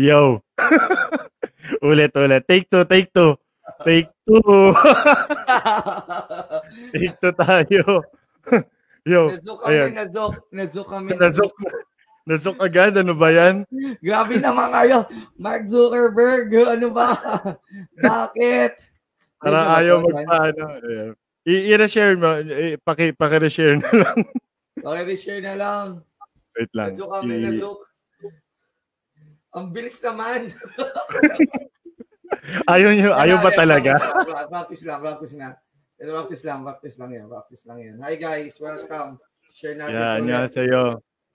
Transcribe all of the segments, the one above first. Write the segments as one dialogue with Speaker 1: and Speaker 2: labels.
Speaker 1: Yo. ulit, ulit. Take two, take two. Take two. take two tayo. Yo.
Speaker 2: Nazok kami, ayan. nazok. Nazok kami.
Speaker 1: Nazok. Nazok agad, ano ba yan?
Speaker 2: Grabe naman kayo. Mark Zuckerberg, ano ba? Bakit?
Speaker 1: Parang ayaw magpaano. I-share mo. Paki, paki-share na lang.
Speaker 2: Paki-share na lang.
Speaker 1: Wait lang.
Speaker 2: Nazok kami, I... nazok. Ang bilis naman.
Speaker 1: ayaw nyo, ayaw ba talaga?
Speaker 2: practice lang, practice na. Eh, practice lang, practice lang yan, practice lang yan. Hi guys, welcome. Share natin.
Speaker 1: Yeah,
Speaker 2: annyeonghaseyo.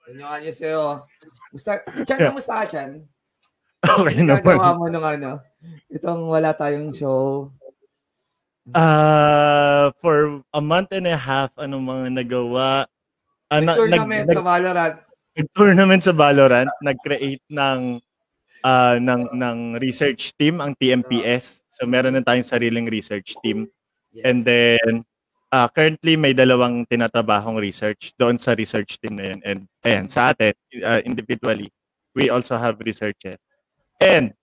Speaker 2: Annyeonghaseyo. Musta, Chan, yeah. kamusta ka, Chan?
Speaker 1: Okay naman.
Speaker 2: Gagawa mo nung ano, itong wala tayong show.
Speaker 1: Uh, for a month and a half, ano mga nagawa?
Speaker 2: Ah, uh, nag, tournament nag, sa Valorant.
Speaker 1: Nag, tournament sa Valorant. Nag-create ng uh, ng ng research team ang TMPS. So meron na tayong sariling research team. Yes. And then uh, currently may dalawang tinatrabahong research doon sa research team na yun. And ayan, sa atin uh, individually, we also have researches. And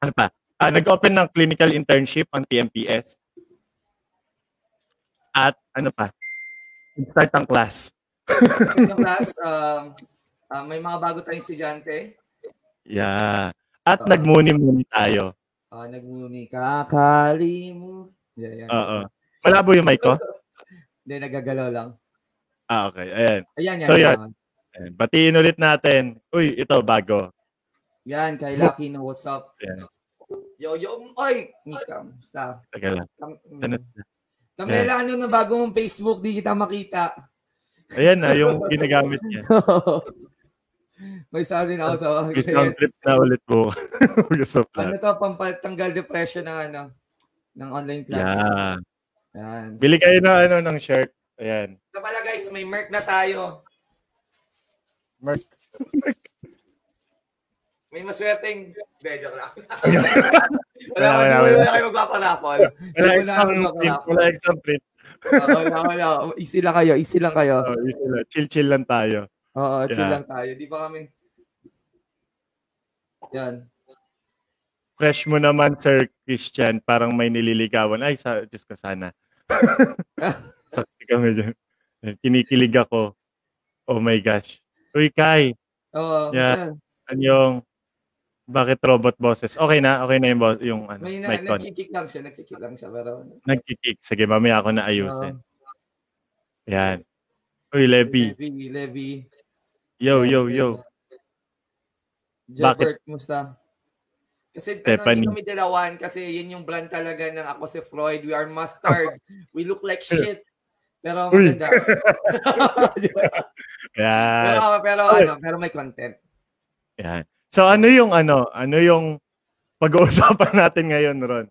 Speaker 1: ano pa? Uh, nag-open ng clinical internship ang TMPS. At ano pa? Start ang class.
Speaker 2: Yung class, um, uh, may mga bago tayong estudyante.
Speaker 1: Yeah. At uh, nagmuni-muni tayo.
Speaker 2: Uh, nagmuni. Kakali mo.
Speaker 1: Yeah, yeah. Oo. Malabo yung mic ko?
Speaker 2: Hindi, nagagalaw lang.
Speaker 1: Ah, okay. Ayan.
Speaker 2: Ayan, yan.
Speaker 1: So, yan. Ayan. Batiin ulit natin. Uy, ito, bago.
Speaker 2: Yan, kay Lucky no, what's up?
Speaker 1: Ayan.
Speaker 2: Yo, yo, oy, Mika, basta.
Speaker 1: Taga lang. Sanat
Speaker 2: na. Kamela, ano na bago mong Facebook, di kita makita.
Speaker 1: Ayan na, yung ginagamit niya.
Speaker 2: May isa din ako sa
Speaker 1: Discount trip na ulit po.
Speaker 2: ano to, pampatanggal depression ng ano, ng online class.
Speaker 1: Yeah.
Speaker 2: Yan.
Speaker 1: Bili kayo ng ano ng shirt. Ayan.
Speaker 2: Ito pala guys, may merch na tayo.
Speaker 1: Merch.
Speaker 2: may maswerteng bejo lang. wala, wala, wala, wala kayo magpapanapol.
Speaker 1: Wala exam print. Wala exam print.
Speaker 2: wala, wala. Easy lang kayo. Easy lang kayo.
Speaker 1: Oh, easy lang. Chill-chill lang tayo.
Speaker 2: Oo, yeah. chill lang tayo. Di ba kami? Yan.
Speaker 1: Fresh mo naman, Sir Christian. Parang may nililigawan. Ay, sa, Diyos ko sana. Sakti kami dyan. Kinikilig ako. Oh my gosh. Uy, Kai.
Speaker 2: Oo,
Speaker 1: yeah. Anyong, bakit robot bosses? Okay na, okay na yung, bo- yung ano,
Speaker 2: May na, nagkikik lang siya, nagkikik lang siya. Pero...
Speaker 1: Nagkikik. Sige, mamaya ako na ayusin. Uh, Yan. Uy, Levi.
Speaker 2: Levi, Levi.
Speaker 1: Yo, yo, yo.
Speaker 2: Jobert, musta? Kasi Stephanie. ano, kami dalawan kasi yun yung brand talaga ng ako si Freud. We are mustard. We look like shit. Pero maganda.
Speaker 1: yeah.
Speaker 2: Pero, pero ano, pero may content.
Speaker 1: Yan. So ano yung ano, ano yung pag-uusapan natin ngayon, Ron?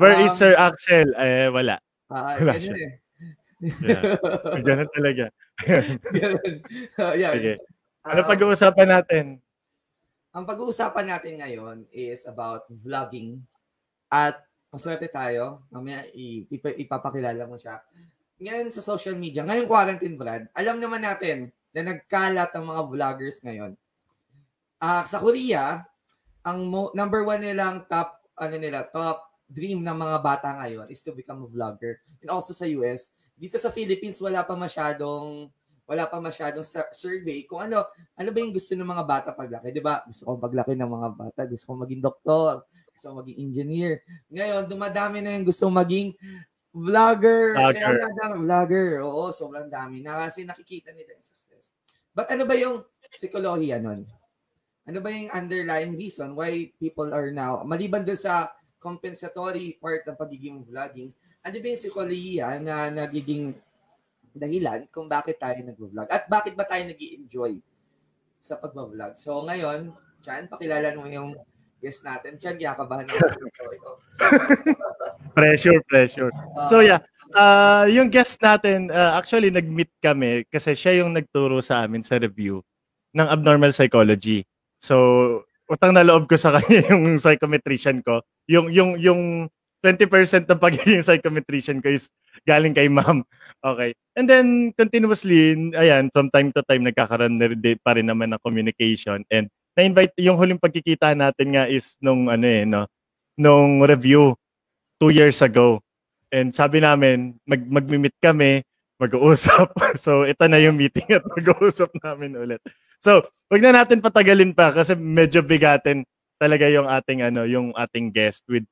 Speaker 1: Where um, is Sir Axel? Eh, wala.
Speaker 2: Ah, wala siya. Eh.
Speaker 1: Yeah. Ganun talaga.
Speaker 2: Ganun. Uh, yeah.
Speaker 1: Sige. Ano um, pag-uusapan natin?
Speaker 2: Ang pag-uusapan natin ngayon is about vlogging. At maswerte tayo. Mamaya ipap- ipapakilala mo siya. Ngayon sa social media, ngayon quarantine Brad, alam naman natin na nagkalat ang mga vloggers ngayon uh, sa Korea, ang mo, number one nilang top, ano nila, top dream ng mga bata ngayon is to become a vlogger. And also sa US, dito sa Philippines, wala pa masyadong wala pa masyadong survey kung ano ano ba yung gusto ng mga bata paglaki, 'di ba? Gusto ko paglaki ng mga bata, gusto ko maging doktor, gusto ko maging engineer. Ngayon, dumadami na yung gusto maging vlogger.
Speaker 1: Vlogger.
Speaker 2: Kaya vlogger. Oo, sobrang dami na kasi nakikita nila yung success. But ano ba yung psikolohiya nun? Ano ba yung underlying reason why people are now, maliban doon sa compensatory part ng pagiging vlogging, ano ba yung psikolohiya na nagiging dahilan kung bakit tayo nag-vlog at bakit ba tayo nag enjoy sa pag-vlog. So ngayon, Chan, pakilala mo yung guest natin. Chan, yakabahan ako.
Speaker 1: pressure, pressure. So yeah, uh, yung guest natin, uh, actually nag-meet kami kasi siya yung nagturo sa amin sa review ng abnormal psychology. So, utang na loob ko sa kanya yung psychometrician ko. Yung yung yung 20% ng pagiging psychometrician ko is galing kay ma'am. Okay. And then continuously, ayan, from time to time nagkakaroon na pa rin naman ng communication and na-invite, yung huling pagkikita natin nga is nung ano eh, no? Nung review two years ago. And sabi namin, mag, mag-meet kami, mag-uusap. so, ito na yung meeting at mag-uusap namin ulit. So, wag na natin patagalin pa kasi medyo bigatin talaga yung ating ano, yung ating guest with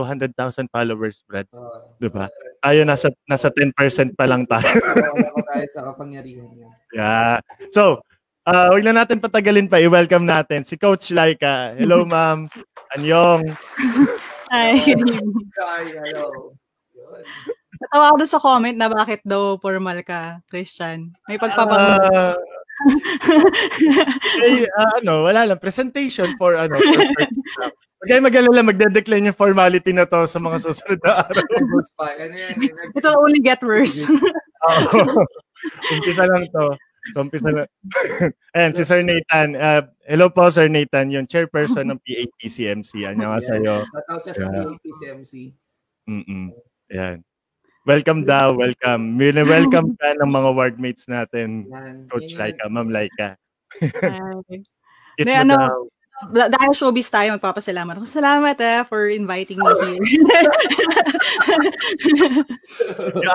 Speaker 1: 200,000 followers, Brad. Uh, 'Di ba? Tayo nasa nasa 10% pa lang tayo.
Speaker 2: Wala pa tayo sa kapangyarihan niya.
Speaker 1: Yeah. So, uh, wag na natin patagalin pa. I-welcome natin si Coach Laika. Hello, ma'am. Anyong.
Speaker 3: Hi.
Speaker 2: Hi, hello.
Speaker 3: Natawa ako sa comment na bakit daw formal ka, Christian. May pagpapang... Uh,
Speaker 1: eh, uh, ano, wala lang. Presentation for ano. For, Huwag kayo mag-alala, magde-decline yung formality na to sa mga susunod na araw.
Speaker 3: It will only get worse.
Speaker 1: Oo. Umpisa lang to. Umpisa lang. Ayan, si Sir Nathan. Uh, hello po, Sir Nathan, yung chairperson ng PAPCMC. Ano nga sa'yo?
Speaker 2: Shout sa PAPCMC.
Speaker 1: Mm-mm. Ayan. Welcome daw, welcome. Welcome ka ng mga wardmates natin. Coach Laika, Ma'am Laika.
Speaker 3: Kit mo ano, daw. Dahil showbiz tayo, magpapasalamat ako. Salamat eh, for inviting me here.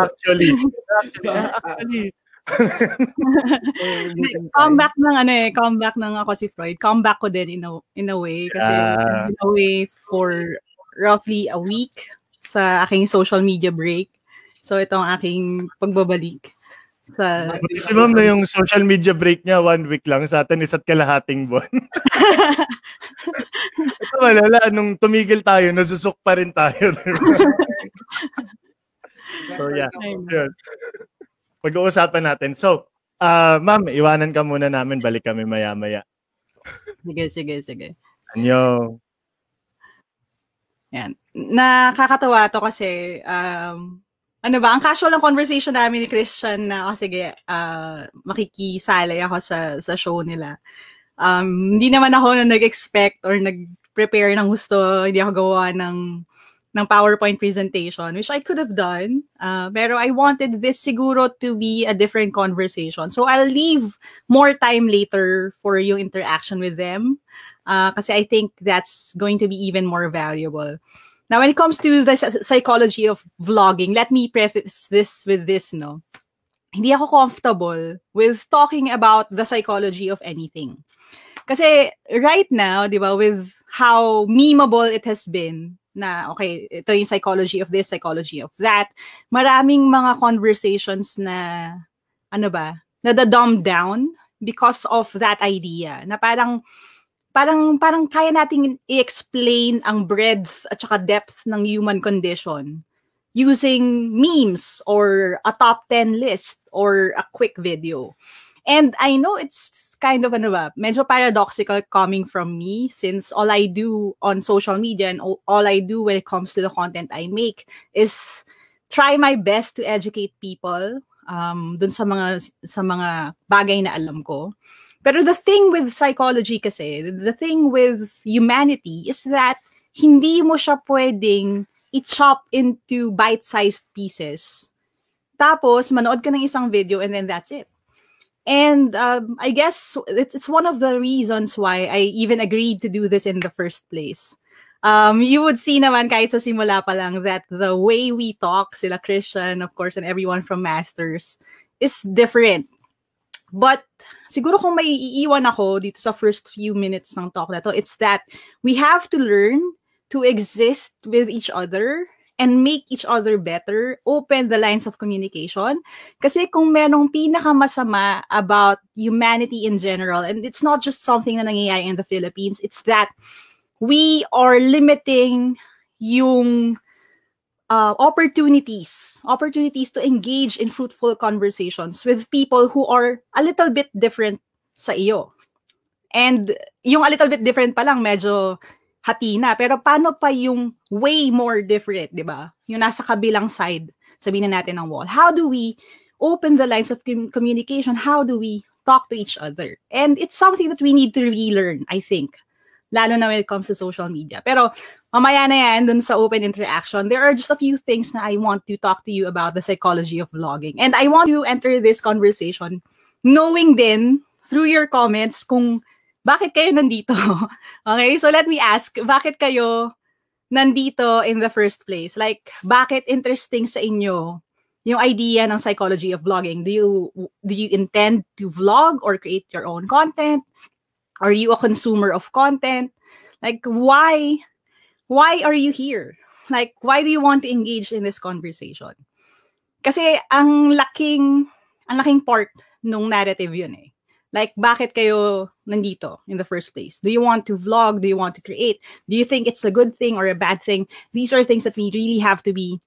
Speaker 1: actually, actually,
Speaker 3: comeback ng ano eh, comeback ng ako si Freud. Comeback ko din in a, in a way kasi uh, in a way for roughly a week sa aking social media break. So ito ang aking pagbabalik sa
Speaker 1: Maximum na yung social media break niya one week lang sa atin isa't kalahating buwan. Ito malala, nung tumigil tayo, nasusok pa rin tayo. so yeah, yun. Pag-uusapan natin. So, uh, ma'am, iwanan ka muna namin, balik kami maya-maya.
Speaker 3: Sige, sige, sige.
Speaker 1: Anyo.
Speaker 3: Yan. Nakakatawa to kasi um, ano ba, ang casual ng conversation namin ni Christian na, oh, sige, uh, makikisalay ako sa, sa show nila. Um, hindi naman ako na nag-expect or nag-prepare ng gusto, hindi ako gawa ng, ng PowerPoint presentation, which I could have done. Uh, pero I wanted this siguro to be a different conversation. So I'll leave more time later for yung interaction with them. Uh, kasi I think that's going to be even more valuable. Now, when it comes to the psychology of vlogging, let me preface this with this, no? Hindi ako comfortable with talking about the psychology of anything. Kasi right now, di ba, with how memeable it has been, na okay, ito yung psychology of this, psychology of that, maraming mga conversations na, ano ba, na the dumb down because of that idea. Na parang, parang parang kaya nating i-explain ang breadth at saka depth ng human condition using memes or a top 10 list or a quick video. And I know it's kind of ano ba, medyo paradoxical coming from me since all I do on social media and all I do when it comes to the content I make is try my best to educate people um dun sa mga sa mga bagay na alam ko. Pero the thing with psychology kasi, the thing with humanity is that hindi mo siya pwedeng i-chop into bite-sized pieces. Tapos, manood ka ng isang video and then that's it. And um, I guess it's, it's one of the reasons why I even agreed to do this in the first place. Um, you would see naman kahit sa simula pa lang that the way we talk, sila Christian, of course, and everyone from Masters, is different. But siguro kung may iiwan ako dito sa first few minutes ng talk na to, it's that we have to learn to exist with each other and make each other better, open the lines of communication. Kasi kung merong pinakamasama about humanity in general, and it's not just something na nangyayari in the Philippines, it's that we are limiting yung uh, opportunities, opportunities to engage in fruitful conversations with people who are a little bit different sa iyo. And yung a little bit different pa lang, medyo hati na. Pero paano pa yung way more different, di ba? Yung nasa kabilang side, sabihin na natin ng wall. How do we open the lines of communication? How do we talk to each other? And it's something that we need to relearn, I think lalo na when it comes to social media. Pero mamaya na yan, dun sa open interaction, there are just a few things na I want to talk to you about the psychology of vlogging. And I want to enter this conversation knowing din through your comments kung bakit kayo nandito? okay, so let me ask, bakit kayo nandito in the first place? Like, bakit interesting sa inyo yung idea ng psychology of vlogging? Do you do you intend to vlog or create your own content? Are you a consumer of content? Like, why why are you here? Like, why do you want to engage in this conversation? Kasi ang laking ang laking part nung narrative yun eh. Like, bakit kayo nandito in the first place? Do you want to vlog? Do you want to create? Do you think it's a good thing or a bad thing? These are things that we really have to be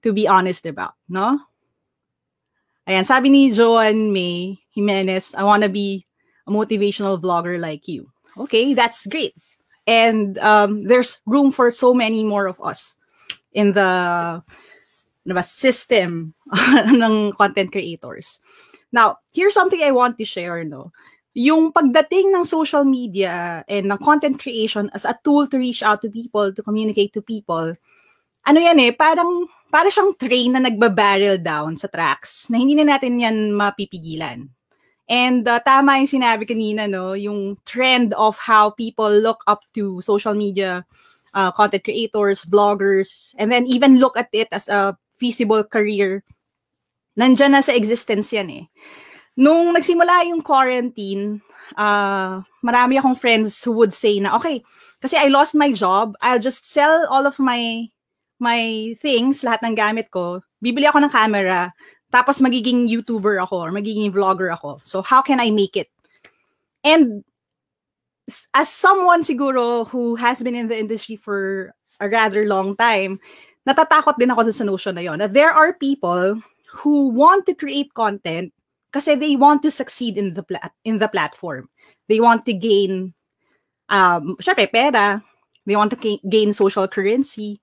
Speaker 3: to be honest about, no? Ayan, sabi ni Joan May Jimenez, I want to be a motivational vlogger like you. Okay, that's great. And um, there's room for so many more of us in the diba, system ng content creators. Now, here's something I want to share, no? Yung pagdating ng social media and ng content creation as a tool to reach out to people, to communicate to people, ano yan eh, parang, para siyang train na nagba-barrel down sa tracks na hindi na natin yan mapipigilan. And uh, tama yung sinabi kanina, no? Yung trend of how people look up to social media uh, content creators, bloggers, and then even look at it as a feasible career nandyan na sa existence yan eh. Nung nagsimula yung quarantine, uh, marami akong friends who would say na, okay, kasi I lost my job, I'll just sell all of my my things, lahat ng gamit ko, bibili ako ng camera, tapos magiging YouTuber ako or magiging vlogger ako. So how can I make it? And as someone siguro who has been in the industry for a rather long time, natatakot din ako sa notion na yon. That there are people who want to create content kasi they want to succeed in the pla- in the platform. They want to gain um syempre pera, they want to ga- gain social currency,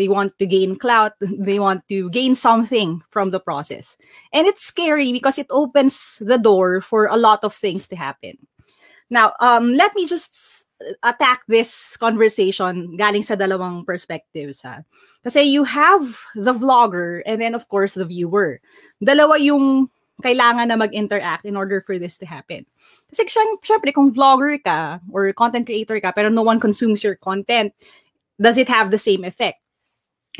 Speaker 3: they want to gain clout, they want to gain something from the process. And it's scary because it opens the door for a lot of things to happen. Now, um let me just attack this conversation galing sa dalawang perspectives ha. Kasi you have the vlogger and then of course the viewer. Dalawa yung kailangan na mag-interact in order for this to happen. Kasi syempre kung vlogger ka or content creator ka pero no one consumes your content, does it have the same effect?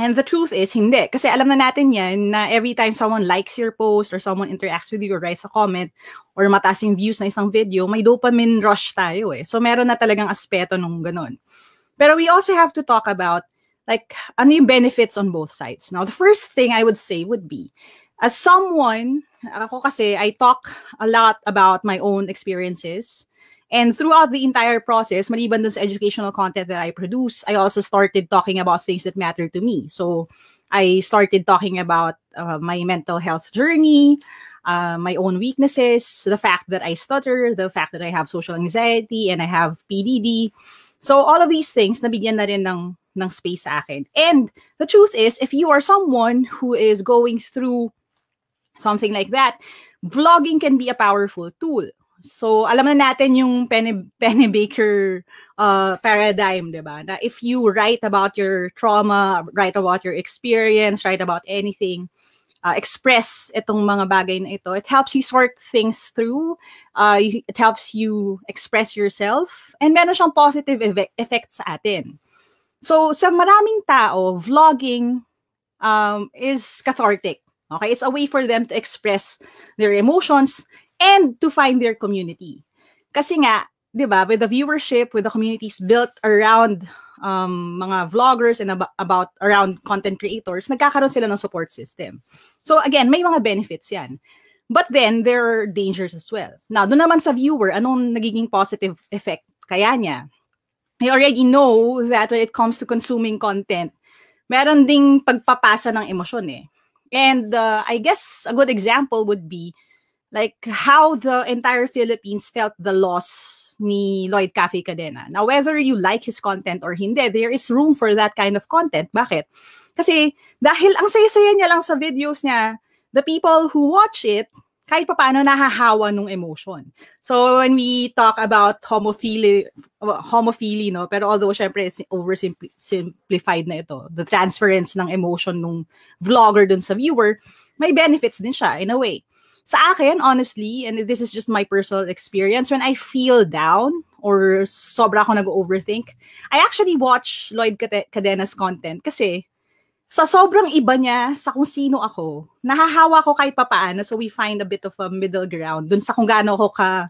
Speaker 3: And the truth is, hindi. Kasi alam na natin yan na every time someone likes your post or someone interacts with you or writes a comment or mataas yung views na isang video, may dopamine rush tayo eh. So meron na talagang aspeto nung ganun. Pero we also have to talk about like ano yung benefits on both sides. Now, the first thing I would say would be, as someone, ako kasi, I talk a lot about my own experiences And throughout the entire process, maliban dun sa educational content that I produce, I also started talking about things that matter to me. So I started talking about uh, my mental health journey, uh, my own weaknesses, the fact that I stutter, the fact that I have social anxiety, and I have PDD. So all of these things, nabigyan na rin ng, ng space sa akin. And the truth is, if you are someone who is going through something like that, vlogging can be a powerful tool So, alam na natin yung Penny, Penny Baker uh, paradigm, di ba? Na if you write about your trauma, write about your experience, write about anything, uh, express itong mga bagay na ito, it helps you sort things through, uh, it helps you express yourself, and meron siyang positive effect, effect sa atin. So, sa maraming tao, vlogging um, is cathartic. Okay, it's a way for them to express their emotions and to find their community. Kasi nga, 'di ba, with the viewership, with the communities built around um, mga vloggers and ab- about around content creators, nagkakaroon sila ng support system. So again, may mga benefits 'yan. But then there are dangers as well. Now, doon naman sa viewer, anong nagiging positive effect kaya niya? I already know that when it comes to consuming content, meron ding pagpapasa ng emosyon eh. And uh, I guess a good example would be like how the entire Philippines felt the loss ni Lloyd Cafe Cadena. Now, whether you like his content or hindi, there is room for that kind of content. Bakit? Kasi dahil ang saya-saya niya lang sa videos niya, the people who watch it, kahit pa paano nahahawa nung emotion. So when we talk about homophilia, homophilia, no, pero although syempre oversimplified na ito, the transference ng emotion nung vlogger dun sa viewer, may benefits din siya in a way sa akin, honestly, and this is just my personal experience, when I feel down or sobra ako nag-overthink, I actually watch Lloyd Cadena's content kasi sa sobrang iba niya sa kung sino ako, nahahawa ko kahit papaano so we find a bit of a middle ground dun sa kung gaano ako ka,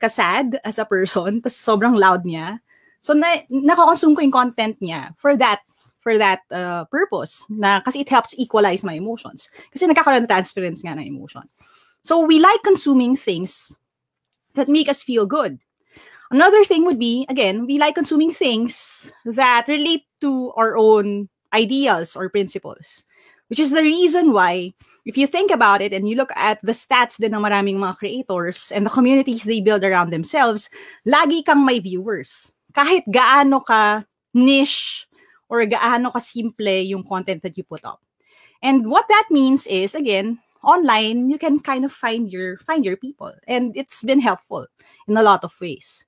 Speaker 3: ka-sad as a person, tas sobrang loud niya. So na, nakakonsume ko yung content niya for that for that uh, purpose na kasi it helps equalize my emotions. Kasi nagkakaroon ng transference nga ng emotion. So we like consuming things that make us feel good. Another thing would be, again, we like consuming things that relate to our own ideals or principles. Which is the reason why, if you think about it and you look at the stats din ng maraming mga creators and the communities they build around themselves, lagi kang may viewers. Kahit gaano ka niche or gaano ka simple yung content that you put up. And what that means is, again, online, you can kind of find your find your people. And it's been helpful in a lot of ways.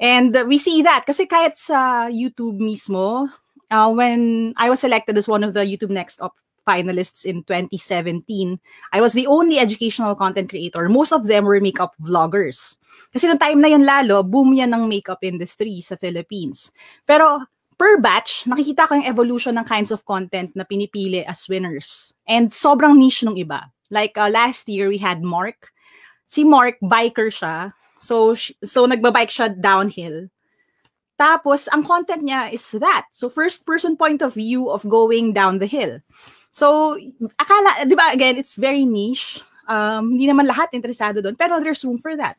Speaker 3: And we see that kasi kahit sa YouTube mismo, uh, when I was selected as one of the YouTube Next Up finalists in 2017, I was the only educational content creator. Most of them were makeup vloggers. Kasi noong time na yun lalo, boom yan ng makeup industry sa Philippines. Pero per batch, nakikita ko yung evolution ng kinds of content na pinipili as winners. And sobrang niche nung iba. Like uh, last year, we had Mark. Si Mark, biker siya. So, so nagbabike siya downhill. Tapos, ang content niya is that. So, first person point of view of going down the hill. So, akala, di ba, again, it's very niche. Um, hindi naman lahat interesado doon, pero there's room for that.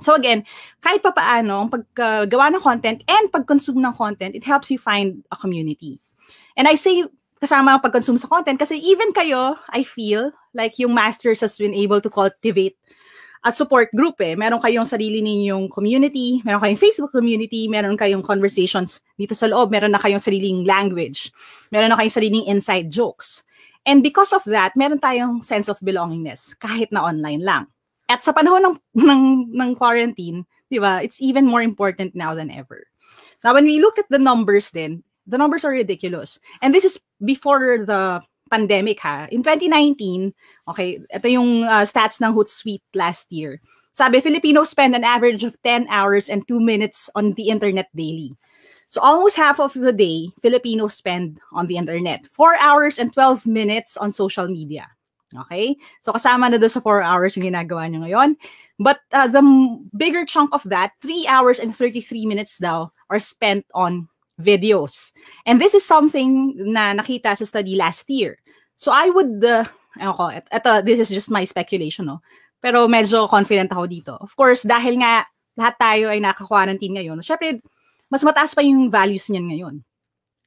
Speaker 3: So again, kahit pa paano, ang paggawa ng content and pag-consume ng content, it helps you find a community. And I say kasama ang pag-consume sa content kasi even kayo, I feel like yung masters has been able to cultivate at support group eh. Meron kayong sarili ninyong community, meron kayong Facebook community, meron kayong conversations dito sa loob, meron na kayong sariling language, meron na kayong sariling inside jokes. And because of that, meron tayong sense of belongingness kahit na online lang. At sa panahon ng, ng, ng quarantine, di ba, it's even more important now than ever. Now, when we look at the numbers then, the numbers are ridiculous. And this is before the pandemic ha. In 2019, okay, ito yung uh, stats ng Hootsuite last year. Sabi, Filipinos spend an average of 10 hours and 2 minutes on the internet daily. So almost half of the day, Filipinos spend on the internet. 4 hours and 12 minutes on social media. Okay? So kasama na doon sa 4 hours yung ginagawa nyo ngayon. But uh, the bigger chunk of that, 3 hours and 33 minutes daw, are spent on videos. And this is something na nakita sa study last year. So I would, uh, ako, ito, this is just my speculation, no? Pero medyo confident ako dito. Of course, dahil nga lahat tayo ay naka-quarantine ngayon, syempre, mas mataas pa yung values niyan ngayon.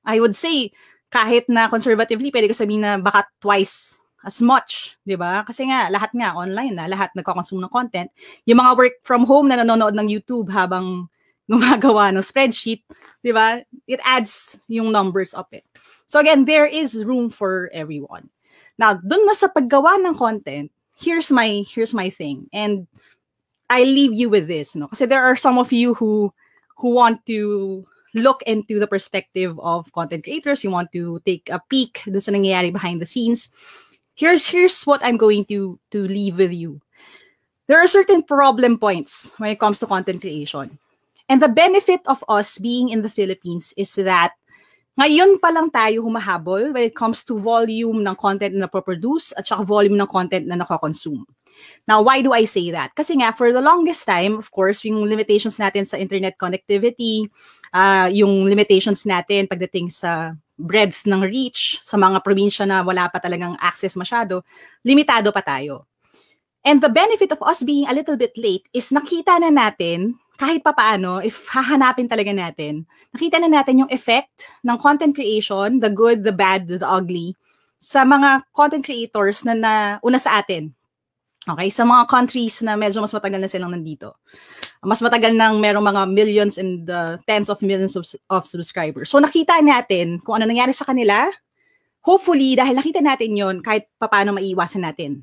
Speaker 3: I would say, kahit na conservatively, pwede ko sabihin na baka twice as much, di ba? Kasi nga, lahat nga online na, lahat nagko-consume ng content. Yung mga work from home na nanonood ng YouTube habang gumagawa ng spreadsheet, di ba? It adds yung numbers up it. So again, there is room for everyone. Now, dun na sa paggawa ng content, here's my here's my thing. And I leave you with this, no? Kasi there are some of you who who want to look into the perspective of content creators, you want to take a peek dun sa nangyayari behind the scenes. Here's here's what I'm going to to leave with you. There are certain problem points when it comes to content creation. And the benefit of us being in the Philippines is that ngayon pa lang tayo humahabol when it comes to volume ng content na produce at saka volume ng content na nakakonsume. Now, why do I say that? Kasi nga, for the longest time, of course, yung limitations natin sa internet connectivity, uh, yung limitations natin pagdating sa breadth ng reach sa mga probinsya na wala pa talagang access masyado, limitado pa tayo. And the benefit of us being a little bit late is nakita na natin kahit pa paano, if hahanapin talaga natin, nakita na natin yung effect ng content creation, the good, the bad, the ugly, sa mga content creators na, na una sa atin. Okay? Sa mga countries na medyo mas matagal na silang nandito. Mas matagal nang merong mga millions and uh, tens of millions of, of subscribers. So nakita natin kung ano nangyari sa kanila. Hopefully, dahil nakita natin yon kahit paano maiiwasan natin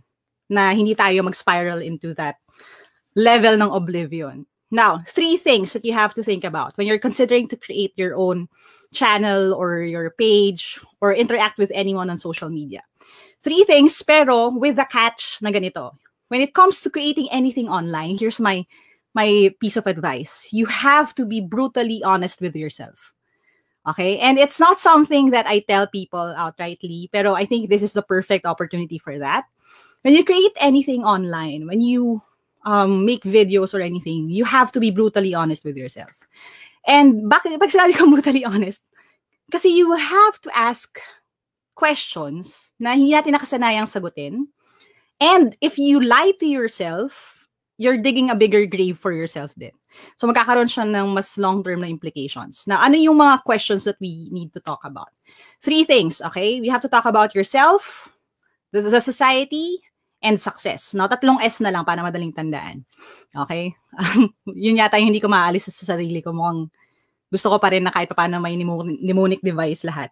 Speaker 3: na hindi tayo mag-spiral into that level ng oblivion. Now, three things that you have to think about when you're considering to create your own channel or your page or interact with anyone on social media. Three things, pero with the catch na ganito. When it comes to creating anything online, here's my my piece of advice. You have to be brutally honest with yourself. Okay? And it's not something that I tell people outrightly, pero I think this is the perfect opportunity for that. When you create anything online, when you um, make videos or anything, you have to be brutally honest with yourself. And bakit pag sinabi ko brutally honest? Kasi you will have to ask questions na hindi natin nakasanayang sagutin. And if you lie to yourself, you're digging a bigger grave for yourself din. So magkakaroon siya ng mas long-term na implications. Now, ano yung mga questions that we need to talk about? Three things, okay? We have to talk about yourself, the, the society, and success. No, tatlong S na lang para madaling tandaan. Okay? yun yata yung hindi ko maalis sa sarili ko. Mukhang gusto ko pa rin na kahit paano may mnemonic device lahat.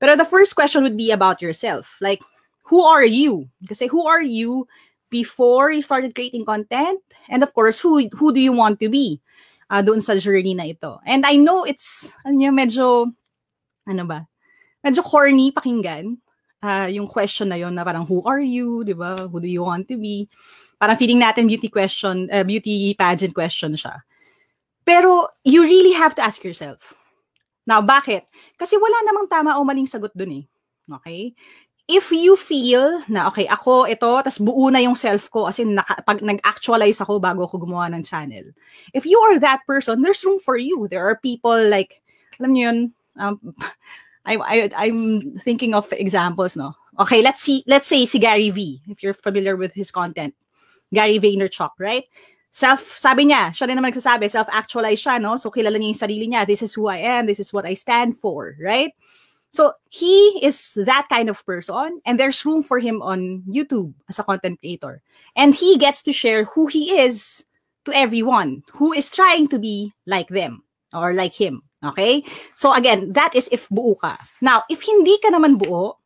Speaker 3: Pero the first question would be about yourself. Like, who are you? Kasi who are you before you started creating content and of course who who do you want to be uh, doon sa journey na ito and I know it's ano medyo ano ba medyo corny pakinggan uh, yung question na yon na parang who are you? Di ba? Who do you want to be? Parang feeling natin beauty question uh, beauty pageant question siya. Pero you really have to ask yourself now bakit? Kasi wala namang tama o maling sagot doon eh. Okay? If you feel na, okay, ako ito, tas buo na yung self ko, as in, naka, pag nag-actualize ako bago ako gumawa ng channel. If you are that person, there's room for you. There are people like, alam niyo yun, um, I, I, I'm thinking of examples, no? Okay, let's see, let's say si Gary V, if you're familiar with his content. Gary Vaynerchuk, right? Self, sabi niya, siya din naman nagsasabi, self-actualize siya, no? So, kilala niya yung sarili niya. This is who I am. This is what I stand for, right? So he is that kind of person, and there's room for him on YouTube as a content creator. And he gets to share who he is to everyone who is trying to be like them or like him. Okay? So again, that is if buo ka. Now, if hindi ka naman buo,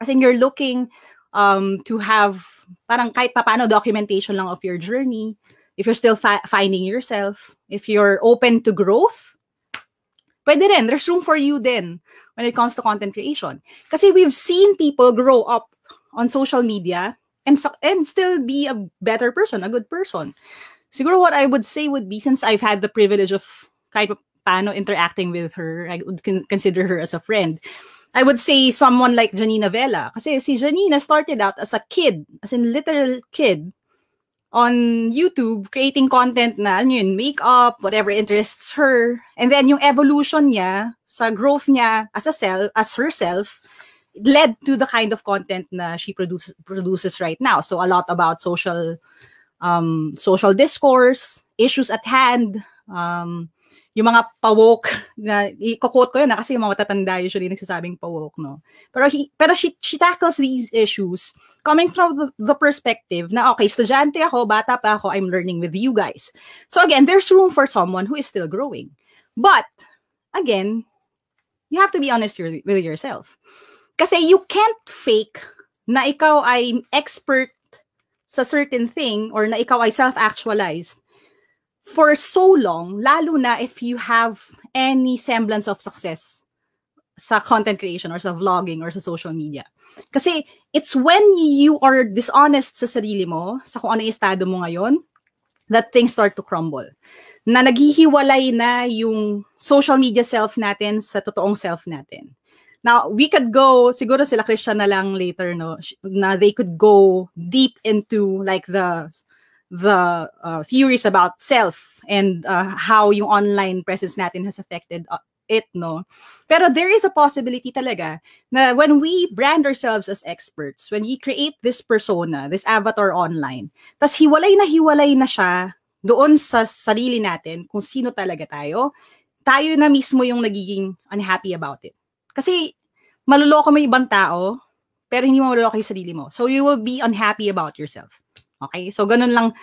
Speaker 3: as in you're looking um, to have parang kahit papano documentation lang of your journey, if you're still fi- finding yourself, if you're open to growth, pwede rin. There's room for you then when it comes to content creation. Kasi we've seen people grow up on social media and and still be a better person, a good person. Siguro what I would say would be since I've had the privilege of kahit paano interacting with her, I would con- consider her as a friend. I would say someone like Janina Vela. Kasi si Janina started out as a kid, as in literal kid, on YouTube, creating content na, ano yun, makeup, whatever interests her. And then yung evolution niya, sa growth niya as a self, as herself, led to the kind of content na she produces produces right now. So a lot about social um social discourse, issues at hand, um yung mga pawok na i-quote ko yun na kasi yung mga matatanda usually nagsasabing pawok no? Pero he, pero she she tackles these issues coming from the, the perspective na okay estudyante ako bata pa ako I'm learning with you guys. So again there's room for someone who is still growing. But again you have to be honest with yourself. Kasi you can't fake na ikaw ay expert sa certain thing or na ikaw ay self-actualized for so long, lalo na if you have any semblance of success sa content creation or sa vlogging or sa social media. Kasi it's when you are dishonest sa sarili mo, sa kung ano yung estado mo ngayon, that things start to crumble. Na naghihiwalay na yung social media self natin sa totoong self natin. Now, we could go, siguro sila Christian na lang later, no, na they could go deep into like the the uh, theories about self and uh, how yung online presence natin has affected uh, it, no? Pero there is a possibility talaga na when we brand ourselves as experts, when we create this persona, this avatar online, tas hiwalay na hiwalay na siya doon sa sarili natin kung sino talaga tayo, tayo na mismo yung nagiging unhappy about it. Kasi maluloko mo ibang tao, pero hindi mo maluloko yung sarili mo. So you will be unhappy about yourself. Okay? So, ganun lang,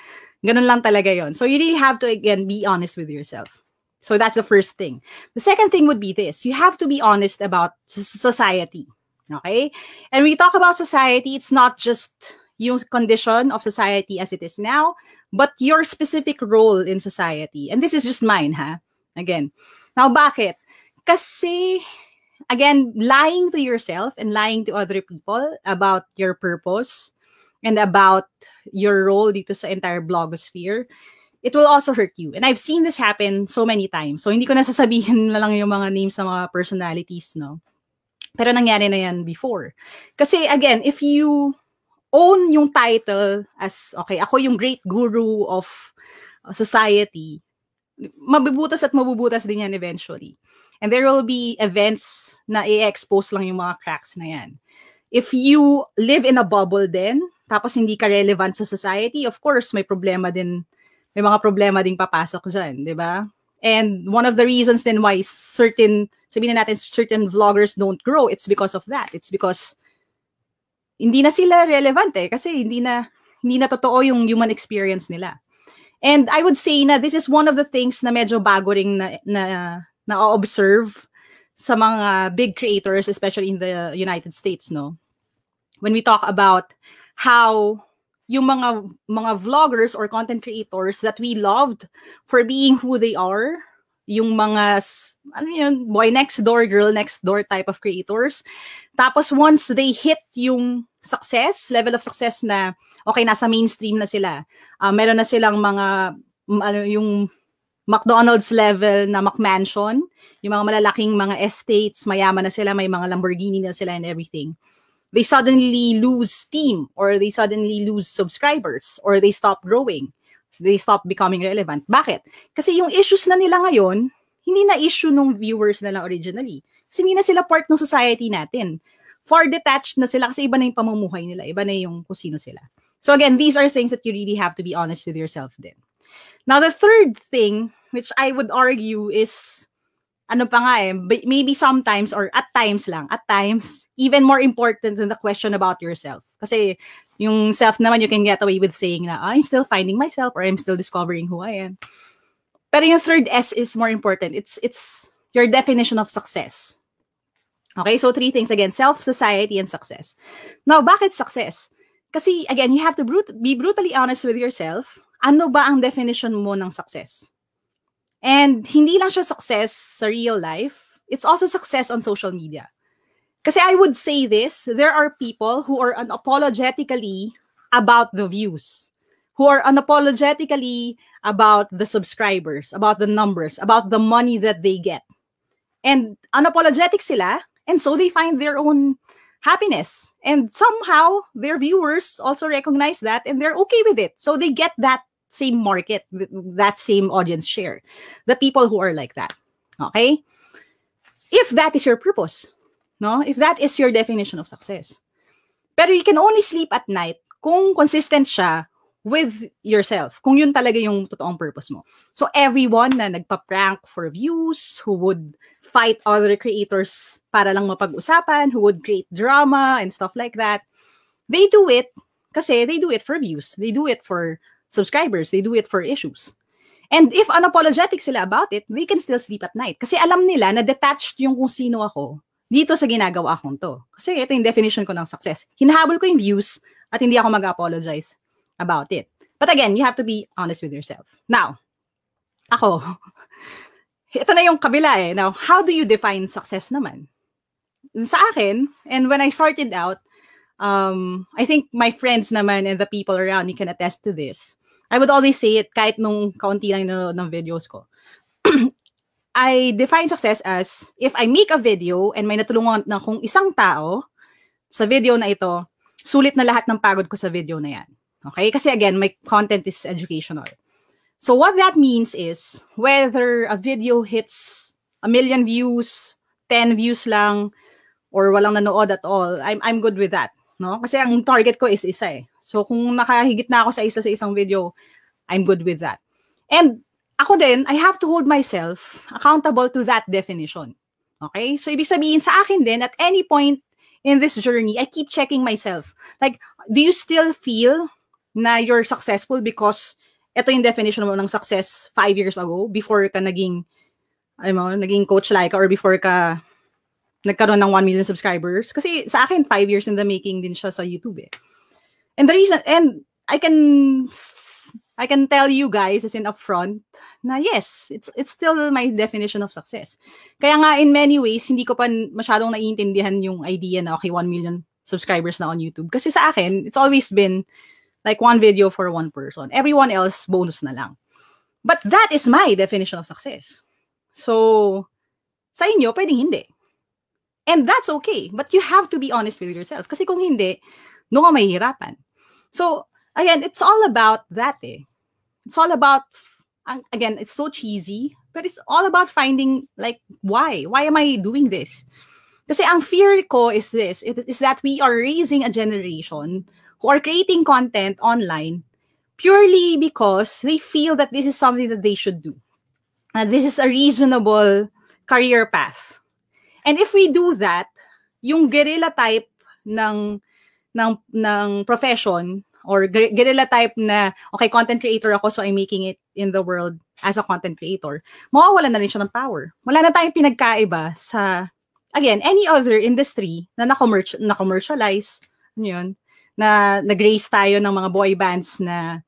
Speaker 3: ganun lang talaga yon. So, you really have to, again, be honest with yourself. So, that's the first thing. The second thing would be this. You have to be honest about society. Okay? And when we talk about society, it's not just yung condition of society as it is now, but your specific role in society. And this is just mine, ha? Again. Now, bakit? Kasi, again, lying to yourself and lying to other people about your purpose and about your role dito sa entire blogosphere it will also hurt you. And I've seen this happen so many times. So hindi ko na sasabihin na lang yung mga names ng mga personalities, no? Pero nangyari na yan before. Kasi again, if you own yung title as, okay, ako yung great guru of society, mabubutas at mabubutas din yan eventually. And there will be events na i-expose lang yung mga cracks na yan. If you live in a bubble then, tapos hindi ka relevant sa society, of course, may problema din, may mga problema ding papasok dyan, di ba? And one of the reasons then why certain, sabihin na natin, certain vloggers don't grow, it's because of that. It's because hindi na sila relevant eh, kasi hindi na, hindi na totoo yung human experience nila. And I would say na this is one of the things na medyo bago ring na, na, na observe sa mga big creators, especially in the United States, no? When we talk about how yung mga mga vloggers or content creators that we loved for being who they are, yung mga ano yun, boy next door, girl next door type of creators. Tapos once they hit yung success, level of success na okay nasa mainstream na sila. Uh, meron na silang mga ano yung McDonald's level na McMansion, yung mga malalaking mga estates, mayaman na sila, may mga Lamborghini na sila and everything they suddenly lose steam or they suddenly lose subscribers or they stop growing. They stop becoming relevant. Bakit? Kasi yung issues na nila ngayon, hindi na issue nung viewers na lang originally. Kasi hindi na sila part ng society natin. Far detached na sila kasi iba na yung pamumuhay nila. Iba na yung kung sino sila. So again, these are things that you really have to be honest with yourself then. Now, the third thing, which I would argue is ano pa nga eh, maybe sometimes or at times lang, at times, even more important than the question about yourself. Kasi yung self naman, you can get away with saying na, ah, I'm still finding myself or I'm still discovering who I am. Pero yung third S is more important. It's, it's your definition of success. Okay, so three things again, self, society, and success. Now, bakit success? Kasi again, you have to brut- be brutally honest with yourself. Ano ba ang definition mo ng success? And hindi lang siya success sa real life, it's also success on social media. Kasi I would say this, there are people who are unapologetically about the views, who are unapologetically about the subscribers, about the numbers, about the money that they get. And unapologetic sila, and so they find their own happiness. And somehow their viewers also recognize that and they're okay with it. So they get that same market, that same audience share. The people who are like that. Okay? If that is your purpose, no? If that is your definition of success. Pero you can only sleep at night kung consistent siya with yourself. Kung yun talaga yung totoong purpose mo. So everyone na nagpa-prank for views, who would fight other creators para lang mapag-usapan, who would create drama and stuff like that, they do it kasi they do it for views. They do it for subscribers. They do it for issues. And if unapologetic sila about it, they can still sleep at night. Kasi alam nila na detached yung kung sino ako dito sa ginagawa kong to. Kasi ito yung definition ko ng success. Hinahabol ko yung views at hindi ako mag-apologize about it. But again, you have to be honest with yourself. Now, ako, ito na yung kabila eh. Now, how do you define success naman? Sa akin, and when I started out, um, I think my friends naman and the people around me can attest to this. I would always say it kahit nung kaunti lang nanonood ng videos ko. I define success as if I make a video and may natulungan na kung isang tao sa video na ito, sulit na lahat ng pagod ko sa video na yan. Okay? Kasi again, my content is educational. So what that means is whether a video hits a million views, 10 views lang, or walang nanood at all, I'm, I'm good with that no? Kasi ang target ko is isa eh. So kung nakahigit na ako sa isa sa isang video, I'm good with that. And ako din, I have to hold myself accountable to that definition. Okay? So ibig sabihin sa akin din at any point in this journey, I keep checking myself. Like, do you still feel na you're successful because ito yung definition mo ng success five years ago before ka naging alam mo, naging coach like or before ka nagkaroon ng 1 million subscribers. Kasi sa akin, 5 years in the making din siya sa YouTube eh. And the reason, and I can, I can tell you guys as in upfront na yes, it's it's still my definition of success. Kaya nga in many ways, hindi ko pa masyadong naiintindihan yung idea na okay, 1 million subscribers na on YouTube. Kasi sa akin, it's always been like one video for one person. Everyone else, bonus na lang. But that is my definition of success. So, sa inyo, pwedeng hindi. And that's okay. But you have to be honest with yourself. Kasi kung hindi, doon ka mahihirapan. So, again, it's all about that eh. It's all about, again, it's so cheesy, but it's all about finding, like, why? Why am I doing this? Kasi ang fear ko is this, it, is that we are raising a generation who are creating content online purely because they feel that this is something that they should do. And this is a reasonable career path. And if we do that, yung guerrilla type ng ng ng profession or guerrilla type na okay content creator ako so I'm making it in the world as a content creator mawawala na rin siya ng power. Wala na tayong pinagkaiba sa again any other industry na na-commercial na commercialize ano yun na nag-raise tayo ng mga boy bands na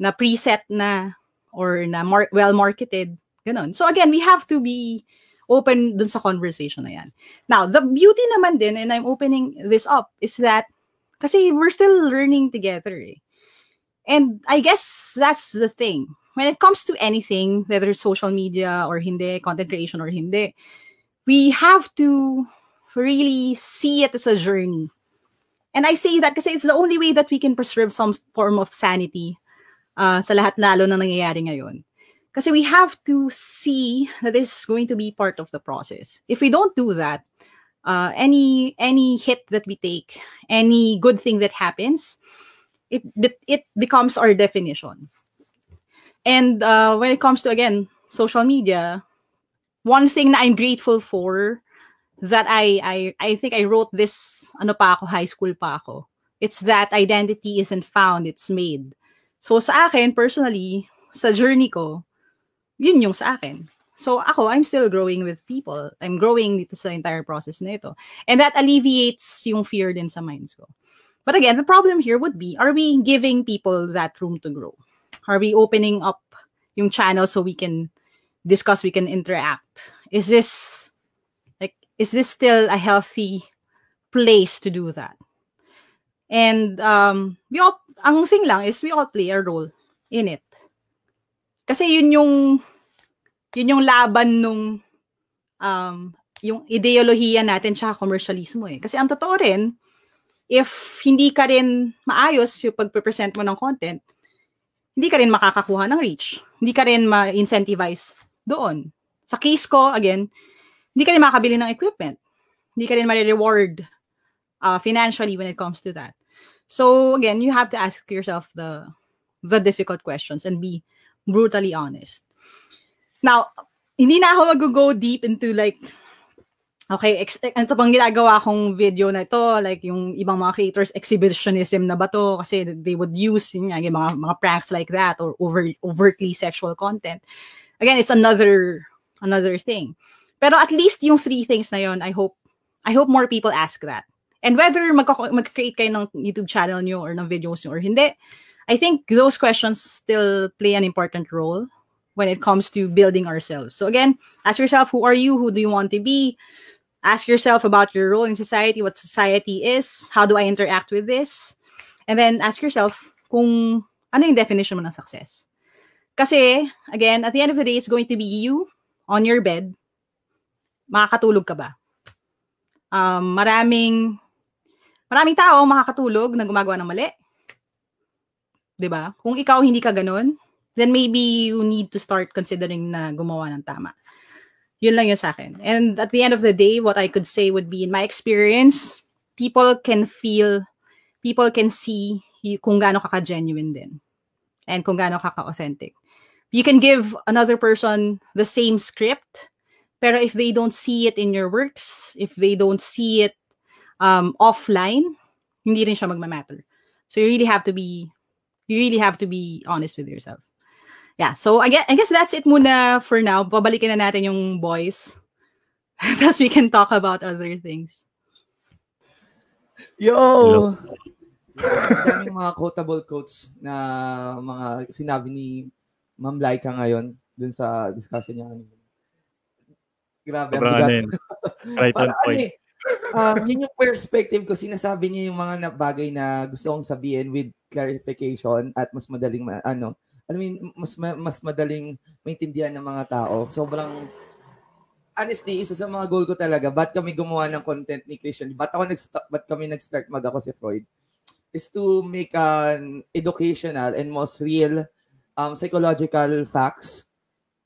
Speaker 3: na preset na or na mar- well marketed ganun. So again we have to be open dun sa conversation na yan. Now, the beauty naman din, and I'm opening this up, is that kasi we're still learning together eh. And I guess that's the thing. When it comes to anything, whether it's social media or hindi, content creation or hindi, we have to really see it as a journey. And I say that kasi it's the only way that we can preserve some form of sanity uh, sa lahat lalo na nangyayari ngayon. Because we have to see that this is going to be part of the process. If we don't do that, uh, any any hit that we take, any good thing that happens, it it becomes our definition. And uh, when it comes to again social media, one thing that I'm grateful for that I I I think I wrote this ano pa ako high school pa ako. It's that identity isn't found, it's made. So sa akin personally, sa journey ko, yun yung sa akin. So ako, I'm still growing with people. I'm growing dito sa entire process na ito. And that alleviates yung fear din sa minds ko. But again, the problem here would be, are we giving people that room to grow? Are we opening up yung channel so we can discuss, we can interact? Is this, like, is this still a healthy place to do that? And um, we all, ang thing lang is we all play a role in it. Kasi yun yung yun yung laban nung um, yung ideolohiya natin sa commercialismo eh. Kasi ang totoo rin, if hindi ka rin maayos yung pag-present mo ng content, hindi ka rin makakakuha ng reach. Hindi ka rin ma-incentivize doon. Sa case ko, again, hindi ka rin makabili ng equipment. Hindi ka rin ma-reward uh, financially when it comes to that. So again, you have to ask yourself the the difficult questions and be brutally honest. Now, hindi na ako mag-go deep into like, okay, ex- ano pang ginagawa kong video na ito, like yung ibang mga creators, exhibitionism na ba to? Kasi they would use yun, yung mga, mga pranks like that or over, overtly sexual content. Again, it's another another thing. Pero at least yung three things na yon, I hope I hope more people ask that. And whether mag- mag-create kayo ng YouTube channel nyo or ng videos nyo or hindi, I think those questions still play an important role when it comes to building ourselves. So again, ask yourself who are you? Who do you want to be? Ask yourself about your role in society, what society is, how do I interact with this? And then ask yourself kung ano yung definition mo ng success. Kasi, again, at the end of the day, it's going to be you on your bed. Makakatulog ka ba? Um, maraming maraming tao makakatulog na gumagawa ng mali 'di ba? Kung ikaw hindi ka ganun, then maybe you need to start considering na gumawa ng tama. Yun lang yun sa akin. And at the end of the day, what I could say would be, in my experience, people can feel, people can see kung gaano ka ka-genuine din. And kung gaano ka ka-authentic. You can give another person the same script, pero if they don't see it in your works, if they don't see it um, offline, hindi rin siya magma-matter. So you really have to be you really have to be honest with yourself. Yeah, so I guess, I guess that's it muna for now. Babalikin na natin yung boys. Tapos we can talk about other things.
Speaker 2: Yo! Daming mga quotable quotes na mga sinabi ni Ma'am Laika ngayon dun sa discussion niya kanina. Grabe.
Speaker 1: Sobrang ano yun. Right on point. Eh,
Speaker 2: um, yun yung perspective ko. Sinasabi niya yung mga bagay na gusto kong sabihin with clarification at mas madaling, ano, alam mo, mas, mas madaling maintindihan ng mga tao. Sobrang, honestly, isa sa mga goal ko talaga, ba't kami gumawa ng content ni Christian? Ba't, ako nag ba't kami nag-start mag ako si Freud? Is to make an educational and most real um, psychological facts.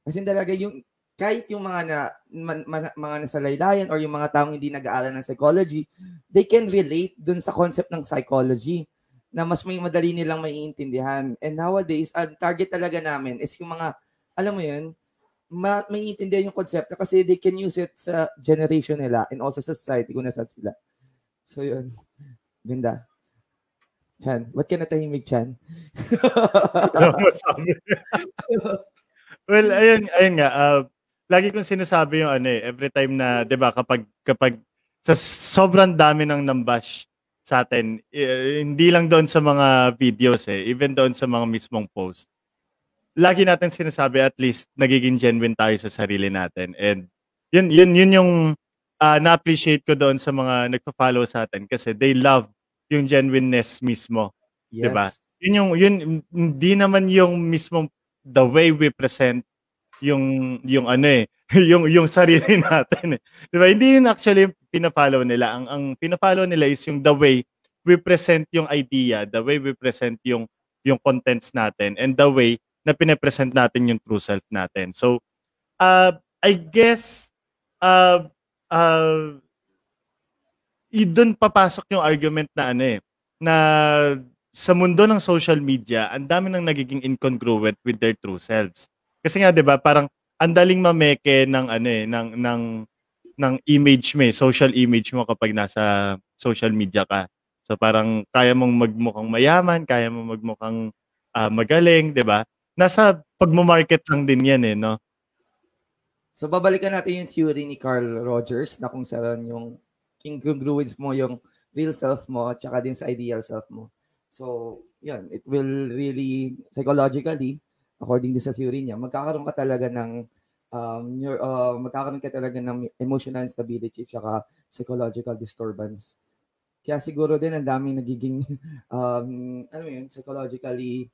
Speaker 2: Kasi talaga yung, kahit yung mga na, man, man, mga nasa laylayan or yung mga taong hindi nag-aaral ng psychology, they can relate dun sa concept ng psychology na mas may madali nilang maiintindihan. And nowadays, ang target talaga namin is yung mga, alam mo yun, ma- maiintindihan yung konsepto kasi they can use it sa generation nila and also sa society kung nasan sila. So yun. Ganda. Chan, ba't ka natahimik, Chan?
Speaker 1: well, ayun, ayun nga. Uh, lagi kong sinasabi yung ano eh, every time na, 'di ba, kapag kapag sa sobrang dami ng nambash sa atin, eh, hindi lang doon sa mga videos eh, even doon sa mga mismong post. Lagi natin sinasabi at least nagiging genuine tayo sa sarili natin. And yun yun yun yung uh, na-appreciate ko doon sa mga nagpa-follow sa atin kasi they love yung genuineness mismo. Yes. 'Di ba? Yun yung yun hindi naman yung mismong the way we present yung yung ano eh, yung yung sarili natin eh. 'Di ba? Hindi yun actually pina-follow nila. Ang ang pina-follow nila is yung the way we present yung idea, the way we present yung yung contents natin and the way na pine-present natin yung true self natin. So uh I guess uh uh doon papasok yung argument na ano eh na sa mundo ng social media, ang dami nang nagiging incongruent with their true selves. Kasi nga 'di ba, parang ang daling mameke ng ano eh, ng ng ng image mo, eh, social image mo kapag nasa social media ka. So parang kaya mong magmukhang mayaman, kaya mong magmukhang uh, magaling, 'di ba? Nasa pagmo-market lang din 'yan eh, no?
Speaker 2: So babalikan natin yung theory ni Carl Rogers na kung saan yung incongruence mo yung real self mo at saka din sa ideal self mo. So, yun, it will really psychologically according to sa theory niya, magkakaroon ka talaga ng um, your, uh, magkakaroon ka talaga ng emotional instability at psychological disturbance. Kaya siguro din ang daming nagiging um, ano yun, psychologically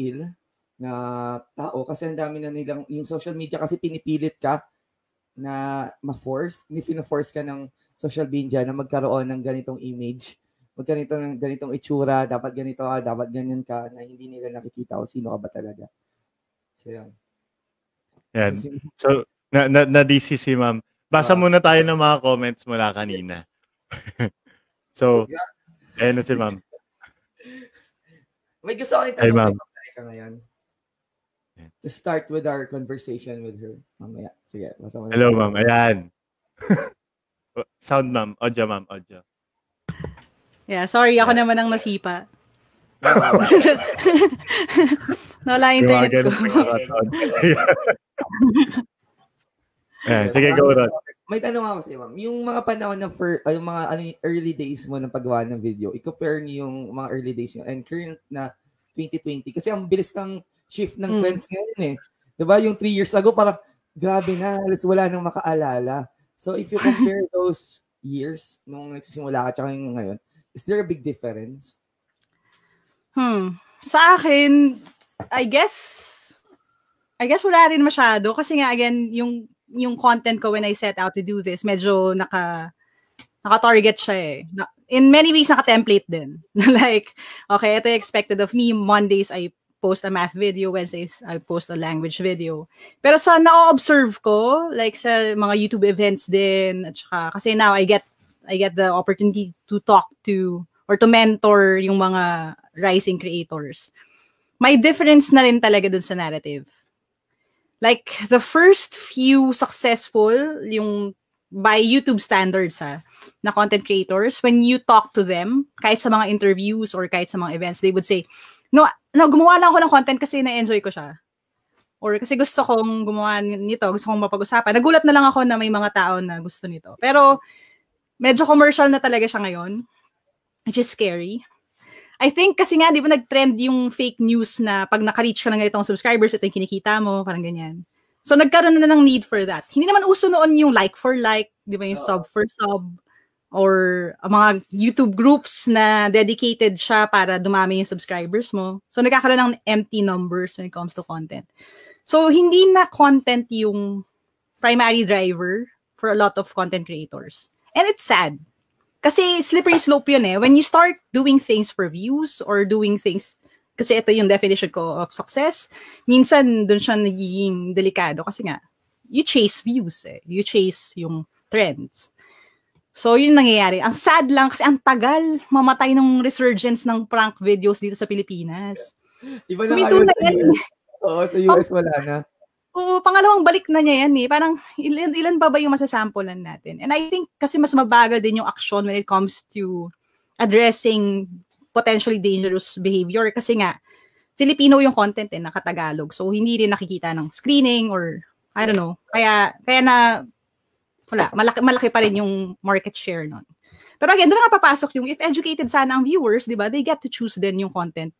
Speaker 2: ill na tao kasi ang dami na nilang yung social media kasi pinipilit ka na ma-force, ni force ka ng social media na magkaroon ng ganitong image, magganito ng ganitong itsura, dapat ganito ka, dapat ganyan ka na hindi nila nakikita o sino ka ba talaga. So, yan.
Speaker 1: Yan. So, na, na, na DC si ma'am. Basa uh, muna tayo ng mga comments mula kanina. so, yeah. ayun na si ma'am.
Speaker 2: May gusto ko itanong hey, ma'am. ka ngayon. To start with our conversation with her. Mamaya. Sige, basa mo
Speaker 1: Hello, ma'am. Ayan. Sound, ma'am. Audio, ma'am. Audio.
Speaker 3: Yeah, sorry. Ako naman ang nasipa. Nawala internet ko.
Speaker 1: eh, sige, go Rod.
Speaker 2: May tanong ako sa iyo, ma'am. Yung mga panahon ng fir, uh, yung mga ano, early days mo ng paggawa ng video, i-compare niyo yung mga early days niyo and current na 2020. Kasi ang bilis ng shift ng mm. trends ngayon eh. Diba? Yung 3 years ago, parang grabe na, halos wala nang makaalala. So if you compare those years nung nagsisimula ka tsaka yung ngayon, is there a big difference?
Speaker 3: Hmm. Sa akin, I guess, I guess wala rin masyado. Kasi nga, again, yung, yung content ko when I set out to do this, medyo naka, naka-target siya eh. In many ways, naka-template din. like, okay, ito expected of me. Mondays, I post a math video. Wednesdays, I post a language video. Pero sa na-observe ko, like sa mga YouTube events din, at saka, kasi now I get, I get the opportunity to talk to or to mentor yung mga rising creators may difference na rin talaga dun sa narrative. Like, the first few successful, yung by YouTube standards ha, na content creators, when you talk to them, kahit sa mga interviews or kahit sa mga events, they would say, no, no gumawa lang ako ng content kasi na-enjoy ko siya. Or kasi gusto kong gumawa nito, gusto kong mapag-usapan. Nagulat na lang ako na may mga tao na gusto nito. Pero, medyo commercial na talaga siya ngayon, which is scary. I think kasi nga, di ba nag-trend yung fake news na pag naka-reach ka ng ganitong subscribers, ito yung kinikita mo, parang ganyan. So nagkaroon na ng need for that. Hindi naman uso noon yung like for like, di ba yung sub for sub, or mga YouTube groups na dedicated siya para dumami yung subscribers mo. So, nagkakaroon ng empty numbers when it comes to content. So, hindi na content yung primary driver for a lot of content creators. And it's sad. Kasi slippery slope yun eh. When you start doing things for views or doing things, kasi ito yung definition ko of success, minsan dun siya nagiging delikado kasi nga, you chase views eh. You chase yung trends. So, yun nangyayari. Ang sad lang kasi ang tagal mamatay ng resurgence ng prank videos dito sa Pilipinas.
Speaker 2: Iba na kayo sa US. Oo, sa US wala na.
Speaker 3: Oo, pangalawang balik na niya yan eh. Parang ilan, ilan ba ba yung masasampulan natin? And I think kasi mas mabagal din yung action when it comes to addressing potentially dangerous behavior kasi nga Filipino yung content eh, nakatagalog. So hindi rin nakikita ng screening or I don't know. Kaya kaya na wala, malaki, malaki pa rin yung market share nun. Pero again, doon na papasok yung if educated sana ang viewers, di ba, they get to choose din yung content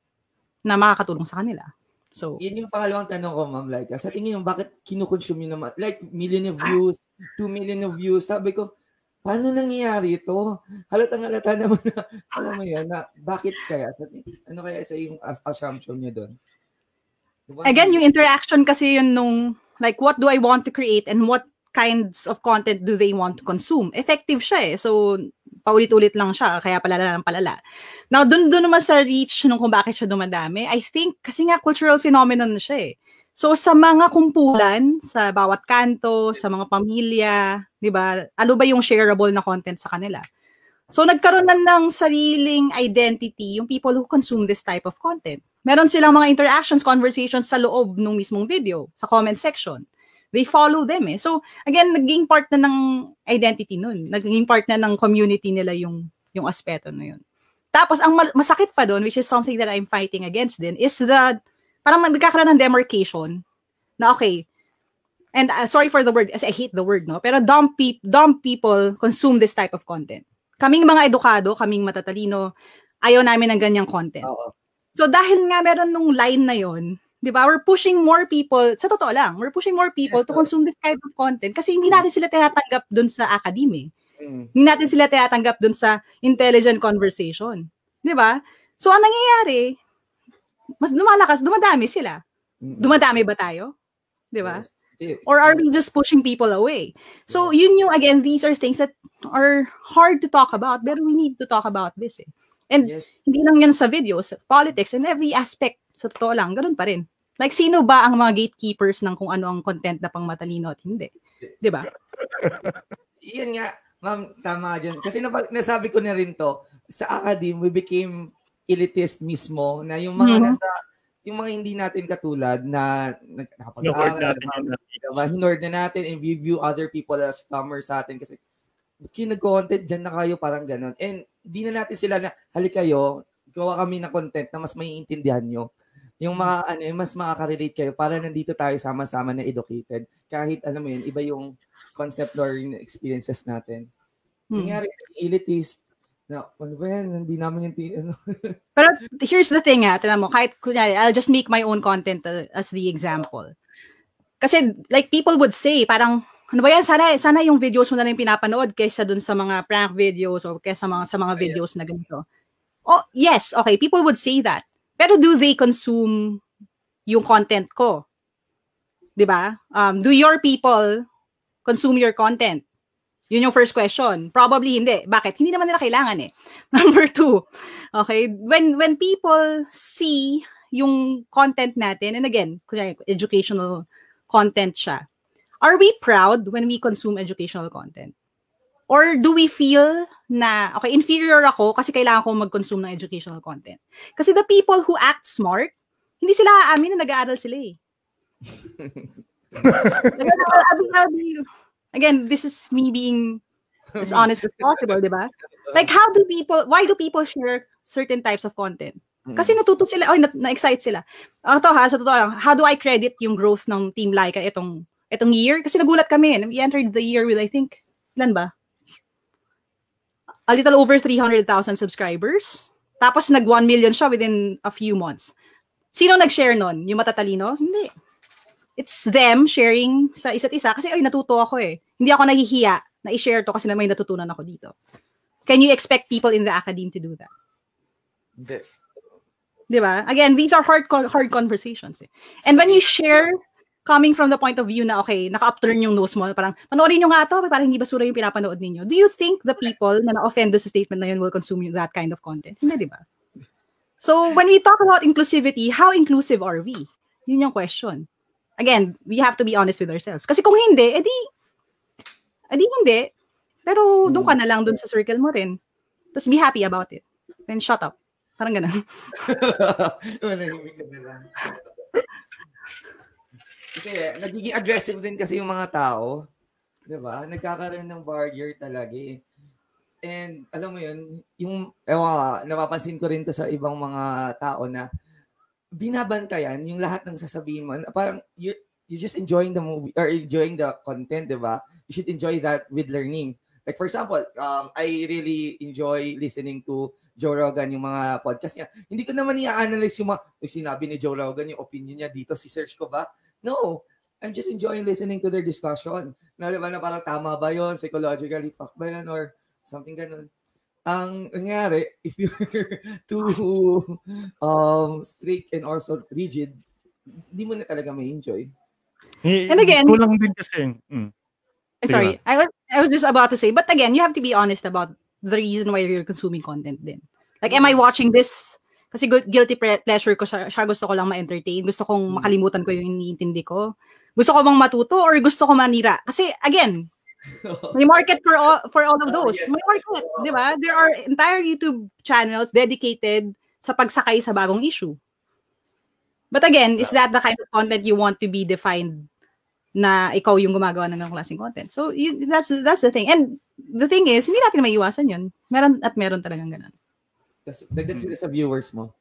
Speaker 3: na makakatulong sa kanila. So,
Speaker 2: yun yung pangalawang tanong ko, Ma'am Laika. Sa tingin mo, bakit kinukonsume yun naman? Like, million of views, two million of views. Sabi ko, paano nangyayari ito? Halatang halata naman na, alam mo yun, na bakit kaya? Ano kaya sa yung assumption niya doon?
Speaker 3: Again, yung interaction kasi yun nung, like, what do I want to create and what kinds of content do they want to consume. Effective siya eh. So, paulit-ulit lang siya, kaya palala ng palala. Now, dun, dun naman sa reach nung kung bakit siya dumadami, I think, kasi nga cultural phenomenon siya eh. So, sa mga kumpulan, sa bawat kanto, sa mga pamilya, di ba, ano ba yung shareable na content sa kanila? So, nagkaroon na ng sariling identity yung people who consume this type of content. Meron silang mga interactions, conversations sa loob ng mismong video, sa comment section they follow them eh. So, again, naging part na ng identity nun. Naging part na ng community nila yung, yung aspeto na yun. Tapos, ang masakit pa doon, which is something that I'm fighting against din, is the, parang nagkakaroon ng demarcation na okay, and uh, sorry for the word, as I hate the word, no? Pero dumb, pe- dumb people consume this type of content. Kaming mga edukado, kaming matatalino, ayaw namin ng ganyang content. Oo. So dahil nga meron nung line na yon, 'di ba? We're pushing more people, sa totoo lang, we're pushing more people yes, to consume this kind of content kasi hindi natin sila tinatanggap doon sa academy. Mm. Hindi natin sila tinatanggap doon sa intelligent conversation. 'Di ba? So ang nangyayari, mas lumalakas, dumadami sila. Dumadami ba tayo? 'Di ba? Yes. Or are we just pushing people away? So, yun yung, again, these are things that are hard to talk about, but we need to talk about this. Eh. And yes. hindi lang yan sa videos, politics, and every aspect, sa totoo lang, ganun pa rin. Like, sino ba ang mga gatekeepers ng kung ano ang content na pang matalino at hindi? Di ba?
Speaker 2: Iyan nga, ma'am, tama dyan. Kasi napag, nasabi ko na rin to, sa academy, we became elitist mismo na yung mga mm-hmm. nasa yung mga hindi natin katulad na nakapag-aaral, diba? hinord na natin and we view other people as scammers sa atin kasi kung nag-content, dyan na kayo, parang ganon. And di na natin sila na, halik kayo, gawa kami ng content na mas maiintindihan nyo yung mga ano, yung mas makaka-relate kayo para nandito tayo sama-sama na educated. Kahit alam mo yun, iba yung concept or yung experiences natin. Hmm. Nangyari, elitist, na, ano ba yan, hindi namin yung, ano.
Speaker 3: Pero here's the thing ha, tinan mo, kahit kunyari, I'll just make my own content uh, as the example. Kasi like people would say, parang, ano ba yan, sana, sana yung videos mo na lang pinapanood kaysa dun sa mga prank videos or kaysa mga, sa mga videos na ganito. Oh, yes, okay, people would say that. Pero do they consume yung content ko? 'Di ba? Um, do your people consume your content? Yun yung first question. Probably hindi. Bakit? Hindi naman nila kailangan eh. Number two, okay, when when people see yung content natin, and again, educational content siya, are we proud when we consume educational content? Or do we feel na, okay, inferior ako kasi kailangan ko mag-consume ng educational content? Kasi the people who act smart, hindi sila aamin na nag-aaral sila eh. Again, this is me being as honest as possible, di ba? Like, how do people, why do people share certain types of content? Hmm. Kasi natuto sila, oh, na-excite sila. Ito ha, sa totoo lang, how do I credit yung growth ng Team Laika itong, itong year? Kasi nagulat kami, we entered the year with, I think, ilan ba? A little over 300,000 subscribers. Tapos nag 1 million siya within a few months. Sino nag-share nun? Yung matatalino? Hindi. It's them sharing sa isa't isa kasi ay natuto ako eh. Hindi ako nahihiya na i-share to kasi na may natutunan ako dito. can you expect people in the academe to do that?
Speaker 2: Hindi.
Speaker 3: Di ba? Again, these are hard hard conversations. Eh. And when you share coming from the point of view na, okay, naka-upturn yung nose mo, parang, panoorin nyo nga to, parang hindi basura yung pinapanood ninyo. Do you think the people na na-offend sa statement na yun will consume that kind of content? Hindi, di ba? So, when we talk about inclusivity, how inclusive are we? Yun yung question. Again, we have to be honest with ourselves. Kasi kung hindi, edi, edi hindi. Pero doon ka na lang doon sa circle mo rin. Tapos be happy about it. Then shut up. Parang ganun.
Speaker 2: Manahimik ka na lang. Kasi nagiging aggressive din kasi yung mga tao. 'Di ba? Nagkakaroon ng barrier talaga eh. And alam mo yun, yung ewan, napapansin ko rin to sa ibang mga tao na binabantayan yung lahat ng sasabihin mo. Parang you you just enjoying the movie or enjoying the content, 'di ba? You should enjoy that with learning. Like for example, um, I really enjoy listening to Joe Rogan yung mga podcast niya. Hindi ko naman i-analyze yung mga, sinabi ni Joe Rogan yung opinion niya dito, si search ko ba? No. I'm just enjoying listening to their discussion. Na, diba, na parang tama ba yon Psychologically, fuck ba yan? Or something ganun. Ang nangyari, if you're too um, strict and also rigid, hindi mo na talaga may enjoy.
Speaker 3: And again,
Speaker 1: kulang din kasi. Mm.
Speaker 3: Sorry, I was I was just about to say, but again, you have to be honest about the reason why you're consuming content then. Like, am I watching this kasi guilty pleasure ko siya, siya gusto ko lang ma-entertain. Gusto kong hmm. makalimutan ko yung iniintindi ko. Gusto ko bang matuto or gusto ko manira? Kasi again, may market for all for all of those. May market, 'di ba? There are entire YouTube channels dedicated sa pagsakay sa bagong issue. But again, is that the kind of content you want to be defined na ikaw yung gumagawa ng ganong klaseng content? So, you, that's that's the thing. And the thing is, hindi natin maiiwasan yun. Meron at meron talagang ganun.
Speaker 2: Kasi dagdag sila sa viewers mo.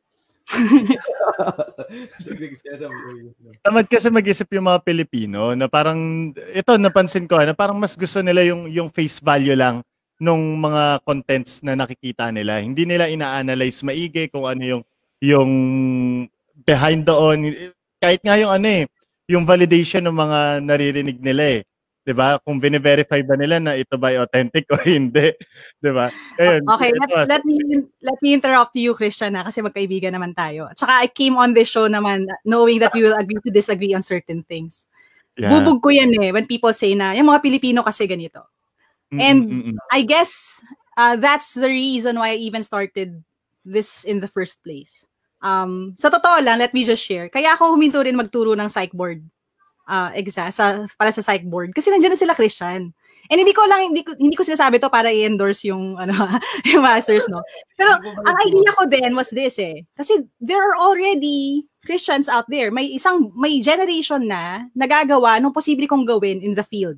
Speaker 2: dagdag sila sa viewers mo.
Speaker 1: Tamad kasi mag-isip yung mga Pilipino na parang, ito napansin ko, na parang mas gusto nila yung, yung face value lang nung mga contents na nakikita nila. Hindi nila ina-analyze maigi kung ano yung yung behind the on kahit nga yung ano eh yung validation ng mga naririnig nila eh 'di ba? Kung bine-verify ba nila na ito ba ay authentic o hindi, 'di ba?
Speaker 3: Ayun. Okay, let, let me let me interrupt you Christian na kasi magkaibigan naman tayo. At saka I came on this show naman knowing that we will agree to disagree on certain things. Yeah. Bubog ko yan eh when people say na yung mga Pilipino kasi ganito. And Mm-mm-mm. I guess uh, that's the reason why I even started this in the first place. Um, sa totoo lang, let me just share. Kaya ako huminto rin magturo ng psych board uh, exa sa para sa psych board kasi nandiyan na sila Christian. And hindi ko lang hindi ko hindi ko sinasabi to para i-endorse yung ano yung masters no. Pero ang idea ko din was this eh. Kasi there are already Christians out there. May isang may generation na nagagawa nung posible kong gawin in the field.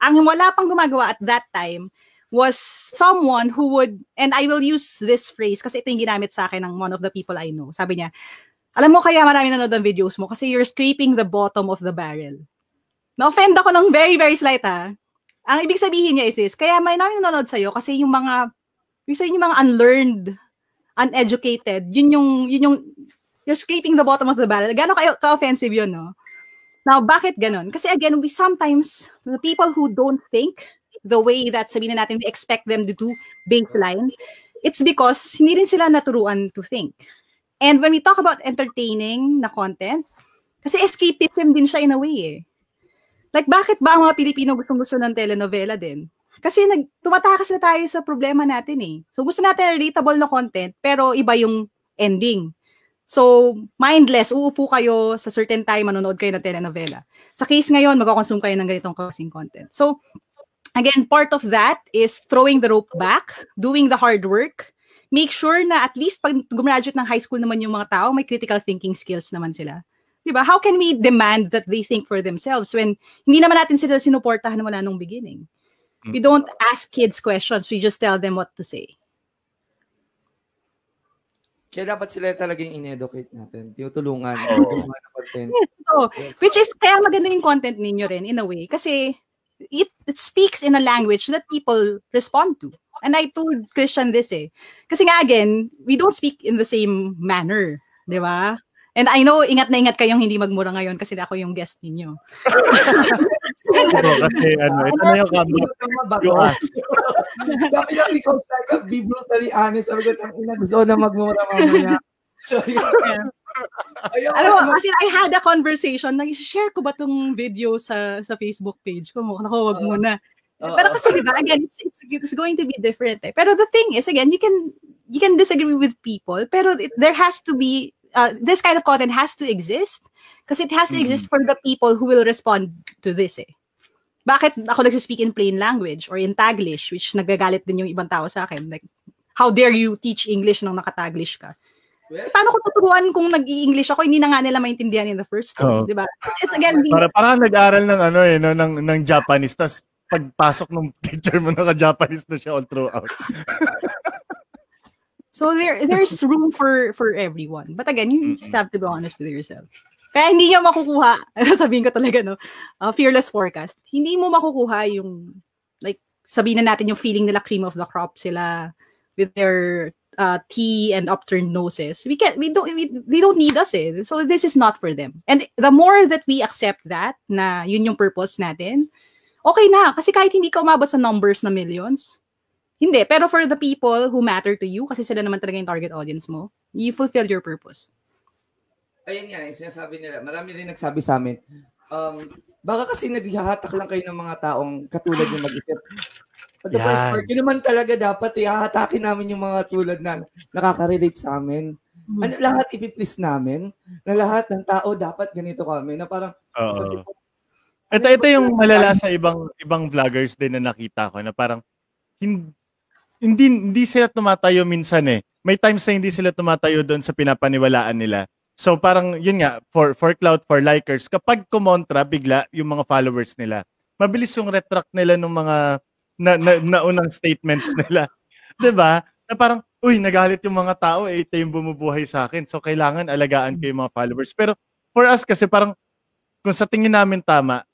Speaker 3: Ang wala pang gumagawa at that time was someone who would, and I will use this phrase kasi ito yung ginamit sa akin ng one of the people I know. Sabi niya, alam mo kaya marami nanood ng videos mo kasi you're scraping the bottom of the barrel. Na-offend ako ng very, very slight ha. Ang ibig sabihin niya is this, kaya may namin nanonood sa'yo kasi yung mga, yung sa yung mga unlearned, uneducated, yun yung, yun yung, you're scraping the bottom of the barrel. Gano'n kayo, ka-offensive yun, no? Now, bakit ganun? Kasi again, we sometimes, the people who don't think the way that sabihin na natin, we expect them to do baseline, it's because hindi rin sila naturuan to think. And when we talk about entertaining na content, kasi escapism din siya in a way eh. Like, bakit ba ang mga Pilipino gustong-gusto ng telenovela din? Kasi nag, tumatakas na tayo sa problema natin eh. So, gusto natin relatable na content, pero iba yung ending. So, mindless, uupo kayo sa certain time, manonood kayo ng telenovela. Sa case ngayon, magkakonsume kayo ng ganitong klaseng content. So, again, part of that is throwing the rope back, doing the hard work, make sure na at least pag gumraduate ng high school naman yung mga tao, may critical thinking skills naman sila. Diba? How can we demand that they think for themselves when hindi naman natin sila sinuportahan wala nung beginning? We mm. don't ask kids questions. We just tell them what to say.
Speaker 2: Kaya dapat sila talagang in-educate natin. Tinutulungan. Oh.
Speaker 3: content. so, which is, kaya maganda yung content ninyo rin in a way. Kasi it, it speaks in a language that people respond to. And I told Christian this eh. Kasi nga again, we don't speak in the same manner. Di ba? And I know, ingat na ingat kayong hindi magmura ngayon kasi ako yung guest ninyo.
Speaker 1: Oo, kasi ano, ito na yung
Speaker 2: ba?
Speaker 1: Go ask.
Speaker 2: Sabi lang ni Coach Laika, be brutally honest. Sabi ko, tang ina, gusto na magmura mamaya. So. Ayun,
Speaker 3: Alam mo, as in, I had a conversation, nag-share ko ba tong video sa sa Facebook page ko? Ako, wag
Speaker 2: Oo.
Speaker 3: muna. Pero kasi, di ba, again, it's, it's, it's going to be different. Eh. Pero the thing is, again, you can you can disagree with people, pero it, there has to be, uh, this kind of content has to exist kasi it has to exist for the people who will respond to this eh. Bakit ako nagsispeak in plain language or in Taglish, which nagagalit din yung ibang tao sa akin. Like, how dare you teach English nung nakataglish ka?
Speaker 2: Well,
Speaker 3: Paano ko tuturuan kung nag-i-English ako, hindi na nga nila maintindihan in the first place,
Speaker 1: Oo.
Speaker 3: di ba? It's again, these,
Speaker 1: Para parang nag-aral ng ano eh, no, ng, ng Japanese, tapos pagpasok ng teacher mo, naka-Japanese na siya all throughout.
Speaker 3: So there there's room for for everyone. But again, you just have to be honest with yourself. Kaya hindi niyo makukuha, sabihin ko talaga no, uh, fearless forecast. Hindi mo makukuha yung like sabihin na natin yung feeling nila cream of the crop sila with their uh, tea and upturned noses. We can we don't we, they don't need us eh. So this is not for them. And the more that we accept that na yun yung purpose natin, okay na kasi kahit hindi ka umabot sa numbers na millions, hindi. Pero for the people who matter to you, kasi sila naman talaga yung target audience mo, you fulfill your purpose.
Speaker 2: ayun nga, yung sinasabi nila, marami rin nagsabi sa amin, um, baka kasi naghahatak lang kayo ng mga taong katulad yung mag-isip. But the
Speaker 1: Yan.
Speaker 2: first part, yun naman talaga dapat ihahatakin namin yung mga tulad na nakaka-relate sa amin.
Speaker 3: Hmm.
Speaker 2: Ano lahat ipiplease namin, na lahat ng tao dapat ganito kami, na parang, sabi
Speaker 1: Oo.
Speaker 2: ko,
Speaker 1: Ito, ito yung malala sa ibang ibang vloggers din na nakita ko na parang hin- hindi hindi sila tumatayo minsan eh. May times na hindi sila tumatayo doon sa pinapaniwalaan nila. So parang yun nga for for cloud for likers kapag kumontra bigla yung mga followers nila. Mabilis yung retract nila ng mga na, na, naunang statements nila. 'Di ba? Na parang uy nagalit yung mga tao eh ito yung bumubuhay sa akin. So kailangan alagaan ko yung mga followers. Pero for us kasi parang kung sa tingin namin tama,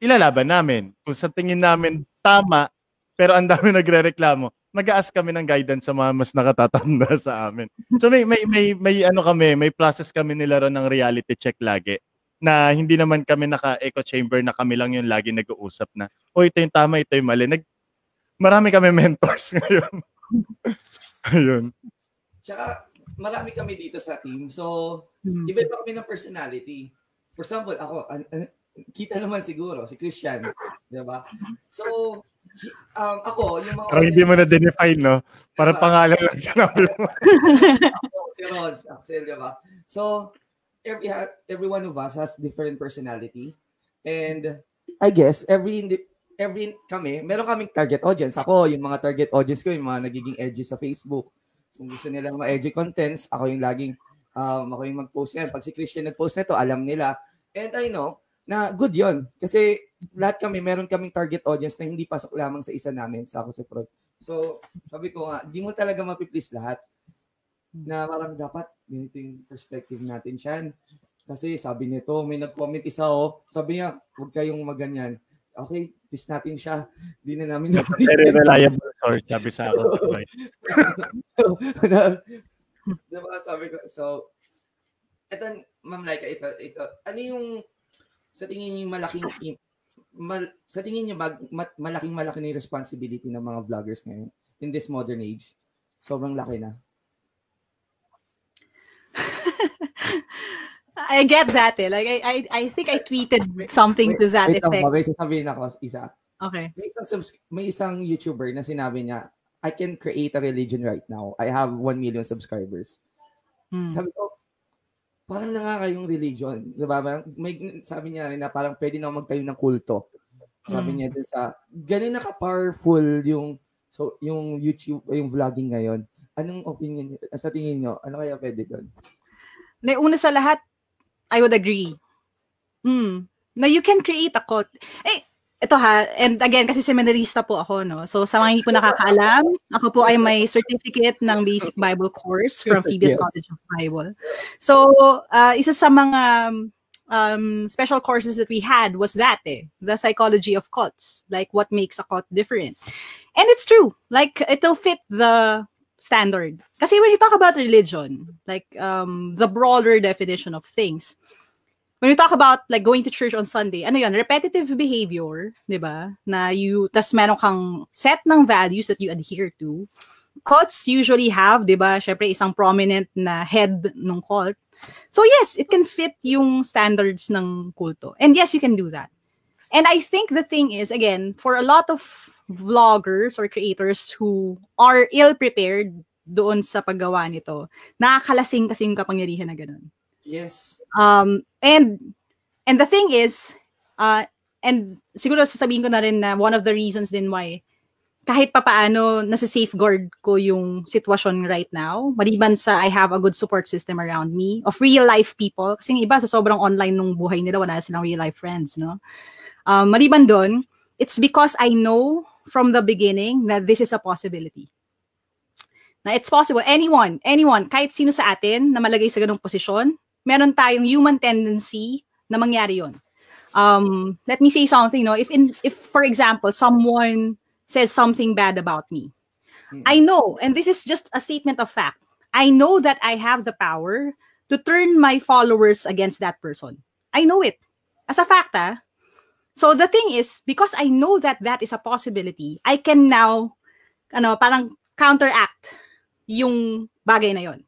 Speaker 1: ilalaban namin. Kung sa tingin namin tama, pero ang dami nagrereklamo, mag-ask kami ng guidance sa mga mas nakatatanda sa amin. So may may may may ano kami, may process kami nila ron ng reality check lagi na hindi naman kami naka-echo chamber na kami lang yung lagi nag-uusap na, oh ito yung tama, ito yung mali. Nag, marami kami mentors ngayon. Ayun.
Speaker 2: Tsaka, marami kami dito sa team. So,
Speaker 3: Hmm.
Speaker 2: iba-iba kami ng personality. For example, ako, an- an- kita naman siguro, si Christian. Di ba? So, um, ako, yung mga...
Speaker 1: Parang hindi mo na define no? Parang pangalan lang sinabi mo.
Speaker 2: si Rod, si Axel, di ba? So, every, every one of us has different personality. And, I guess, every every kami, meron kaming target audience. Ako, yung mga target audience ko, yung mga nagiging edgy sa Facebook. So, gusto nila mga edgy contents, ako yung laging, um, ako yung mag-post yan. Pag si Christian nag-post nito, alam nila. And I know, na good yon Kasi lahat kami, meron kaming target audience na hindi pasok lamang sa isa namin, sa ako sa Prod. So, sabi ko nga, di mo talaga mapiplease lahat. Na parang dapat, ganito yung perspective natin siyan. Kasi sabi nito, may nag-comment isa oh, sabi niya, huwag kayong maganyan. Okay, please natin siya. Di na namin
Speaker 1: Very reliable source, sabi sa ako.
Speaker 2: diba, sabi ko, so, ito, Ma'am Laika, ito, ito, ano yung, sa tingin niyo malaking, mal, sa tingin niyo mag, mat, malaking malaki na yung responsibility ng mga vloggers ngayon in this modern age? Sobrang laki na.
Speaker 3: I get that eh. Like, I, I, I think I tweeted something to that
Speaker 2: Wait
Speaker 3: effect.
Speaker 2: may sasabihin ako, isa.
Speaker 3: Okay.
Speaker 2: May isang, subs- may isang YouTuber na sinabi niya, I can create a religion right now. I have 1 million subscribers.
Speaker 3: Hmm.
Speaker 2: Sabi ko, parang nakakayong religion. Diba? Parang, may, sabi niya rin na parang pwede na magtayo ng kulto. Sabi
Speaker 3: Mm.
Speaker 2: niya dun sa, ganun na ka-powerful yung, so, yung YouTube, yung vlogging ngayon. Anong opinion? Sa tingin niyo, ano kaya pwede doon?
Speaker 3: Na una sa lahat, I would agree. Hmm. Na you can create a cult. Eh, ito ha, and again, kasi seminarista po ako, no? So, sa mga hindi po nakakaalam, ako po ay may certificate ng Basic Bible course from Phoebe's
Speaker 2: Yes.
Speaker 3: College of Bible. So, uh, isa sa mga um, special courses that we had was that eh, the psychology of cults, like what makes a cult different. And it's true. Like, it'll fit the standard. Kasi when you talk about religion, like um, the broader definition of things, when you talk about like going to church on Sunday, ano yun, repetitive behavior, di ba? Na you, tas meron kang set ng values that you adhere to. Cults usually have, di ba, syempre isang prominent na head ng cult. So yes, it can fit yung standards ng kulto. And yes, you can do that. And I think the thing is, again, for a lot of vloggers or creators who are ill-prepared doon sa paggawa nito, nakakalasing kasi yung kapangyarihan na ganun.
Speaker 2: Yes.
Speaker 3: Um, and, and the thing is, uh, and siguro sasabihin ko na rin na one of the reasons din why kahit papaano nasa safeguard ko yung sitwasyon right now, maliban sa I have a good support system around me of real life people, kasi yung iba sa sobrang online nung buhay nila, wala silang real life friends, no? Um, maliban doon, it's because I know from the beginning that this is a possibility. Na it's possible. Anyone, anyone, kahit sino sa atin na malagay sa ganung posisyon, meron tayong human tendency na mangyari yon. Um, let me say something, no? If in if for example, someone says something bad about me, hmm. I know, and this is just a statement of fact. I know that I have the power to turn my followers against that person. I know it. As a fact, ah, So the thing is, because I know that that is a possibility, I can now, ano, parang counteract yung bagay na yon.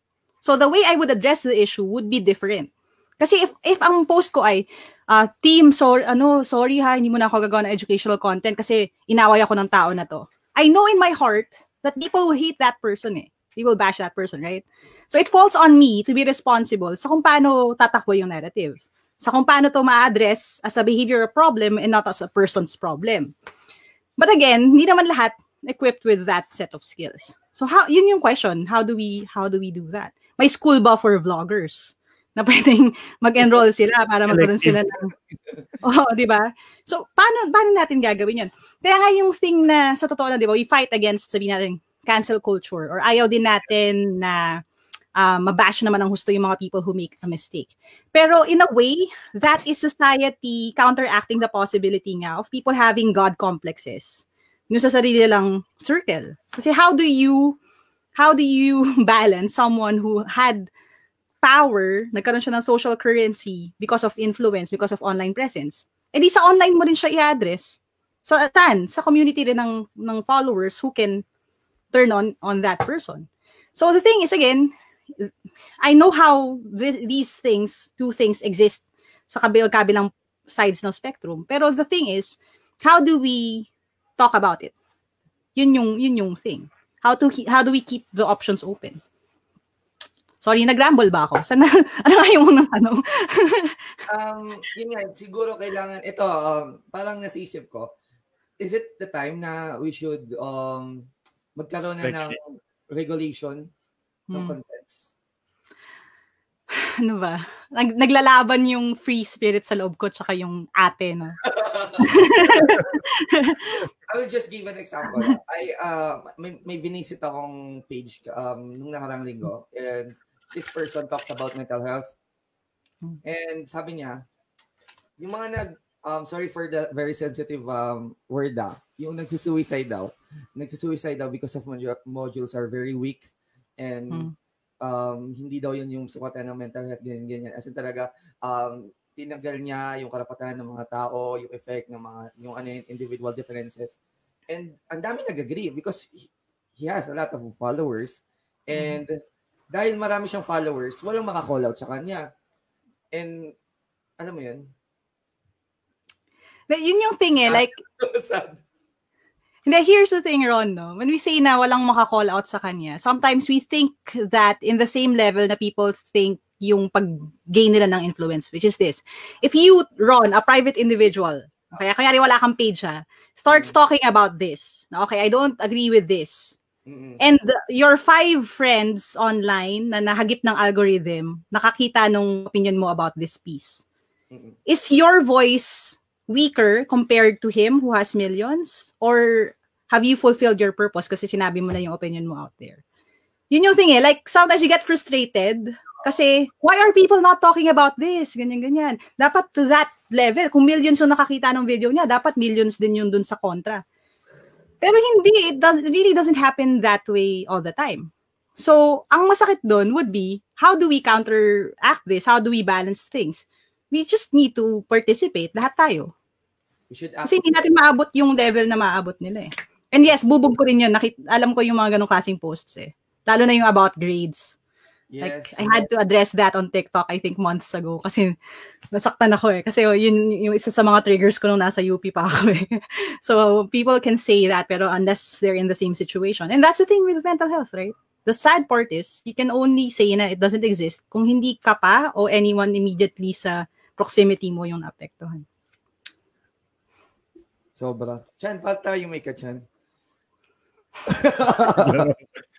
Speaker 3: So the way I would address the issue would be different. Kasi if if ang post ko ay uh, team sorry ano sorry ha hindi mo na ako gagawa ng educational content kasi inaway ako ng tao na to. I know in my heart that people will hate that person eh. They will bash that person, right? So it falls on me to be responsible sa kung paano tatakbo yung narrative sa kung paano to ma-address as a behavioral problem and not as a person's problem. But again, hindi naman lahat equipped with that set of skills. So how yun yung question, how do we how do we do that? May school ba for vloggers? Na pwedeng mag-enroll sila para magkaroon sila ng Oh, di ba? So paano paano natin gagawin 'yon? Kaya nga yung thing na sa totoo lang, di ba, we fight against sabihin natin cancel culture or ayaw din natin na uh, mabash naman ang husto yung mga people who make a mistake. Pero in a way, that is society counteracting the possibility nga of people having God complexes. Yung sa sarili lang circle. Kasi how do you how do you balance someone who had power, nagkaroon siya ng social currency because of influence, because of online presence. E di sa online mo rin siya i-address. So, tan, sa community din ng, ng followers who can turn on on that person. So the thing is, again, I know how this, these things, two things exist sa kabilang, kabilang sides ng spectrum. Pero the thing is, how do we talk about it? Yun yung, yun yung thing. How to how do we keep the options open? Sorry, nag-ramble ba ako? Sana, ano nga yung unang tanong?
Speaker 2: um, yun nga, siguro kailangan, ito, um, parang nasa isip ko, is it the time na we should um, magkaroon na ng regulation ng hmm.
Speaker 3: ano ba? Nag, naglalaban yung free spirit sa loob ko tsaka yung ate, no?
Speaker 2: I will just give an example. I uh may, may binisit akong page um nung nakarang linggo and this person talks about mental health. And sabi niya, yung mga nag um sorry for the very sensitive um word ah, yung nagsusuicide daw. Nagsusuicide daw because of modules are very weak and hmm um, hindi daw yun yung sukatan ng mental health, ganyan, ganyan. As in talaga, um, tinanggal niya yung karapatan ng mga tao, yung effect ng mga, yung ano yung individual differences. And ang dami nag-agree because he, he has a lot of followers. And mm-hmm. dahil marami siyang followers, walang maka-call out sa kanya. And, ano mo yun?
Speaker 3: Yun yung thing eh, like, sad. Hindi, here's the thing, Ron, no? When we say na walang maka-call out sa kanya, sometimes we think that in the same level na people think yung pag-gain nila ng influence, which is this. If you, Ron, a private individual, kaya kaya wala kang page ha, starts mm. talking about this. Okay, I don't agree with this. Mm-hmm. And your five friends online na nahagip ng algorithm, nakakita nung opinion mo about this piece. Mm-hmm. Is your voice weaker compared to him who has millions? Or have you fulfilled your purpose kasi sinabi mo na yung opinion mo out there? Yun yung thing eh. Like, sometimes you get frustrated kasi, why are people not talking about this? Ganyan, ganyan. Dapat to that level, kung millions yung nakakita ng video niya, dapat millions din yun dun sa kontra. Pero hindi, it, does, it really doesn't happen that way all the time. So, ang masakit doon would be, how do we counteract this? How do we balance things? We just need to participate, lahat tayo.
Speaker 2: We should
Speaker 3: Kasi hindi natin maabot yung level na maabot nila eh. And yes, bubog ko rin yun. Nakit, alam ko yung mga ganong klaseng posts eh. Lalo na yung about grades. Like, I had to address that on TikTok, I think, months ago. Kasi, nasaktan ako eh. Kasi yun yung isa sa mga triggers ko nung nasa UP pa ako eh. So, people can say that, pero unless they're in the same situation. And that's the thing with mental health, right? The sad part is, you can only say na it doesn't exist kung hindi ka pa o anyone immediately sa proximity mo yung naapektuhan.
Speaker 2: Sobra. Chan, falta yung may ka, Chan.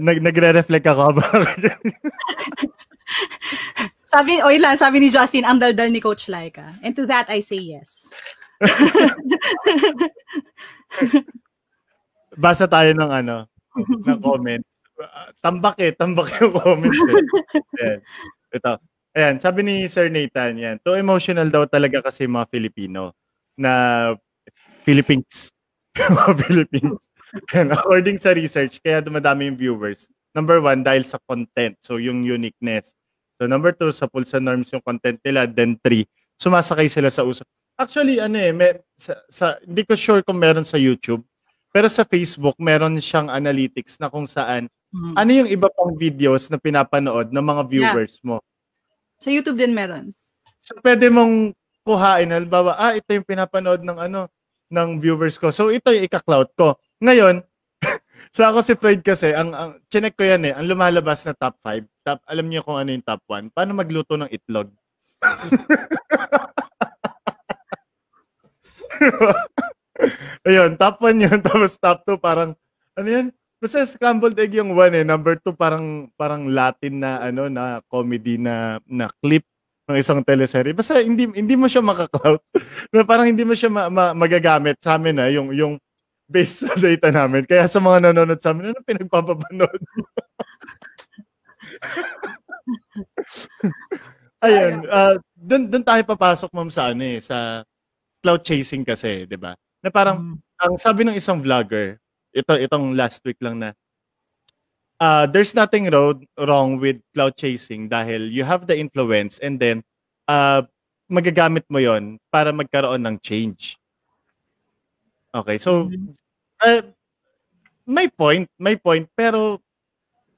Speaker 1: Nag, nagre-reflect ako.
Speaker 3: Sabi, o lang, sabi ni Justin, ang daldal ni Coach Laika. And to that, I say yes.
Speaker 1: Basa tayo ng ano, ng comment. Tambak eh, tambak yung comments eh. Ayan. Ito. Ayan, sabi ni Sir Nathan, yan. Too emotional daw talaga kasi mga Filipino na Philippines. mga Philippines. And according sa research, kaya dumadami yung viewers. Number one, dahil sa content. So, yung uniqueness. So, number two, sa pulsa norms yung content nila. Then three, sumasakay sila sa uso. Actually, ano eh, may, sa, sa, hindi ko sure kung meron sa YouTube. Pero sa Facebook, meron siyang analytics na kung saan,
Speaker 3: Mhm.
Speaker 1: ano yung iba pang videos na pinapanood ng mga viewers mo.
Speaker 3: Sa YouTube din meron.
Speaker 1: So, pwede mong kuhain, halimbawa, ah, ito yung pinapanood ng ano, ng viewers ko. So, ito yung ika-clout ko. Ngayon, sa ako si Floyd kasi, ang, ang chinek ko yan eh, ang lumalabas na top 5, top, alam niyo kung ano yung top 1, paano magluto ng itlog. Ayun, top 1 yun, tapos top 2 parang, ano yan? Basta scrambled egg yung 1 eh, number 2 parang, parang Latin na, ano, na comedy na, na clip ng isang teleserye. Basta hindi hindi mo siya maka-clout. Parang hindi mo siya ma- ma- magagamit sa amin na yung yung based sa data namin. Kaya sa mga nanonood sa amin, ano pinagpapapanood? Ayun, uh, dun, dun tayo papasok ma'am sa ano eh, sa cloud chasing kasi, 'di ba? Na parang
Speaker 3: Mm.
Speaker 1: ang sabi ng isang vlogger, ito itong last week lang na uh, there's nothing wrong, wrong with cloud chasing dahil you have the influence and then uh, magagamit mo yon para magkaroon ng change. Okay, so uh, may point, may point pero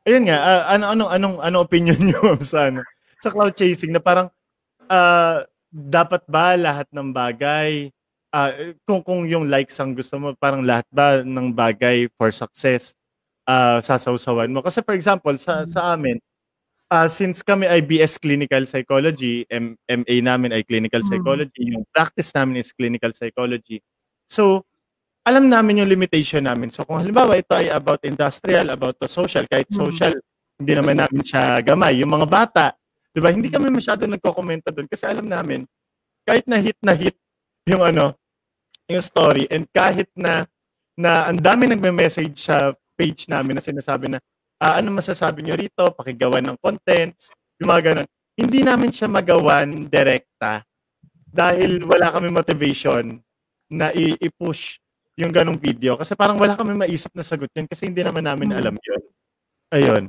Speaker 1: ayun nga, uh, ano anong anong ano opinion niyo sa ano sa cloud chasing na parang uh, dapat ba lahat ng bagay uh, kung kung yung likes ang gusto mo parang lahat ba ng bagay for success uh, sasawsawan mo? Kasi for example sa sa amin uh, since kami ay BS clinical psychology M- MA namin ay clinical
Speaker 3: Mm.
Speaker 1: psychology yung practice namin is clinical psychology. So alam namin yung limitation namin. So kung halimbawa ito ay about industrial about the social kahit
Speaker 3: Mm.
Speaker 1: social hindi naman namin siya gamay. Yung mga bata 'di ba? Hindi kami masyado nagko-komento doon kasi alam namin kahit na hit na hit yung ano yung story and kahit na na ang dami nagme-message sa page namin na sinasabi na ah, ano masasabi nyo rito? Pakigawan ng contents. Yung mga ganun. Hindi namin siya magawan direkta dahil wala kami motivation na i-push yung ganong video kasi parang wala kami maisip na sagot yan kasi hindi naman namin alam yun ayun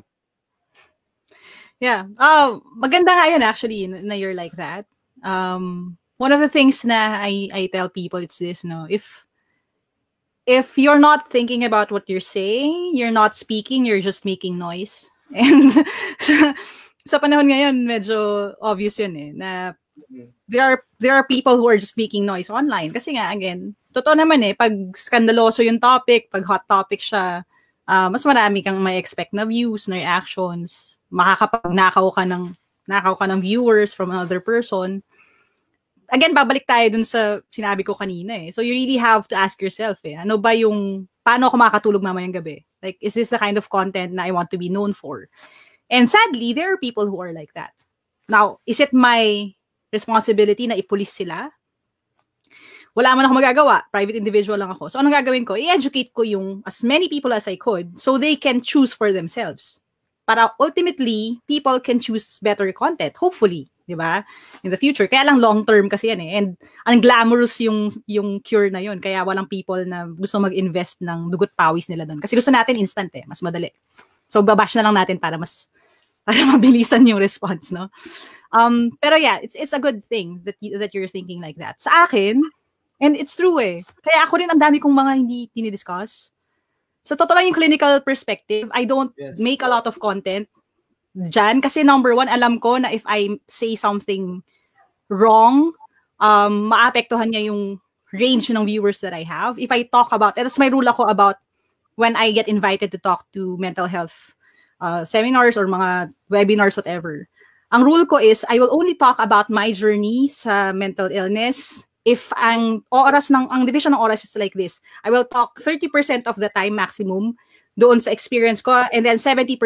Speaker 3: Yeah. Oh, maganda nga yun actually na na you're like that. Um, one of the things na I, I tell people it's this, no, if if you're not thinking about what you're saying, you're not speaking, you're just making noise. And sa, sa panahon ngayon, medyo obvious yun eh, na there are there are people who are just making noise online. Kasi nga, again, totoo naman eh, pag skandaloso yung topic, pag hot topic siya, ah, mas marami kang may expect na views, na reactions, makakapagnakaw ka ng nakaw ka ng viewers from another person. Again, babalik tayo dun sa sinabi ko kanina eh. So you really have to ask yourself eh, ano ba yung, paano ako makakatulog mamayang gabi? Like, is this the kind of content na I want to be known for? And sadly, there are people who are like that. Now, is it my responsibility na ipulis sila? Wala man ako magagawa. Private individual lang ako. So, anong gagawin ko? I-educate ko yung as many people as I could so they can choose for themselves. Para ultimately, people can choose better content. Hopefully. Di ba? In the future. Kaya lang long term kasi yan eh. And ang glamorous yung, yung cure na yun. Kaya walang people na gusto mag-invest ng dugot pawis nila doon. Kasi gusto natin instant eh. Mas madali. So babash na lang natin para mas para mabilisan yung response, no? Um, pero yeah, it's it's a good thing that you, that you're thinking like that. Sa akin, and it's true eh. Kaya ako rin ang dami kong mga hindi tinidiscuss. Sa totoo lang yung clinical perspective, I don't yes. make a lot of content dyan. Kasi number one, alam ko na if I say something wrong, um, maapektuhan niya yung range ng viewers that I have. If I talk about, that's my rule ako about when I get invited to talk to mental health uh, seminars or mga webinars, whatever. Ang rule ko is, I will only talk about my journey sa mental illness if ang oras ng, ang division ng oras is like this, I will talk 30% of the time maximum doon sa experience ko and then 70%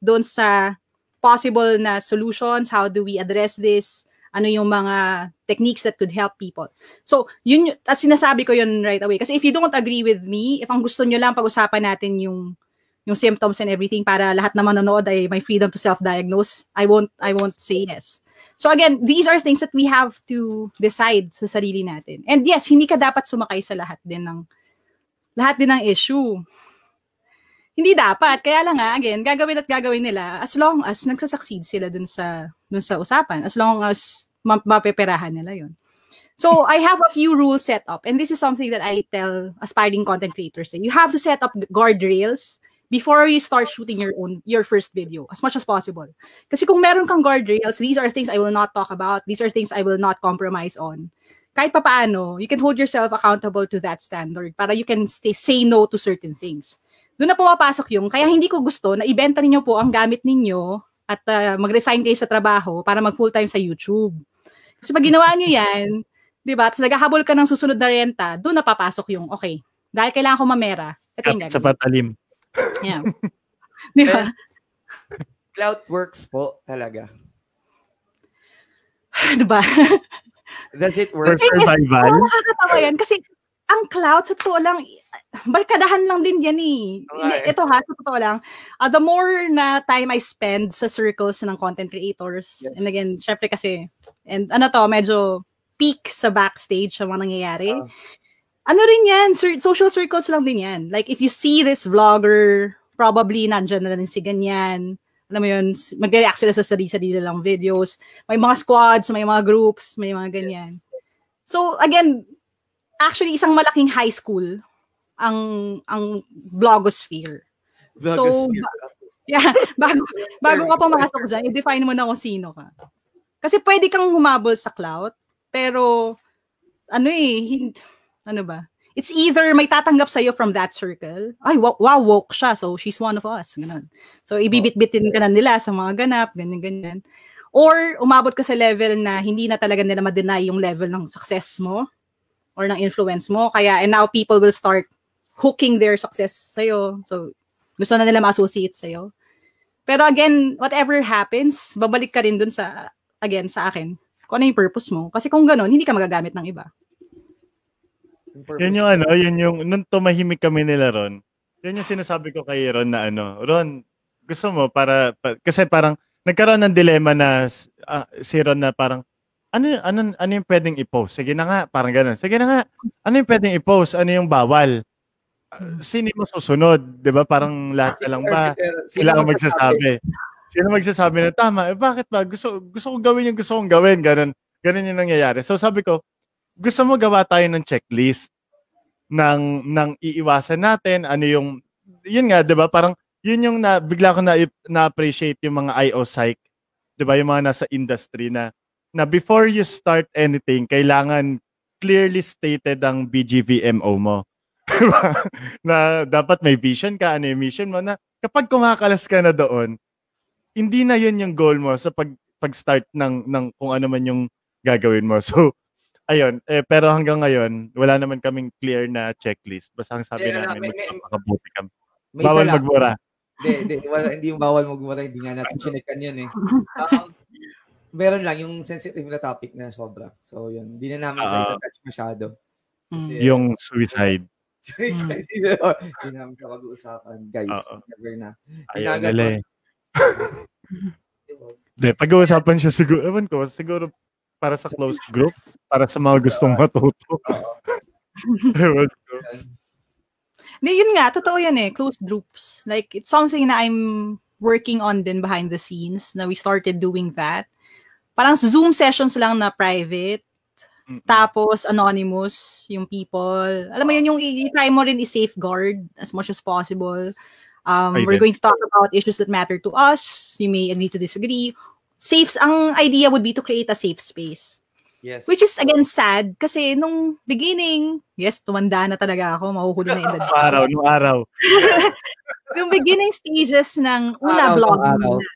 Speaker 3: doon sa possible na solutions, how do we address this, ano yung mga techniques that could help people. So, yun, at sinasabi ko yun right away. Kasi if you don't agree with me, if ang gusto nyo lang pag-usapan natin yung yung symptoms and everything para lahat na manonood ay may freedom to self-diagnose, I won't I won't say yes. So again, these are things that we have to decide sa sarili natin. And yes, hindi ka dapat sumakay sa lahat din ng lahat din ng issue. Hindi dapat. Kaya lang nga, again, gagawin at gagawin nila as long as nagsasucceed sila dun sa, dun sa usapan. As long as ma- mapeperahan nila yon. So I have a few rules set up. And this is something that I tell aspiring content creators. You have to set up guardrails before you start shooting your own your first video as much as possible. Kasi kung meron kang guardrails, these are things I will not talk about. These are things I will not compromise on. Kahit pa paano, you can hold yourself accountable to that standard para you can stay, say no to certain things. Doon na pumapasok yung, kaya hindi ko gusto na ibenta ninyo po ang gamit ninyo at uh, mag-resign kayo sa trabaho para mag full-time sa YouTube. Kasi pag ginawa nyo yan, di ba, tapos naghahabol ka ng susunod na renta, doon na papasok yung, okay, dahil kailangan ko mamera, ito yung
Speaker 1: Sa patalim.
Speaker 3: Yeah. Di ba?
Speaker 2: Cloud works po talaga.
Speaker 3: Di ba?
Speaker 2: Does it work?
Speaker 1: For survival?
Speaker 3: Oh, nakakatawa yan. Kasi ang cloud, sa totoo lang, barkadahan lang din yan eh. Okay. Ito ha, sa totoo lang, uh, the more na time I spend sa circles ng content creators, yes. and again, syempre kasi, and ano to, medyo peak sa backstage sa mga nangyayari. Uh, ano rin yan, social circles lang din yan. Like, if you see this vlogger, probably nandyan na rin si ganyan. Alam mo yun, mag-react sila sa sarili-sarili lang videos. May mga squads, may mga groups, may mga ganyan. So, again, actually, isang malaking high school ang ang blogosphere.
Speaker 2: Blogosphere. So,
Speaker 3: yeah, bago, bago ka pumasok dyan, i-define mo na kung sino ka. Kasi pwede kang humabol sa clout, pero ano eh, hindi, ano ba? It's either may tatanggap sa'yo from that circle, ay, wow, wow, woke siya, so she's one of us, ganun. So, ibibit-bitin ka na nila sa mga ganap, ganyan-ganyan. Or, umabot ka sa level na hindi na talaga nila ma-deny yung level ng success mo or ng influence mo. Kaya, and now people will start hooking their success sa'yo. So, gusto na nila ma-associate sa'yo. Pero again, whatever happens, babalik ka rin dun sa, again, sa akin, kung ano yung purpose mo. Kasi kung ganun, hindi ka magagamit ng iba.
Speaker 1: Yun yung ano, yun yung, nung tumahimik kami nila Ron, yun yung sinasabi ko kay Ron na ano, Ron, gusto mo para, pa, kasi parang, nagkaroon ng dilema na uh, si Ron na parang, ano, ano, ano yung pwedeng i-post? Sige na nga, parang ganun. Sige na nga, ano yung pwedeng i-post? Ano yung bawal? Uh, sino mo susunod? Ba? Parang lahat na lang ba? Sila ang magsasabi. Sino magsasabi na tama? Eh, bakit ba? Gusto, gusto kong gawin yung gusto kong gawin. Ganun. Ganun yung nangyayari. So sabi ko, gusto mo gawa tayo ng checklist ng ng iiwasan natin? Ano yung yun nga 'di ba? Parang yun yung na bigla ko na na-appreciate yung mga IO psych 'di ba? Yung mga nasa industry na na before you start anything kailangan clearly stated ang BGVMO mo. Na dapat may vision ka ano yung mission mo na kapag kumakalas ka na doon hindi na yun yung goal mo sa pag pag-start ng ng kung ano man yung gagawin mo. So ayun, eh, pero hanggang ngayon, wala naman kaming clear na checklist. Basta ang sabi yeah, namin, magpapakabuti kami. Bawal magmura.
Speaker 2: Hindi, hindi, wala, hindi yung bawal magmura, hindi nga natin chinekan yun eh. Um, meron lang yung sensitive na topic na sobra. So yun, hindi na namin uh, sa touch masyado.
Speaker 1: Kasi, yung suicide.
Speaker 2: Suicide, hindi namin siya pag-uusapan, guys. Uh-oh. Never na.
Speaker 1: Ayun, nila eh. Hindi, pag-uusapan siya siguro, ewan ko, siguro para sa closed group, para sa mga gustong matuto.
Speaker 3: Hindi, yun nga, totoo yan eh, closed groups. Like, it's something na I'm working on din behind the scenes, na we started doing that. Parang Zoom sessions lang na private, Mm-mm. tapos anonymous yung people. Alam mo yun, yung i-try mo rin i-safeguard as much as possible. Um, we're going to talk about issues that matter to us. You may agree to disagree. Safe, ang idea would be to create a safe space.
Speaker 2: Yes.
Speaker 3: Which is again sad kasi nung beginning, yes, tumanda na talaga ako, mahuhuli na edad.
Speaker 1: Nung araw, nung araw.
Speaker 3: yung beginning stages ng una
Speaker 2: Araw,
Speaker 3: vlogging
Speaker 2: araw.
Speaker 3: muna.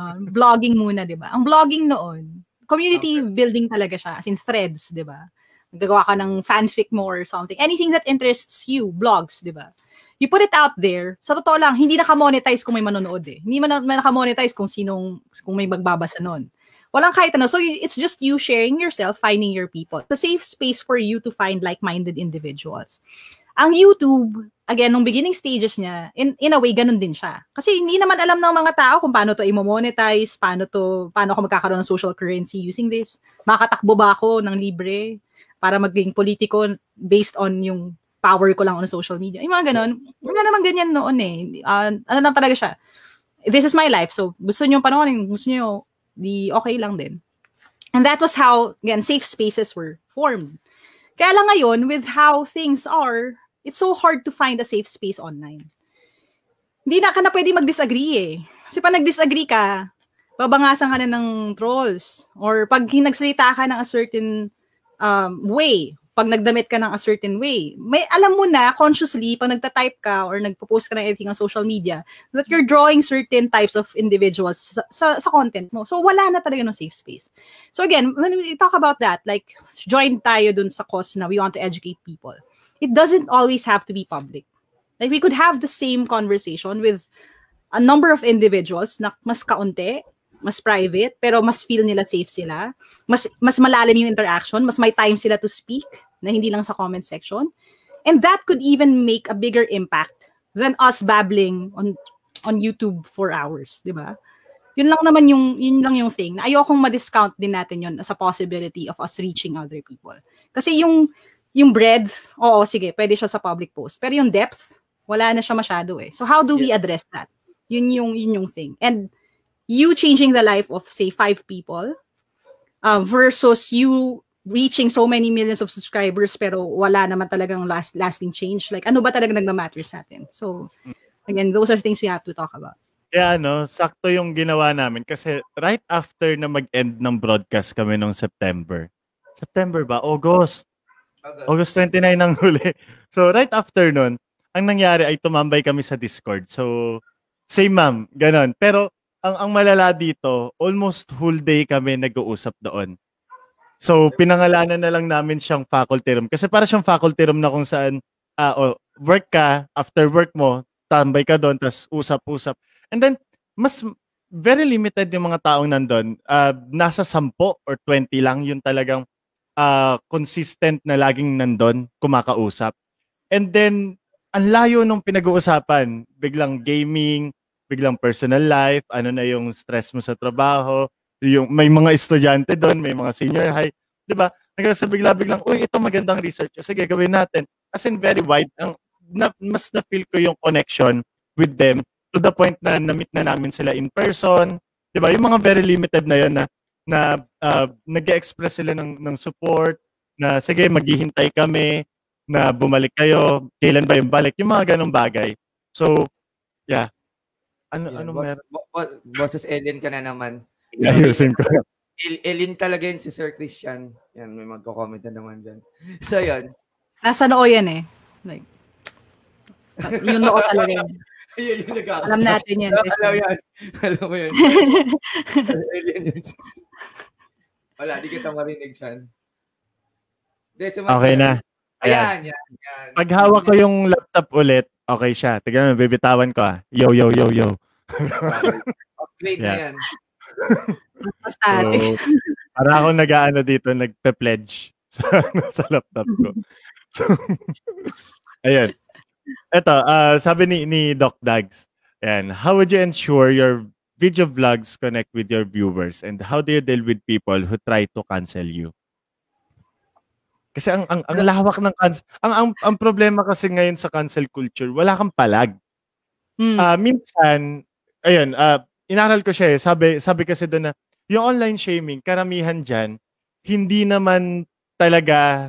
Speaker 3: Uh, vlogging muna, 'di ba? Ang vlogging noon, community building talaga siya, as in threads, 'di ba? Nagagawa ka ng fanfic mo or something. Anything that interests you, blogs, 'di ba? You put it out there. Sa totoo lang, hindi naka-monetize kung may manonood eh. Hindi man man naka-monetize kung sinong kung may magbabasa noon. Walang kahit ano. So, it's just you sharing yourself, finding your people. It's a safe space for you to find like-minded individuals. Ang YouTube, again, nung beginning stages niya, in, in a way, ganun din siya. Kasi hindi naman alam ng mga tao kung paano to i-monetize, paano to, paano ako magkakaroon ng social currency using this. Makatakbo ba ako ng libre para maging politiko based on yung power ko lang on social media. Yung mga ganun. Wala naman ganyan noon eh. Ah, ano lang talaga siya. This is my life. So, gusto nyo panoorin, gusto nyo di okay lang din. And that was how, again, safe spaces were formed. Kaya lang ngayon, with how things are, it's so hard to find a safe space online. Hindi na ka na pwede mag-disagree eh. Kasi pag nag-disagree ka, babangasan ka na ng trolls. Or pag hinagsalita ka ng a certain um, way, pag nagdamit ka ng a certain way, may alam mo na consciously pag nagta-type ka or nagpo-post ka ng anything on social media that you're drawing certain types of individuals sa, sa, sa content mo. So wala na talaga ng safe space. So again, when we talk about that, like join tayo dun sa cause na we want to educate people. It doesn't always have to be public. Like we could have the same conversation with a number of individuals na mas kaunti, mas private, pero mas feel nila safe sila. Mas mas malalim yung interaction, mas may time sila to speak na hindi lang sa comment section. And that could even make a bigger impact than us babbling on on YouTube for hours, di ba? Yun lang naman yung yun lang yung thing. Na ayokong ma-discount din natin yun as a possibility of us reaching other people. Kasi yung yung breadth, oo, sige, pwede siya sa public post. Pero yung depth, wala na siya masyado eh. So how do we
Speaker 2: Yes.
Speaker 3: address that? Yun yung yun yung thing. And you changing the life of say five people uh, versus you reaching so many millions of subscribers pero wala naman talagang last lasting change. Like ano ba talaga nagma-matter sa atin? So again, those are things we have to talk about.
Speaker 1: Kaya ano, sakto yung ginawa namin kasi right after na mag-end ng broadcast kami nung September. September ba? August. August 29 ang huli. So right after nun, ang nangyari ay tumambay kami sa Discord. So same ma'am, ganon. Pero ang ang malala dito, almost whole day kami nag-uusap doon. So pinangalanan na lang namin siyang faculty room kasi para siyang faculty room na kung saan ah, oh, work ka, after work mo, tambay ka doon, tas usap-usap. And then mas very limited yung mga taong nandun. Ah, nasa 10 or 20 lang yung talagang ah, consistent na laging nandun, kumakausap. And then, ang layo nung pinag-uusapan. Biglang gaming, biglang personal life, ano na yung stress mo sa trabaho, yung may mga estudyante doon, may mga senior high, 'di ba? Nagkasa bigla biglang, uy, ito magandang research. Sige, gawin natin. As in very wide, ang na, mas na-feel ko yung connection with them to the point na na-meet na namin sila in person. 'Di ba? Yung mga very limited na yun na na uh, nag-express sila ng ng support na sige, maghihintay kami na bumalik kayo, kailan ba yung balik, yung mga ganong bagay. So, yeah. Ano
Speaker 2: Yan,
Speaker 1: ano
Speaker 2: boss,
Speaker 1: meron?
Speaker 2: bo- bo- boses Ellen ka na naman.
Speaker 1: Ayusin ko.
Speaker 2: El- Ellen talaga yun si Sir Christian. Yan, may magko-comment na naman dyan. So, yun.
Speaker 3: Nasa noo yan eh. Like, yung noo talaga yan.
Speaker 2: Ayun yung nag
Speaker 3: Alam natin yan.
Speaker 2: Alam, alam yan. Alam mo yun. Alien yun. Wala, di kita marinig siyan. Sumasagot.
Speaker 1: Okay na. Ayan.
Speaker 2: Ayan, yan, yan.
Speaker 1: Pag hawak ko yung laptop ulit, okay siya. Tignan mo, bibitawan ko ah. Yo, yo, yo, yo.
Speaker 2: Upgrade na
Speaker 1: Yeah.
Speaker 2: yan.
Speaker 3: Basta,
Speaker 1: So, para ako nag-ano dito, nagpe-pledge sa, sa laptop ko. So, ayun. Ito, ah, sabi ni, ni Doc Dags, ayan, how would you ensure your video vlogs connect with your viewers and how do you deal with people who try to cancel you? Kasi ang ang, ang lawak ng cancel, ang, ang ang problema kasi ngayon sa cancel culture, wala kang palag.
Speaker 3: Hmm.
Speaker 1: Ah, minsan ayun, ah inaral ko siya eh. Sabi sabi kasi doon na yung online shaming, karamihan diyan hindi naman talaga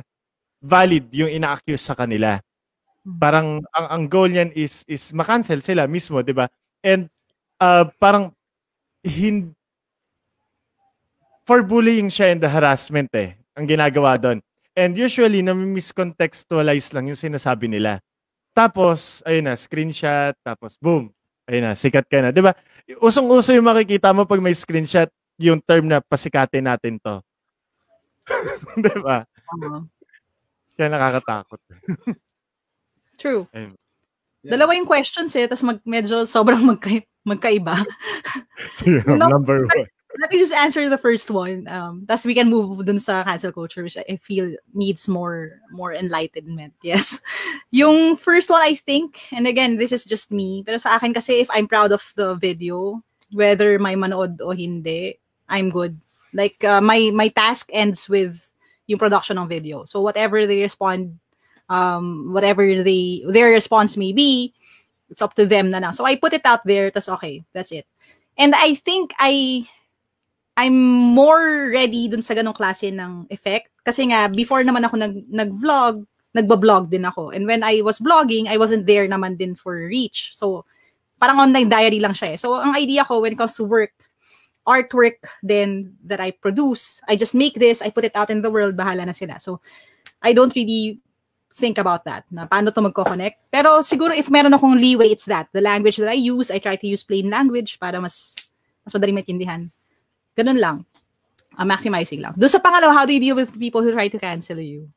Speaker 1: valid yung ina-accuse sa kanila.
Speaker 3: Hmm.
Speaker 1: Parang ang ang goal niyan is is ma-cancel sila mismo, 'di ba? And uh, parang hin for bullying siya and the harassment eh ang ginagawa doon. And usually na miscontextualize lang yung sinasabi nila. Tapos ayun na screenshot tapos boom. Ayun na sikat ka na, ba? Usong-uso yung makikita mo pag may screenshot yung term na pasikatin natin to. 'Di ba?
Speaker 3: Oo.
Speaker 1: Kaya nakakatakot.
Speaker 3: True.
Speaker 1: Ayun.
Speaker 3: Dalawa yung questions eh, tapos mag, medyo sobrang magka, magkaiba.
Speaker 1: Number one.
Speaker 3: Let me just answer the first one. Um, tapos we can move dun sa cancel culture, which I feel needs more more enlightenment. Yes. Yung first one, I think, and again, this is just me, pero sa akin kasi if I'm proud of the video, whether may manood o hindi, I'm good. Like, uh, my, my task ends with yung production ng video. So whatever they respond, um, whatever they, their response may be, it's up to them na. So I put it out there, tas okay, that's it. And I think I I'm more ready dun sa ganong klase ng effect. Kasi nga, before naman ako nag, nag-vlog, nagba-vlog din ako. And when I was vlogging, I wasn't there naman din for reach. So, parang online diary lang siya eh. So, ang idea ko when it comes to work, artwork then that I produce, I just make this, I put it out in the world, bahala na sila. So, I don't really think about that, na paano to magko-connect. Pero siguro if meron akong leeway, it's that. The language that I use, I try to use plain language para mas mas madaling maintindihan. Ganun lang. Uh, maximizing lang. Doon sa pangalawa, how do you deal with people who try to cancel you?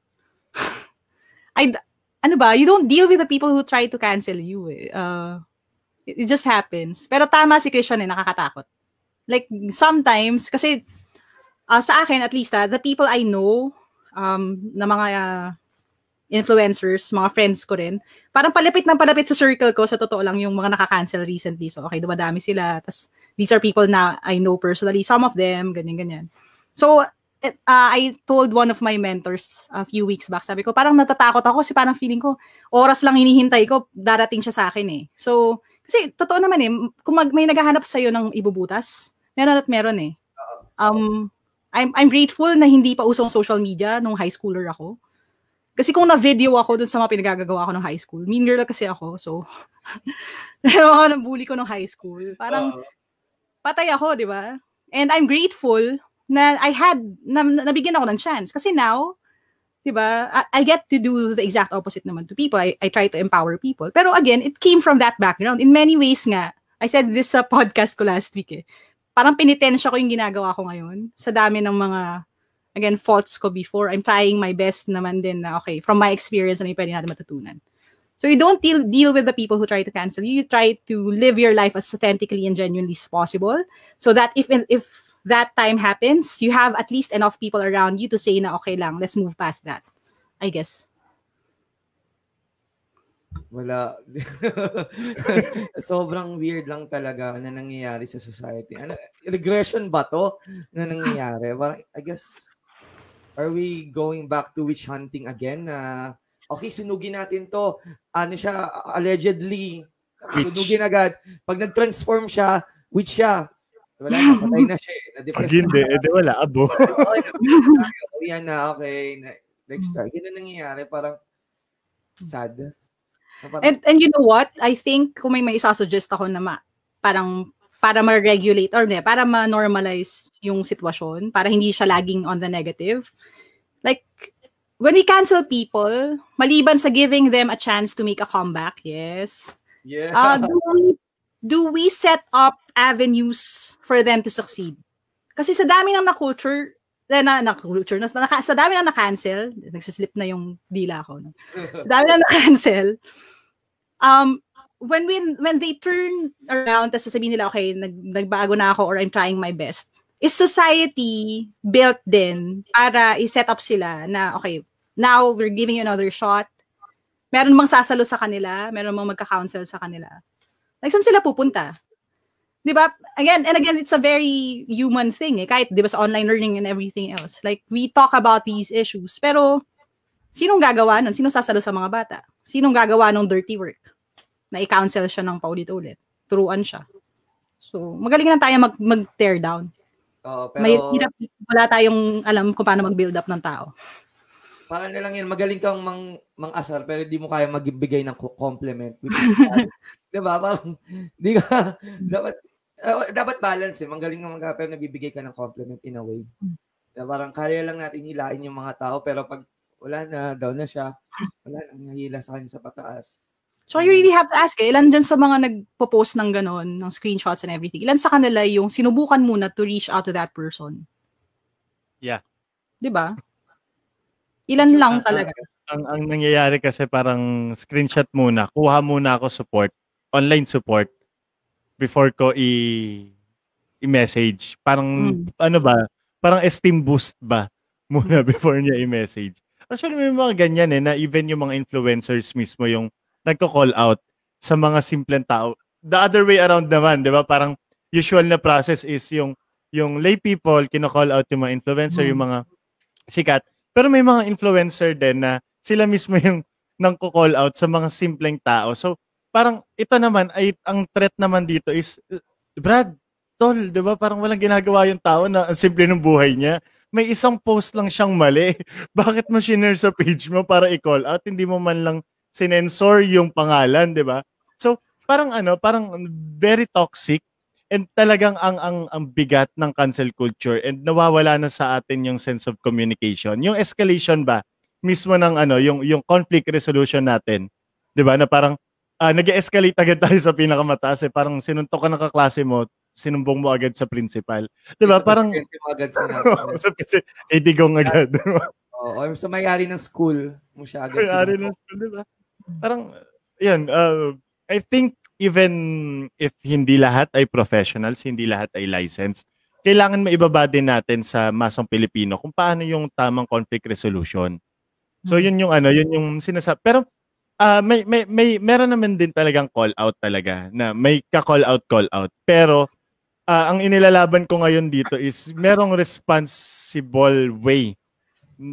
Speaker 3: I, ano ba, you don't deal with the people who try to cancel you. Eh. Uh, it, it just happens. Pero tama si Christian eh, nakakatakot. Like, sometimes, kasi uh, sa akin at least, uh, the people I know, um, na mga uh, influencers, mga friends ko rin, parang palapit ng palapit sa circle ko, sa totoo lang, yung mga nakaka-cancel recently. So, okay, dumadami sila. Tapos, these are people na I know personally, some of them, ganyan-ganyan. So, it, uh, I told one of my mentors a few weeks back, sabi ko, parang natatakot ako kasi parang feeling ko, oras lang hinihintay ko, darating siya sa akin eh. So, kasi totoo naman eh, kung mag, may naghahanap sa'yo ng ibubutas, meron at meron eh. Um, I'm, I'm grateful na hindi pa usong social media nung high schooler ako. Kasi kung na-video ako dun sa mga pinagagagawa ko ng high school, mean girl kasi ako, so, meron ako ng bully ko ng high school. Parang, patay ako, di ba? And I'm grateful na I had, na, nabigyan ako ng chance. Kasi now, di ba, I, I get to do the exact opposite naman to people. I, I try to empower people. Pero again, it came from that background. In many ways nga, I said this sa podcast ko last week eh. Parang pinitensya ko yung ginagawa ko ngayon sa dami ng mga again, faults ko before. I'm trying my best naman din na, okay, from my experience, ano yung pwede natin matutunan. So you don't deal, deal with the people who try to cancel you. You try to live your life as authentically and genuinely as possible. So that if if that time happens, you have at least enough people around you to say na, okay lang, let's move past that. I guess.
Speaker 2: Wala. Sobrang weird lang talaga na nangyayari sa society. Ano, regression ba to na nangyayari? Parang, I guess, are we going back to witch hunting again na okay, sunugin natin to. Ano siya, allegedly,
Speaker 1: Witch.
Speaker 2: sunugin agad. Pag nag-transform siya, witch siya. Wala, napatay na siya. eh. Na-depress
Speaker 1: Pag hindi,
Speaker 2: na.
Speaker 1: edi wala, abo.
Speaker 2: Okay, yan na, okay. Ne- Next time. Ganun nangyayari. Parang sad. Na parang-
Speaker 3: And and you know what? I think kung may may isa-suggest ako na ma, parang para ma-regulate or ne, para ma-normalize yung sitwasyon, para hindi siya laging on the negative. Like when we cancel people, maliban sa giving them a chance to make a comeback, yes.
Speaker 2: yeah.
Speaker 3: Uh, do, we, do we set up avenues for them to succeed? Kasi sa dami ng na-culture, eh, na, na culture, na, na, sa dami ng na-cancel, nagsislip na yung dila ko. No? Sa dami ng na-cancel, um, when when when they turn around tapos sasabihin nila okay nag, nagbago na ako or I'm trying my best is society built din para i-set up sila na okay now we're giving you another shot meron bang sasalo sa kanila meron bang magka-counsel sa kanila like saan sila pupunta 'di ba again and again it's a very human thing eh kahit 'di ba sa online learning and everything else like we talk about these issues pero Sinong gagawa nun? Sinong sasalo sa mga bata? Sinong gagawa ng dirty work? Na i-counsel siya ng paulit-ulit. Turuan siya. So, magaling na tayo mag, mag-tear down.
Speaker 2: Oo, pero...
Speaker 3: May, hirap, wala tayong alam kung paano mag-build up ng tao.
Speaker 2: Parang na lang yun, magaling kang mang, mang-asar pero di mo kaya magbigay ng compliment. Which is, diba? Parang, di ka, dapat, uh, dapat balance eh. Magaling kang mag pero nabibigay ka ng compliment in a way. Diba? Parang kaya lang natin hilain yung mga tao pero pag wala na, down na siya, wala nang nahila sa kanya sa pataas.
Speaker 3: So you really have to ask, eh, ilan dyan sa mga nagpo-post ng ganon, ng screenshots and everything, ilan sa kanila yung sinubukan muna to reach out to that person?
Speaker 1: Yeah.
Speaker 3: 'Di ba? Ilan lang talaga.
Speaker 1: Ang, ang nangyayari kasi parang screenshot muna, kuha muna ako support, online support before ko i i-message. Parang hmm. ano ba? Parang esteem boost ba muna before niya i-message. Actually may mga ganyan eh na even yung mga influencers mismo yung nagko-call out sa mga simpleng tao. The other way around naman, 'di ba? Parang usual na process is yung yung lay people kino-call out yung mga influencer, hmm. yung mga sikat pero may mga influencer din na sila mismo yung nang call out sa mga simpleng tao. So, parang ito naman ay ang threat naman dito is Brad, tol, 'di ba? Parang walang ginagawa yung tao na ang simple ng buhay niya. May isang post lang siyang mali. Bakit mo shinare sa page mo para i-call out? Hindi mo man lang sinensor yung pangalan, 'di ba? So, parang ano, parang very toxic and talagang ang ang ang bigat ng cancel culture and nawawala na sa atin yung sense of communication. Yung escalation ba mismo ng ano, yung yung conflict resolution natin. 'Di ba? Na parang uh, nag-escalate agad tayo sa pinakamataas eh. Parang sinuntok ka ng kaklase mo, sinumbong mo agad sa principal. 'Di ba? Parang agad sa kasi eh digong agad.
Speaker 2: Oo, oh, sa may-ari ng school mo siya agad.
Speaker 1: May-ari ng school, 'di ba? Parang 'yun, uh, I think even if hindi lahat ay professionals, hindi lahat ay licensed, kailangan maibaba din natin sa masang Pilipino kung paano yung tamang conflict resolution. So hmm. yun yung ano, yun yung sinasabi. Pero uh, may may may meron naman din talagang call out talaga na may ka-call out call out. Pero uh, ang inilalaban ko ngayon dito is merong responsible way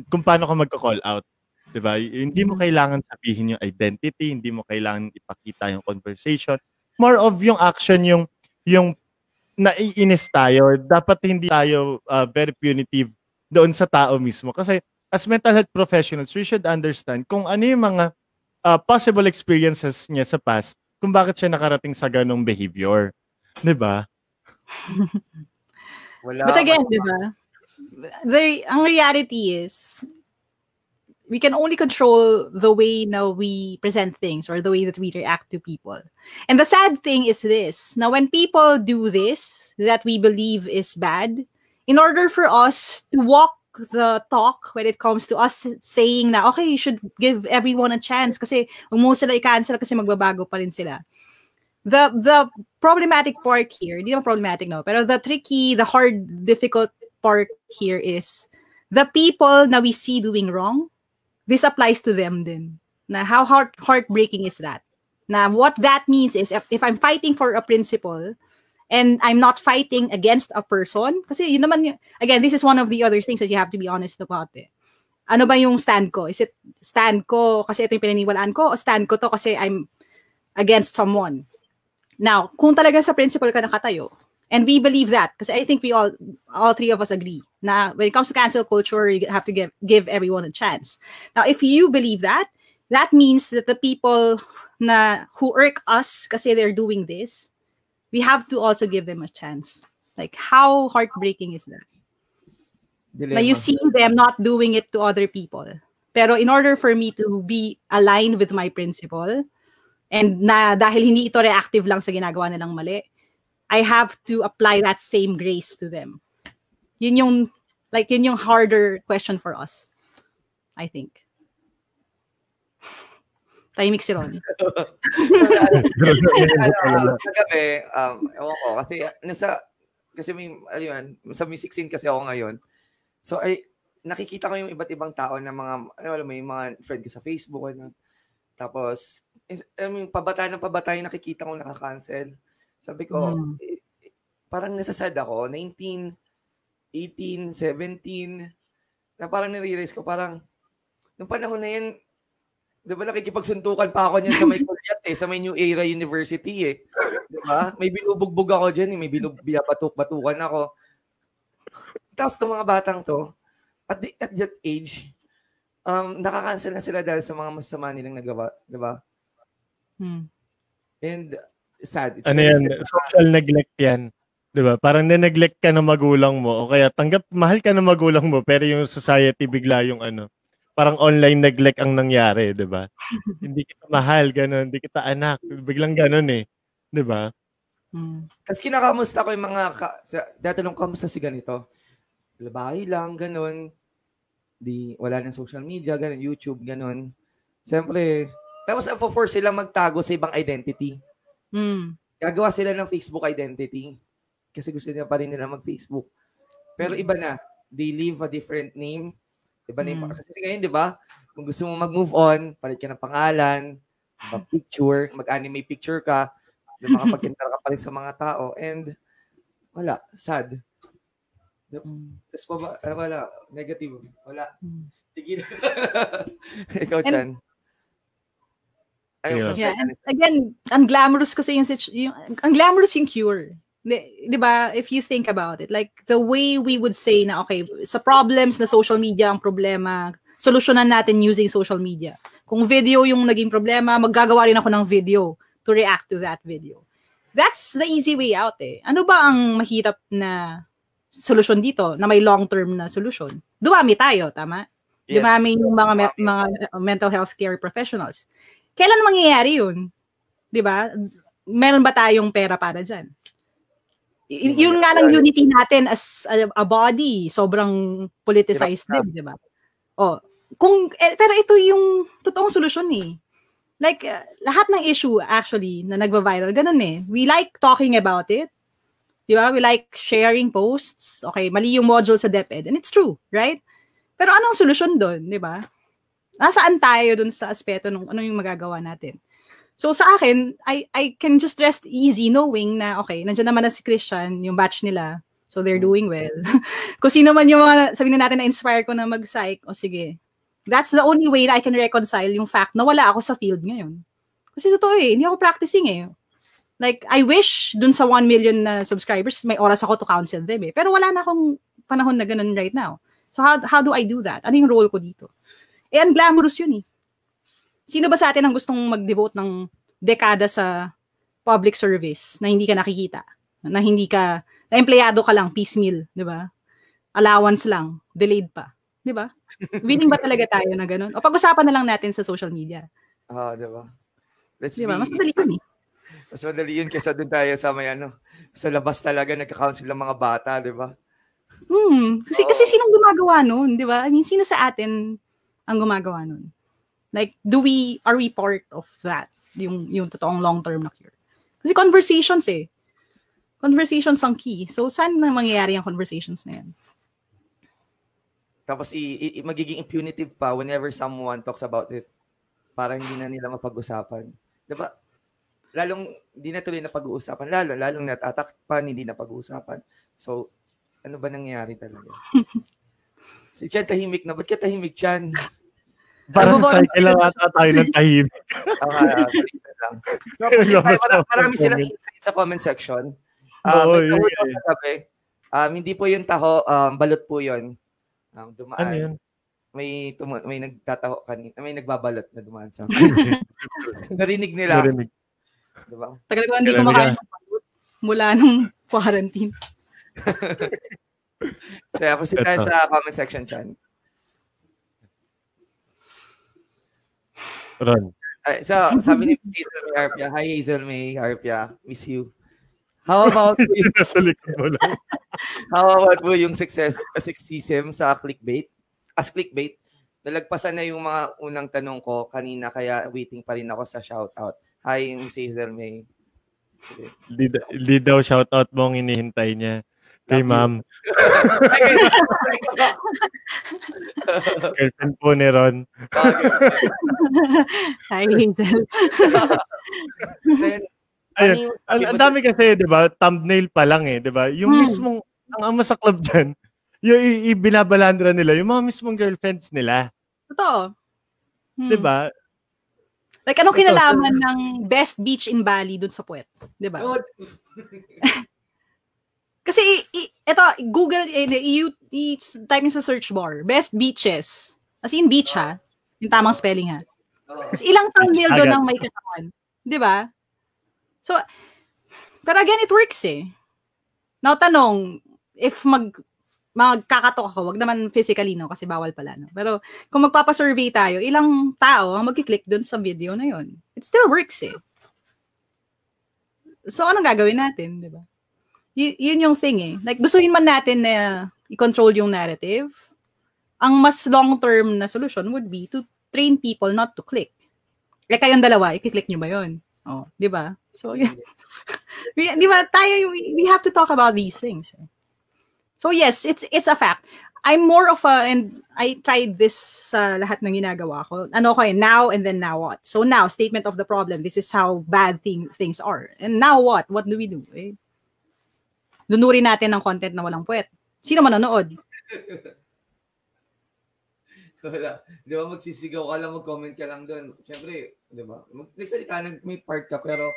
Speaker 1: kung paano ka magka-call out. 'Di ba? Hindi mo mm. kailangan sabihin yung identity, hindi mo kailangan ipakita yung conversation. More of yung action yung yung naiinis tayo. Dapat hindi tayo uh, very punitive doon sa tao mismo kasi as mental health professionals, we should understand kung ano yung mga uh, possible experiences niya sa past kung bakit siya nakarating sa ganong behavior. 'Di ba?
Speaker 3: Wala. But again, 'di ba? The ang reality is we can only control the way now we present things or the way that we react to people. And the sad thing is this now, when people do this that we believe is bad, in order for us to walk the talk when it comes to us saying na, okay, you should give everyone a chance kasi kung mo sila i-cancel kasi magbabago pa rin sila. The the problematic part here, hindi naman problematic no, pero the tricky, the hard, difficult part here is the people na we see doing wrong this applies to them din. Na how heart heartbreaking is that? Na what that means is if, if I'm fighting for a principle and I'm not fighting against a person, kasi yun naman, again, this is one of the other things that you have to be honest about it. Ano ba yung stand ko? Is it stand ko kasi ito yung pinaniwalaan ko o stand ko to kasi I'm against someone? Now, kung talaga sa principle ka nakatayo, and we believe that because I think we all all three of us agree now when it comes to cancel culture you have to give give everyone a chance. Now if you believe that that means that the people na who irk us because they're doing this we have to also give them a chance. Like how heartbreaking is that? Dilemma. now you see them not doing it to other people. Pero in order for me to be aligned with my principle and na dahil hindi ito reactive lang sa ginagawa nilang mali I have to apply that same grace to them. Yun yung, like, yun yung harder question for us, I think. Tahimik si Ron.
Speaker 2: Kagabi, um, ewan ko, kasi nasa, kasi may, ano yun, sa music scene kasi ako ngayon. So, ay, nakikita ko yung iba't ibang tao na mga, ano, may mga friend ko sa Facebook, ano, tapos, is, I mean, pabata ng pabata yung nakikita ko nakaka-cancel. Sabi ko, mm. eh, parang nasasad ako, 19, 18, 17, na parang nare-realize ko, parang, nung panahon na yun, di ba nakikipagsuntukan pa ako niyan sa may Kulyat eh, sa may New Era University eh. Di ba? May binubugbog ako dyan eh, may binubatuk-batukan ako. Tapos itong mga batang to, at, the, at that age, um, nakakancel na sila dahil sa mga masama nilang nagawa. Di ba?
Speaker 3: Hmm.
Speaker 2: And sad. It's
Speaker 1: Ano yan?
Speaker 2: sad.
Speaker 1: Social neglect yan. 'Di ba? Parang neglect ka ng magulang mo o kaya tanggap mahal ka ng magulang mo pero yung society bigla yung ano. Parang online neglect ang nangyari, 'di ba? hindi kita mahal ganun, hindi kita anak, biglang ganun eh. 'Di ba?
Speaker 3: Hmm.
Speaker 2: Tapos kinakamusta ko yung mga, ka, sa, datanong kamusta si ganito? Bahay lang, ganun. Di, wala ng social media, ganun, YouTube, ganun. Siyempre, tapos force sila magtago sa ibang identity.
Speaker 3: Hmm.
Speaker 2: Gagawa sila ng Facebook identity. Kasi gusto nila pa rin nila mag-Facebook. Pero iba na. They live a different name. Iba na yung
Speaker 3: Mm.
Speaker 2: Kasi ngayon, di ba? Kung gusto mo mag-move on, palit ka ng pangalan, mag-picture, mag-anime picture ka, makapag-enter ka pa rin sa mga tao. And wala. Sad.
Speaker 3: Hmm.
Speaker 2: Tapos pa ba? ah, Wala. Negative. Wala.
Speaker 3: Hmm.
Speaker 2: Tigil. Ikaw, Chan. Ayun,
Speaker 1: Yeah.
Speaker 3: Yeah, and again, ang glamorous kasi yung, situ- yung ang glamorous yung cure. Di, di ba? If you think about it, like the way we would say na okay, sa problems na social media ang problema, solusyonan natin using social media. Kung video yung naging problema, maggagawa rin ako ng video to react to that video. That's the easy way out eh. Ano ba ang mahirap na solusyon dito na may long-term na solusyon? Dumami tayo, tama?
Speaker 2: Yes.
Speaker 3: Dumami yung mga, me- mga mental health care professionals. Kailan mangyayari yun? 'Di ba? Meron ba tayong pera para diyan? Y- yun nga lang unity natin as a, a body, sobrang politicized din, 'di ba? Oh, kung eh, pero ito yung totoong solusyon eh. Like uh, lahat ng issue actually na nagva-viral ganun eh. We like talking about it. 'Di ba? We like sharing posts. Okay, mali yung module sa DepEd and it's true, right? Pero anong solusyon doon, 'di ba? Nasaan tayo dun sa aspeto nung ano yung magagawa natin. So sa akin, I I can just rest easy knowing na okay, nandiyan naman na si Christian, yung batch nila. So they're doing well. Kung sino man yung mga, sabihin na natin na inspire ko na mag-psych, o sige. That's the only way that I can reconcile yung fact na wala ako sa field ngayon. Kasi totoo eh, hindi ako practicing eh. Like, I wish dun sa 1 million na subscribers, may oras ako to counsel them eh. Pero wala na akong panahon na ganun right now. So how, how do I do that? Ano yung role ko dito? Eh, ang glamorous yun eh. Sino ba sa atin ang gustong mag-devote ng dekada sa public service na hindi ka nakikita? Na hindi ka, na empleyado ka lang, piecemeal, di ba? Allowance lang, delayed pa. Di ba? Winning ba talaga tayo na ganun? O pag-usapan na lang natin sa social media.
Speaker 2: Ah, di ba? Let's
Speaker 3: Di ba? Mas madali yun eh.
Speaker 2: Mas madali yun kaysa doon tayo sa may ano, sa labas talaga nagka-counsel ng mga bata, di ba?
Speaker 3: Hmm. Kasi,
Speaker 2: Oo.
Speaker 3: kasi sinong gumagawa nun, di ba? I mean, sino sa atin ang gumagawa nun? Like, do we, are we part of that? Yung, yung totoong long-term na cure. Kasi conversations eh. Conversations ang key. So, saan na mangyayari ang conversations na yan?
Speaker 2: Tapos i, i- magiging impunitive pa whenever someone talks about it. Para hindi na nila mapag-usapan. Di ba? Lalong hindi na tuloy na pag-uusapan. Lalo, lalong natatakpan, hindi na pag-uusapan. So, ano ba nangyayari talaga? si Chan tahimik na. Ba't ka tahimik, Chan?
Speaker 1: Parang
Speaker 3: Nagbo-volunteer.
Speaker 1: cycle lang ata tayo ng tahimik.
Speaker 2: Ah, ah, baliktad lang. So, kasi tayo, marami, marami silang insight sa comment section. Um,
Speaker 1: Oo, yun eh.
Speaker 2: sa gabi. Um, hindi po yung taho, um, balot po yun. Um, dumaan.
Speaker 1: Ano yun?
Speaker 2: May, tuma- may nagtataho kanina, may nagbabalot na dumaan sa akin. Narinig nila.
Speaker 1: Narinig.
Speaker 2: Diba?
Speaker 3: Tagal ko hindi
Speaker 1: Kailan
Speaker 3: kumakain ng mula nung quarantine.
Speaker 2: Kaya proceed tayo
Speaker 1: Ito.
Speaker 2: sa comment section, Chan.
Speaker 1: Ron.
Speaker 2: Ay, so, sabi ni Miss Hazel May Arpia, Hi Hazel May Arpia, miss you. How about yung,
Speaker 1: Nasa likod mo lang.
Speaker 2: how about po yung success, sexism sa clickbait? As clickbait, nalagpasan na yung mga unang tanong ko kanina kaya waiting pa rin ako sa shoutout. Hi, Miss Hazel May. Sige.
Speaker 1: Di, di daw shoutout mo ang inihintay niya. Kay ma'am. Girlfriend po ni Ron.
Speaker 3: Hi, Hazel.
Speaker 2: Then,
Speaker 1: Ayun.
Speaker 2: ano yung-
Speaker 1: Ang, ang dami kasi, di ba, thumbnail pa lang eh, di ba? Yung
Speaker 3: Hmm.
Speaker 1: mismong, ang ama sa club dyan, yung ibinabalandra nila, yung mga mismong girlfriends nila.
Speaker 3: Totoo.
Speaker 1: Hmm. 'Di ba?
Speaker 3: Like anong kinalaman ng best beach in Bali dun sa puwet, 'di ba? Kasi i- ito Google eh, i, i, type sa search bar, best beaches. As in beach ha. Yung tamang spelling ha. Kasi ilang thumbnail doon ang may katawan. 'Di ba? So pero again it works eh. Now tanong, if mag magkakatok ako, wag naman physically no kasi bawal pala no. Pero kung magpapa-survey tayo, ilang tao ang magki-click doon sa video na 'yon? It still works eh. So anong gagawin natin, 'di ba? Y- yun yung thing eh. Like gustuhin man natin na i-control yung narrative, ang mas long-term na solution would be to train people not to click. Like kayong dalawa, i-click nyo ba 'yon? Oh, 'di ba? So, yeah. di ba, tayo, we have to talk about these things. Eh. So, yes, it's it's a fact. I'm more of a, and I tried this sa uh, lahat ng ginagawa ko. Ano ko eh, now and then now what? So now, statement of the problem, this is how bad thing, things are. And now what? What do we do? Eh? Lunurin natin ng content na walang puwet. Sino manonood?
Speaker 2: Wala. Di ba magsisigaw ka lang, mag-comment ka lang doon. Siyempre, di ba? Nagsalita, may part ka, pero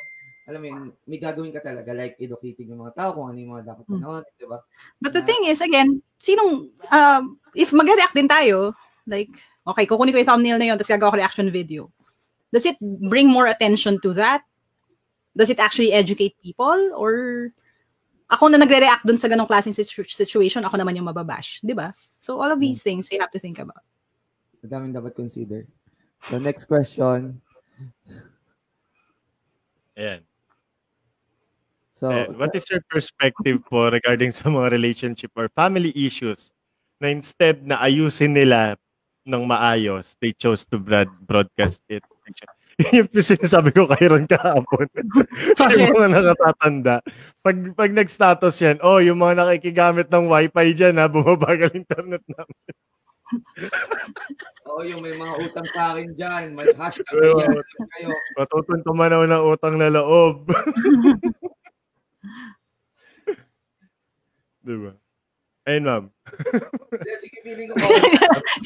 Speaker 2: alam mo yun, may gagawin ka talaga, like educating yung mga tao kung ano yung mga dapat gano'n, hmm. di ba?
Speaker 3: But the uh, thing is, again, sinong, uh, if mag-react din tayo, like, okay, kukunin ko yung thumbnail na yun, tapos gagawa ko reaction video. Does it bring more attention to that? Does it actually educate people? Or ako na nagre-react dun sa ganong klaseng situation, ako naman yung mababash, di ba? So all of these hmm. things you have to think about.
Speaker 2: Madaming dapat consider. So next question.
Speaker 1: Ayan. So, eh, what is your perspective po regarding sa mga relationship or family issues na instead na ayusin nila ng maayos, they chose to broad, broadcast it? yung sinasabi ko kay Ron kahapon. yung mga nakatatanda. Pag, pag nag-status yan, oh, yung mga nakikigamit ng wifi dyan, ha, bumabagal internet namin.
Speaker 2: Oo, oh, yung may mga utang sa akin dyan. May hashtag well, yan. Kayo.
Speaker 1: Matutuntuman ako ng utang na loob. diba? Ayun, ma'am.
Speaker 2: Sige, feeling ko.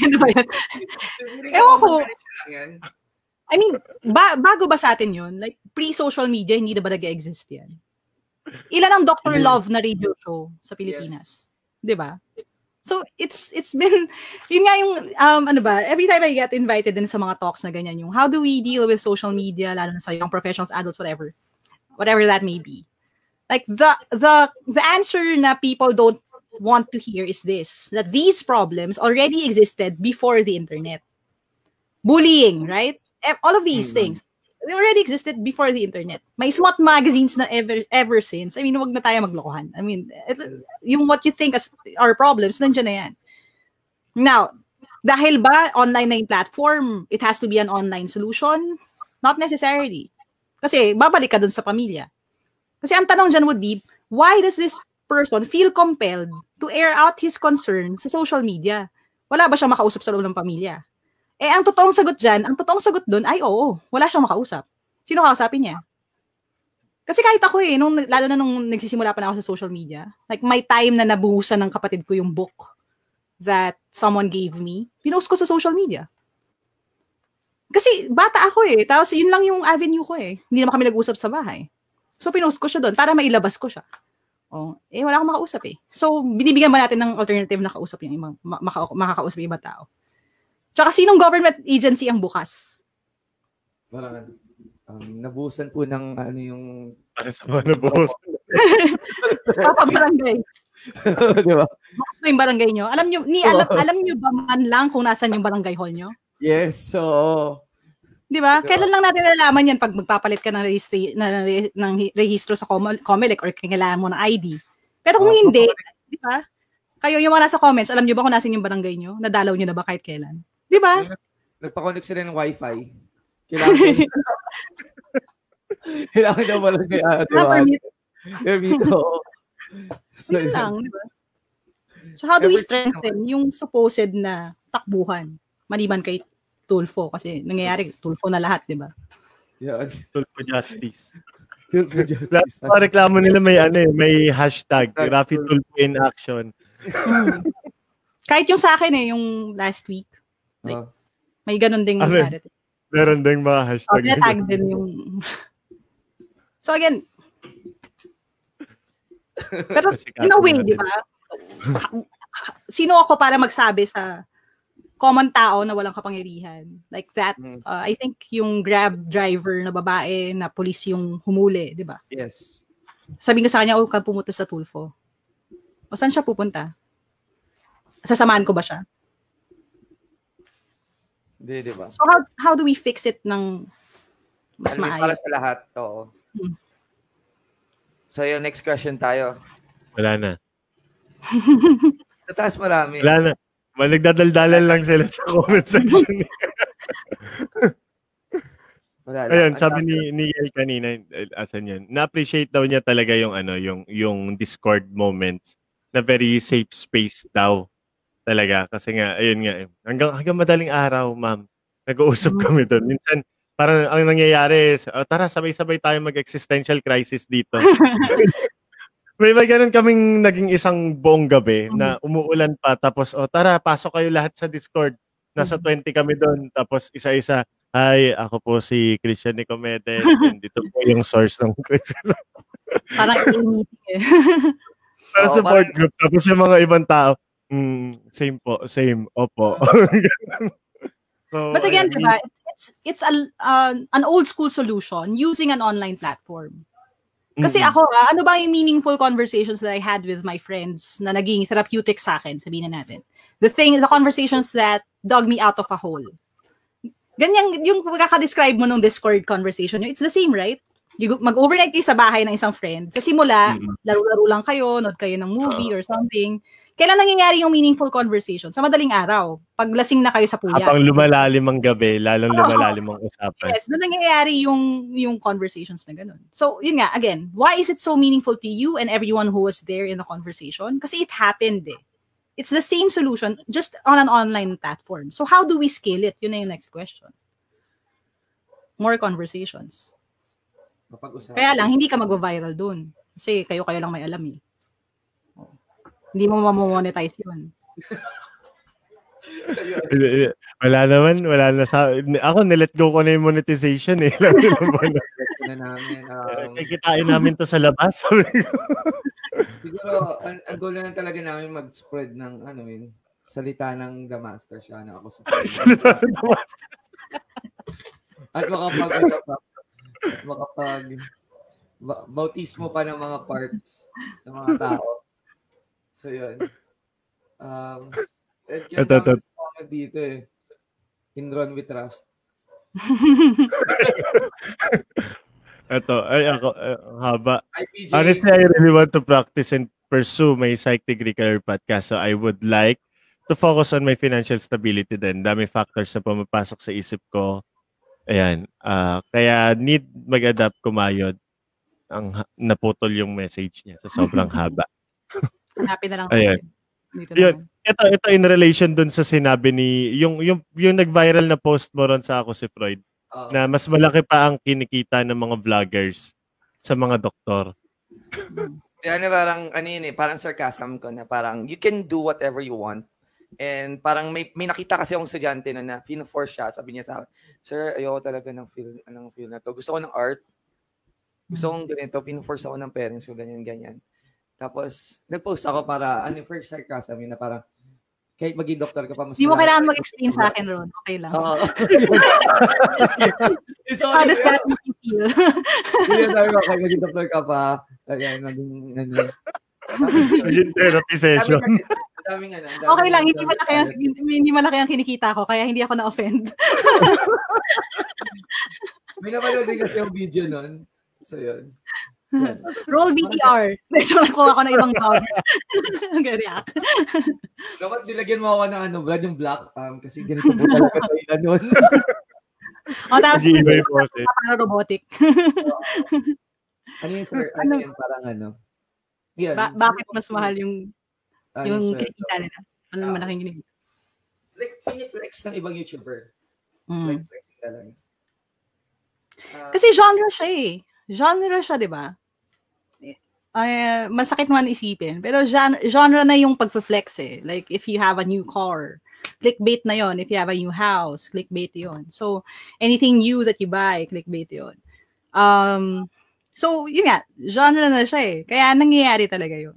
Speaker 3: Yan ba yan? Ewan ko. I mean, ba- bago ba sa atin yun? Like, pre-social media, hindi na ba nag-exist yan? Ilan ang Dr. Love na radio show sa Pilipinas? Yes. Di ba? So it's it's been yun nga yung um ano ba every time I get invited din sa mga talks na ganyan yung how do we deal with social media lalo na sa young professionals adults whatever whatever that may be like the the the answer na people don't want to hear is this that these problems already existed before the internet bullying right all of these mm-hmm. things they already existed before the internet. May SWAT magazines na ever ever since. I mean, wag na tayo maglokohan. I mean, it, yung what you think as our problems, nandiyan na yan. Now, dahil ba online na yung platform, it has to be an online solution? Not necessarily. Kasi babalik ka dun sa pamilya. Kasi ang tanong dyan would be, why does this person feel compelled to air out his concern sa social media? Wala ba siyang makausap sa loob ng pamilya? Eh, ang totoong sagot dyan, ang totoong sagot doon ay oo, wala siyang makausap. Sino kausapin niya? Kasi kahit ako eh, nung, lalo na nung nagsisimula pa na ako sa social media, like my time na nabuhusan ng kapatid ko yung book that someone gave me, pinost ko sa social media. Kasi bata ako eh, tapos yun lang yung avenue ko eh. Hindi naman kami nag-usap sa bahay. So pinost ko siya doon para mailabas ko siya. Oh, eh wala akong makausap eh. So binibigyan ba natin ng alternative na kausap yung ibang maka, makakausap yung ibang tao? Tsaka sinong government agency ang bukas?
Speaker 2: Wala um, nabuhusan po ng ano yung
Speaker 1: ano sa mga nabuhusan?
Speaker 3: Papa barangay. Di ba? Bukas ba yung barangay nyo? Alam nyo, ni, alam, alam nyo ba man lang kung nasan yung barangay hall nyo?
Speaker 2: Yes, so...
Speaker 3: Di ba? Kailan lang natin nalaman yan pag magpapalit ka ng, rehistri, na, ng rehistro sa COMELEC or kailangan mo ng ID. Pero kung oh, hindi, di ba? Kayo yung mga nasa comments, alam nyo ba kung nasan yung barangay nyo? Nadalaw nyo na ba kahit kailan? Di ba?
Speaker 2: Nagpa-connect sila ng wifi. Kailangan Kailangan daw wala kay ate. Permit. Permit,
Speaker 3: So, Yun lang, di ba? So how do we strengthen yung supposed na takbuhan? Maliban kay Tulfo kasi nangyayari Tulfo na lahat, di ba?
Speaker 1: Yeah. Tulfo Justice. Tulfo Justice. Lahat reklamo nila may ano eh, may hashtag, Rafi Tulfo in action.
Speaker 3: Hmm. Kahit yung sa akin eh, yung last week, Like, uh, May ganun ding
Speaker 1: Ah,
Speaker 3: narrative.
Speaker 1: Meron ding mga
Speaker 3: Oh,
Speaker 1: hashtag.
Speaker 3: tinatag din yung... so again, pero in a way, di ba? Sino ako para magsabi sa common tao na walang kapangyarihan? Like that,
Speaker 2: Mm.
Speaker 3: uh, I think yung grab driver na babae na police yung humuli, di ba?
Speaker 2: Yes.
Speaker 3: Sabi ko sa kanya, huwag kang pumunta sa Tulfo. O saan siya pupunta? Sasamahan ko ba siya?
Speaker 2: Hindi, di ba?
Speaker 3: So how how do we fix it ng mas
Speaker 2: Alam para
Speaker 3: maayos?
Speaker 2: sa lahat, oo.
Speaker 3: Hmm.
Speaker 2: So, yung next question tayo.
Speaker 1: Wala na.
Speaker 2: Sa taas marami.
Speaker 1: Wala na. Managdadaldalan lang sila sa comment section.
Speaker 2: Wala lang.
Speaker 1: Ayun, sabi ni ni Yel kanina, asan yun? Na-appreciate daw niya talaga yung ano, yung yung Discord moments na very safe space daw talaga kasi nga ayun nga eh, hanggang hanggang madaling araw, ma'am. Nag-uusap
Speaker 3: Mm.
Speaker 1: kami doon. Minsan parang ang nangyayari is, "Oh, tara sabay-sabay tayo mag-existential crisis dito. may may ganun kaming naging isang buong gabi na umuulan pa tapos oh tara pasok kayo lahat sa Discord. Nasa 20 kami doon tapos isa-isa Hi, ako po si Christian Nicomedes and dito po yung source ng Christian.
Speaker 3: Parang eh.
Speaker 1: Para support
Speaker 2: parang-
Speaker 1: group. Tapos yung mga ibang tao, mm, same po, same, opo. so,
Speaker 3: But again, diba, it's it's, it's a, uh, an old school solution using an online platform. Kasi ako, ah, ano ba yung meaningful conversations that I had with my friends na naging therapeutic sa akin, sabihin na natin. The thing, the conversations that dug me out of a hole. Ganyan, yung pagkaka-describe mo nung Discord conversation, it's the same, right? Mag-overnight kayo sa bahay ng isang friend. Sa simula,
Speaker 1: Mm.
Speaker 3: laro-laro lang kayo, nood kayo ng movie or something. Kailan nangyayari yung meaningful conversation? Sa madaling araw. Pag lasing na kayo sa puya.
Speaker 1: habang lumalalim ang gabi, lalong lumalalim ang usapan.
Speaker 3: Yes, na nangyayari yung yung conversations na ganun. So, yun nga, again, why is it so meaningful to you and everyone who was there in the conversation? Kasi it happened eh. It's the same solution, just on an online platform. So, how do we scale it? Yun na yung next question. More conversations.
Speaker 2: Mapag-usapan.
Speaker 3: Kaya lang, hindi ka mag-viral dun. Kasi kayo-kayo lang may alam eh. Hindi mo mamonetize yun.
Speaker 1: Wala naman, wala na sa... Ako, nilet go ko na yung monetization eh. Buwan na.
Speaker 2: na namin. Um,
Speaker 1: Kikitain namin to sa labas. Sabi ko.
Speaker 2: siguro, ang, ang goal na lang talaga namin mag-spread ng, ano yun, salita ng The Master siya na ako sa
Speaker 1: Salita ng The Master.
Speaker 2: At makapag, pa, makapag, ba- bautismo pa ng mga parts ng mga tao. So, yun. Um, at yan
Speaker 1: Ito, ito.
Speaker 2: comment dito eh. Inron we trust.
Speaker 1: Ito, ay ako, ang haba.
Speaker 2: IPJ.
Speaker 1: Honestly, I really want to practice and pursue my psych degree career podcast. So I would like to focus on my financial stability din. Dami factors na pumapasok sa isip ko. Ayan. ah kaya need mag-adapt kumayod. Ang naputol yung message niya sa sobrang haba.
Speaker 3: Hanapin na lang
Speaker 1: Ayan.
Speaker 3: Dito
Speaker 1: Yun. Ito ito in relation dun sa sinabi ni yung yung yung nag-viral na post mo ron sa ako si Freud
Speaker 2: Oo.
Speaker 1: na mas malaki pa ang kinikita ng mga vloggers sa mga doktor.
Speaker 2: Yan na parang, ano yun eh, parang sarcasm ko na parang, you can do whatever you want. And parang may, may nakita kasi akong estudyante na na, fino-force siya, sabi niya sa akin, Sir, ayoko talaga ng feel, anong feel na to. Gusto ko ng art. Gusto kong ganito, fino-force ako ng parents ko, ganyan, ganyan. Tapos, nag-post ako para, ano, first sarcasm yun na parang, kahit maging doktor ka pa, mas
Speaker 3: Hindi mo kailangan mag-explain sa akin, Ron. Okay lang.
Speaker 2: Oo. It's
Speaker 3: How does that make you feel?
Speaker 2: Hindi, sabi ko, kahit maging doktor ka pa, ayan, naging, ano.
Speaker 1: Naging therapy session.
Speaker 2: Daming, ano, daming,
Speaker 3: Okay lang, hindi malaki ang, hindi, hindi malaki ang kinikita ko, kaya hindi ako na-offend.
Speaker 2: May napanood din kasi yung video nun. So, yun. Yan.
Speaker 3: Roll VTR. Medyo nakuha ko ng ibang vlogger. React.
Speaker 2: Dapat nilagyan mo ako ng ano, Brad, yung black um, kasi ganito po talaga tayo na nun.
Speaker 3: O tapos,
Speaker 1: boses.
Speaker 3: parang robotic.
Speaker 2: ano yun, sir? Ano
Speaker 3: Ano?
Speaker 2: yan? Parang ano? Yan.
Speaker 3: Ba- bakit mas mahal yung
Speaker 2: Ah,
Speaker 3: yung
Speaker 2: sweldo.
Speaker 3: kinikita nila? Ano
Speaker 2: Ah.
Speaker 3: malaking kinikita?
Speaker 2: Like, flex ng ibang YouTuber.
Speaker 3: Mm.
Speaker 2: Like, flexing talaga. Ah,
Speaker 3: Kasi genre siya eh. Genre siya, di ba? Ay, masakit man isipin. Pero genre, genre na yung pag-flex eh. Like, if you have a new car, Clickbait na yon. If you have a new house, clickbait yon. So, anything new that you buy, clickbait yon. Um, so, yun nga, genre na siya eh. Kaya nangyayari talaga yun.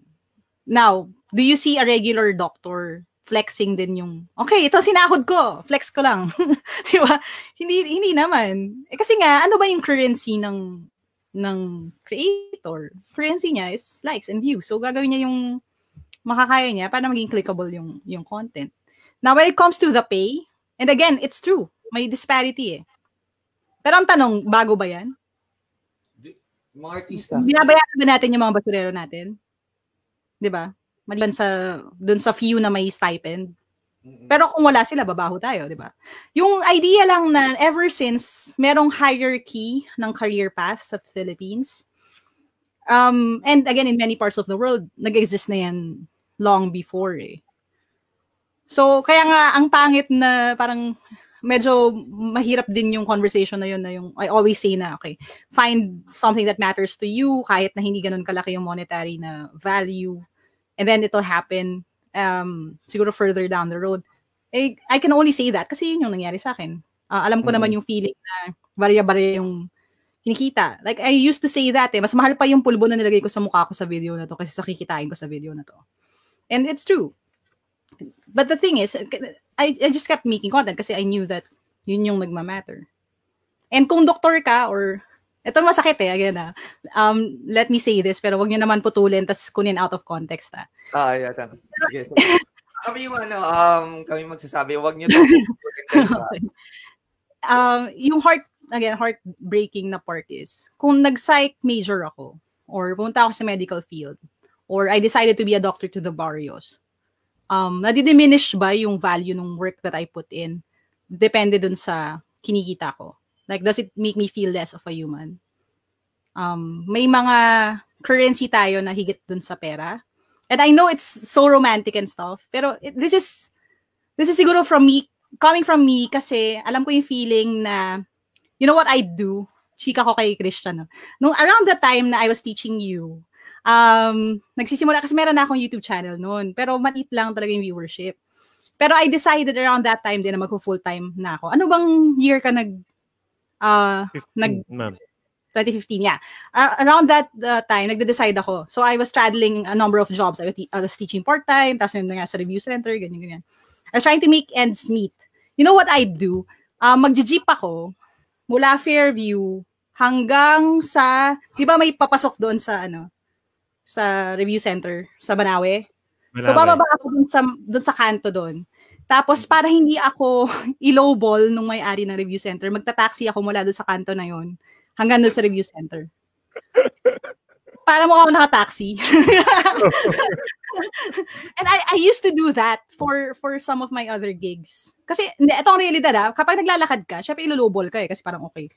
Speaker 3: Now, do you see a regular doctor flexing din yung, okay, ito sinahod ko, flex ko lang. Di ba? Hindi, hindi naman. Eh, kasi nga, ano ba yung currency ng ng creator, currency niya is likes and views. So, gagawin niya yung makakaya niya para maging clickable yung, yung content. Now, when it comes to the pay, and again, it's true, may disparity eh. Pero ang tanong, bago ba yan?
Speaker 2: Mga artista.
Speaker 3: Binabayaran ba natin yung mga basurero natin? Di ba? Maliban sa, dun sa few na may stipend. Pero kung wala sila, babaho tayo, di ba? Yung idea lang na ever since merong hierarchy ng career path sa Philippines, um, and again, in many parts of the world, nag-exist na yan long before eh. So, kaya nga, ang pangit na parang medyo mahirap din yung conversation na yun na yung, I always say na, okay, find something that matters to you kahit na hindi ganun kalaki yung monetary na value. And then it'll happen um, siguro further down the road. Eh, I can only say that kasi yun yung nangyari sa akin. Uh, alam ko mm-hmm. naman yung feeling na barya-barya yung kinikita. Like, I used to say that eh. Mas mahal pa yung pulbo na nilagay ko sa mukha ko sa video na to kasi sa kikitain ko sa video na to. And it's true. But the thing is, I, I just kept making content kasi I knew that yun yung nagma-matter. And kung doktor ka or ito masakit eh, again ah. Um, let me say this, pero wag niyo naman putulin tas kunin out of context ah.
Speaker 2: Ah, yeah. Sige, sige. kami yung ano, um, kami magsasabi, wag niyo okay.
Speaker 3: um, yung heart, again, heartbreaking na part is, kung nag-psych major ako, or pumunta ako sa medical field, or I decided to be a doctor to the barrios, um, nadi-diminish ba yung value ng work that I put in? Depende dun sa kinikita ko. Like, does it make me feel less of a human? Um, may mga currency tayo na higit dun sa pera. And I know it's so romantic and stuff, pero it, this is, this is siguro from me, coming from me kasi alam ko yung feeling na, you know what I do? Chika ko kay Christian. No? Nung around the time na I was teaching you, um, nagsisimula kasi meron na akong YouTube channel noon, pero maliit lang talaga yung viewership. Pero I decided around that time din na mag-full time na ako. Ano bang year ka nag uh, 15, nag ma'am. 2015, yeah. Uh, around that uh, time, nagde-decide ako. So, I was straddling a number of jobs. I was, I was teaching part-time, tapos yun nga sa review center, ganyan, ganyan. I was trying to make ends meet. You know what I do? Uh, mag-jeep ako mula Fairview hanggang sa, di ba may papasok doon sa, ano, sa review center, sa Banawe? Banawe. So, bababa ako doon sa, doon sa kanto doon. Tapos para hindi ako ilowball nung may-ari ng review center, magta-taxi ako mula doon sa kanto na yon hanggang doon sa review center. para mo ako naka-taxi. And I, I used to do that for for some of my other gigs. Kasi, hindi, itong realidad ah, kapag naglalakad ka, syempre ilulobol ka eh, kasi parang okay,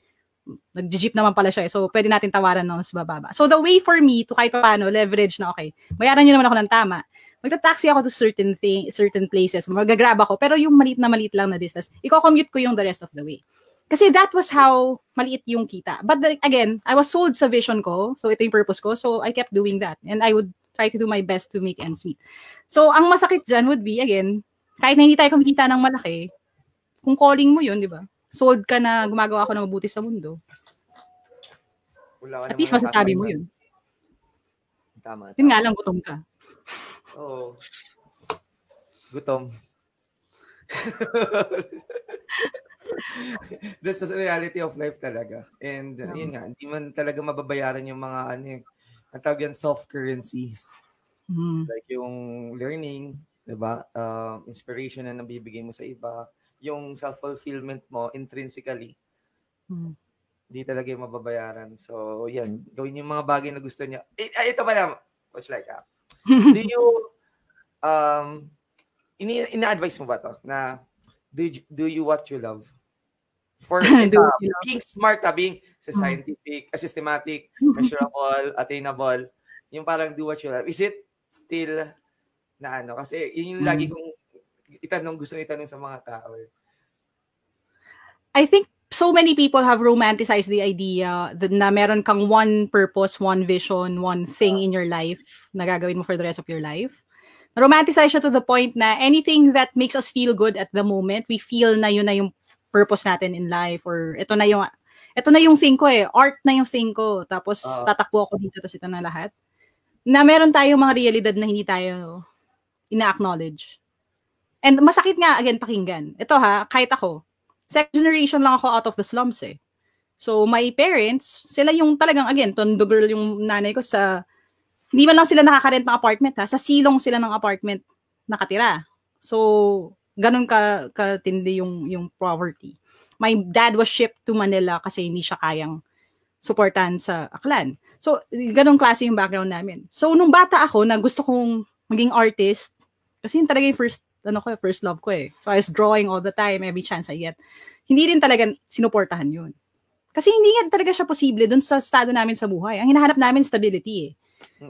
Speaker 3: nag-jeep naman pala siya eh, so pwede natin tawaran ng mas bababa. So the way for me to kahit paano leverage na okay, bayaran niyo naman ako ng tama, magta-taxi ako to certain thing, certain places, magagrab ako, pero yung maliit na maliit lang na distance, iko-commute ko yung the rest of the way. Kasi that was how maliit yung kita. But the, again, I was sold sa vision ko, so ito yung purpose ko, so I kept doing that. And I would try to do my best to make ends meet. So, ang masakit dyan would be, again, kahit na hindi tayo kumikita ng malaki, kung calling mo yun, di ba? Sold ka na gumagawa ako ng mabuti sa mundo. Wala At least masasabi mo yun. Tama, tama. Yun nga lang, gutom ka.
Speaker 2: Oo. Gutom. That's the reality of life talaga. And uh, yun nga, hindi man talaga mababayaran yung mga ano yung ang tawag yan, soft currencies. Mm. Like yung learning, 'di ba? Uh, inspiration na nabibigay mo sa iba, yung self-fulfillment mo intrinsically. Mm. Hindi talaga yung mababayaran. So, yan. Gawin yung mga bagay na gusto niya. Eh, ito pala, Coach Like, ah do you, um, ini ina-advise mo ba to na do you, do you what you love? For uh, being smart, uh, being hmm. scientific, uh, systematic, measurable, attainable, yung parang do what you love. Is it still na ano? Kasi yun yung lagi hmm. kong itanong, gusto itanong sa mga tao. Eh.
Speaker 3: I think so many people have romanticized the idea that na meron kang one purpose, one vision, one thing in your life na gagawin mo for the rest of your life. romanticize siya to the point na anything that makes us feel good at the moment, we feel na yun na yung purpose natin in life or ito na yung ito na yung thing ko eh, art na yung thing ko. Tapos uh, tatakbo ako dito tapos ito na lahat. Na meron tayong mga realidad na hindi tayo ina-acknowledge. And masakit nga, again, pakinggan. Ito ha, kahit ako, second generation lang ako out of the slums eh. So, my parents, sila yung talagang, again, tondo girl yung nanay ko sa hindi man lang sila nakakarent ng apartment ha, sa silong sila ng apartment nakatira. So, ganun ka katindi yung yung poverty. My dad was shipped to Manila kasi hindi siya kayang suportahan sa Aklan. So, ganun klase yung background namin. So, nung bata ako na gusto kong maging artist, kasi yun talaga yung first, ano ko, first love ko eh. So, I was drawing all the time, every chance I get. Hindi rin talaga sinuportahan yun. Kasi hindi yan talaga siya posible dun sa estado namin sa buhay. Ang hinahanap namin, stability eh.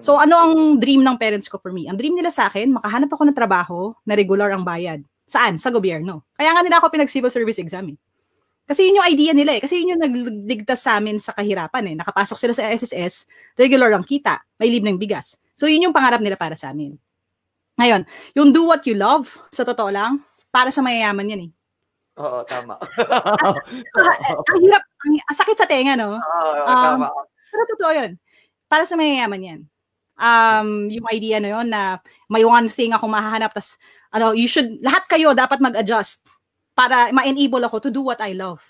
Speaker 3: So ano ang dream ng parents ko for me? Ang dream nila sa akin, makahanap ako ng trabaho na regular ang bayad. Saan? Sa gobyerno. Kaya nga nila ako pinag-civil service exam eh. Kasi yun yung idea nila eh. Kasi yun yung nagligtas sa amin sa kahirapan eh. Nakapasok sila sa SSS, regular ang kita, may libre ng bigas. So yun yung pangarap nila para sa amin. Ngayon, yung do what you love, sa totoo lang, para sa mayayaman yan eh.
Speaker 2: Oo, tama.
Speaker 3: ang hirap, ang, ang sakit sa tenga, no?
Speaker 2: Oo, um, tama.
Speaker 3: Pero totoo yun para sa mayayaman yan. Um, yung idea na yun na may one thing ako mahahanap, tas ano, you should, lahat kayo dapat mag-adjust para ma-enable ako to do what I love.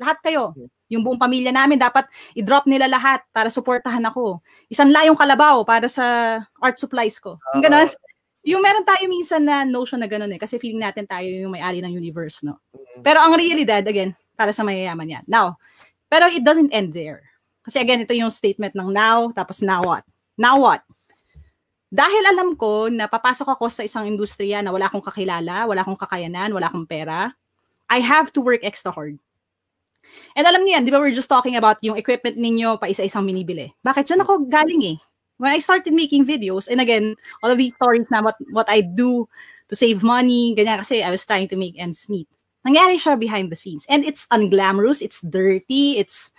Speaker 3: Lahat kayo. Yung buong pamilya namin, dapat i-drop nila lahat para suportahan ako. Isang layong kalabaw para sa art supplies ko. Yung ganun. Yung meron tayo minsan na notion na ganun eh, kasi feeling natin tayo yung may-ari ng universe, no? Pero ang realidad, again, para sa mayayaman yan. Now, pero it doesn't end there. Kasi again, ito yung statement ng now, tapos now what? Now what? Dahil alam ko na papasok ako sa isang industriya na wala akong kakilala, wala akong kakayanan, wala akong pera, I have to work extra hard. And alam niyo yan, di ba we're just talking about yung equipment ninyo pa isa-isang minibili. Bakit? Diyan ako galing eh. When I started making videos, and again, all of these stories na what, what I do to save money, ganyan kasi I was trying to make ends meet. Nangyari siya behind the scenes. And it's unglamorous, it's dirty, it's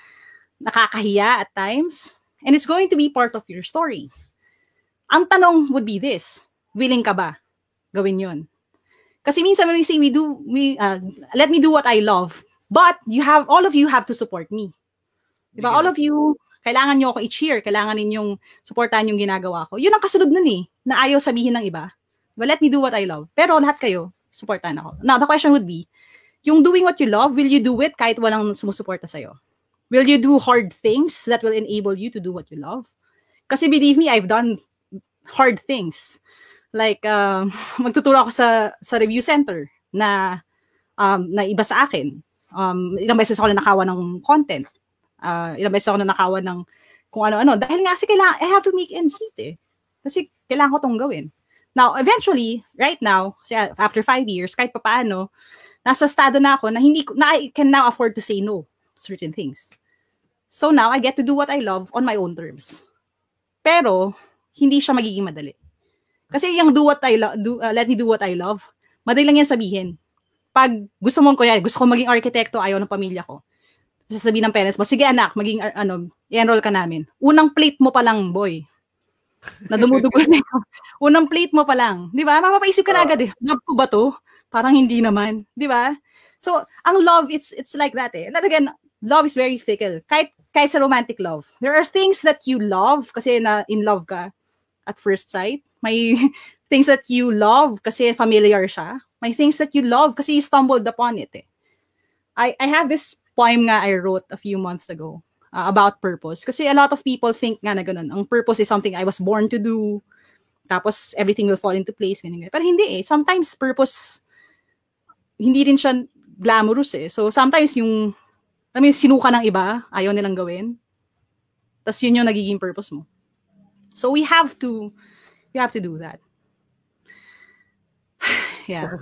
Speaker 3: nakakahiya at times, and it's going to be part of your story. Ang tanong would be this, willing ka ba gawin yun? Kasi minsan when we say we do, we, uh, let me do what I love, but you have, all of you have to support me. Diba? Yeah. All of you, kailangan nyo ako i-cheer, kailangan ninyong supportahan yung ginagawa ko. Yun ang kasunod nun eh, na ayaw sabihin ng iba. Diba? Let me do what I love. Pero lahat kayo, supportahan ako. Now, the question would be, yung doing what you love, will you do it kahit walang sumusuporta sa'yo? Will you do hard things that will enable you to do what you love? Kasi believe me, I've done hard things. Like, uh, magtuturo ako sa, sa review center na, um, na iba sa akin. Um, ilang beses ako na nakawa ng content. Uh, ilang beses ako na nakawa ng kung ano-ano. Dahil nga kasi kailangan, I have to make ends meet eh. Kasi kailangan ko tong gawin. Now, eventually, right now, kasi after five years, kahit papaano, nasa estado na ako na hindi na I can now afford to say no to certain things. So now, I get to do what I love on my own terms. Pero, hindi siya magiging madali. Kasi yung do what I love, do, uh, let me do what I love, madali lang yan sabihin. Pag gusto mo, kuya, gusto ko maging arkitekto, ayaw ng pamilya ko. Sasabihin ng parents mo, sige anak, maging, uh, ano, i-enroll ka namin. Unang plate mo pa lang, boy. Na dumudugo na yun. Unang plate mo pa lang. Di ba? Mapapaisip ka na agad eh, love ko ba to? Parang hindi naman. Di ba? So, ang love, it's it's like that eh. And again, love is very fickle. Kahit kahit sa romantic love, there are things that you love kasi na in love ka at first sight. May things that you love kasi familiar siya. May things that you love kasi you stumbled upon it. Eh. I, I have this poem nga I wrote a few months ago uh, about purpose. Kasi a lot of people think nga na ganun. Ang purpose is something I was born to do. Tapos everything will fall into place. Ganyan, ganyan. Pero hindi eh. Sometimes purpose, hindi rin siya glamorous eh. So sometimes yung I mean, sinuka ng iba, ayaw nilang gawin. Tapos yun yung nagiging purpose mo. So we have to, we have to do that. yeah.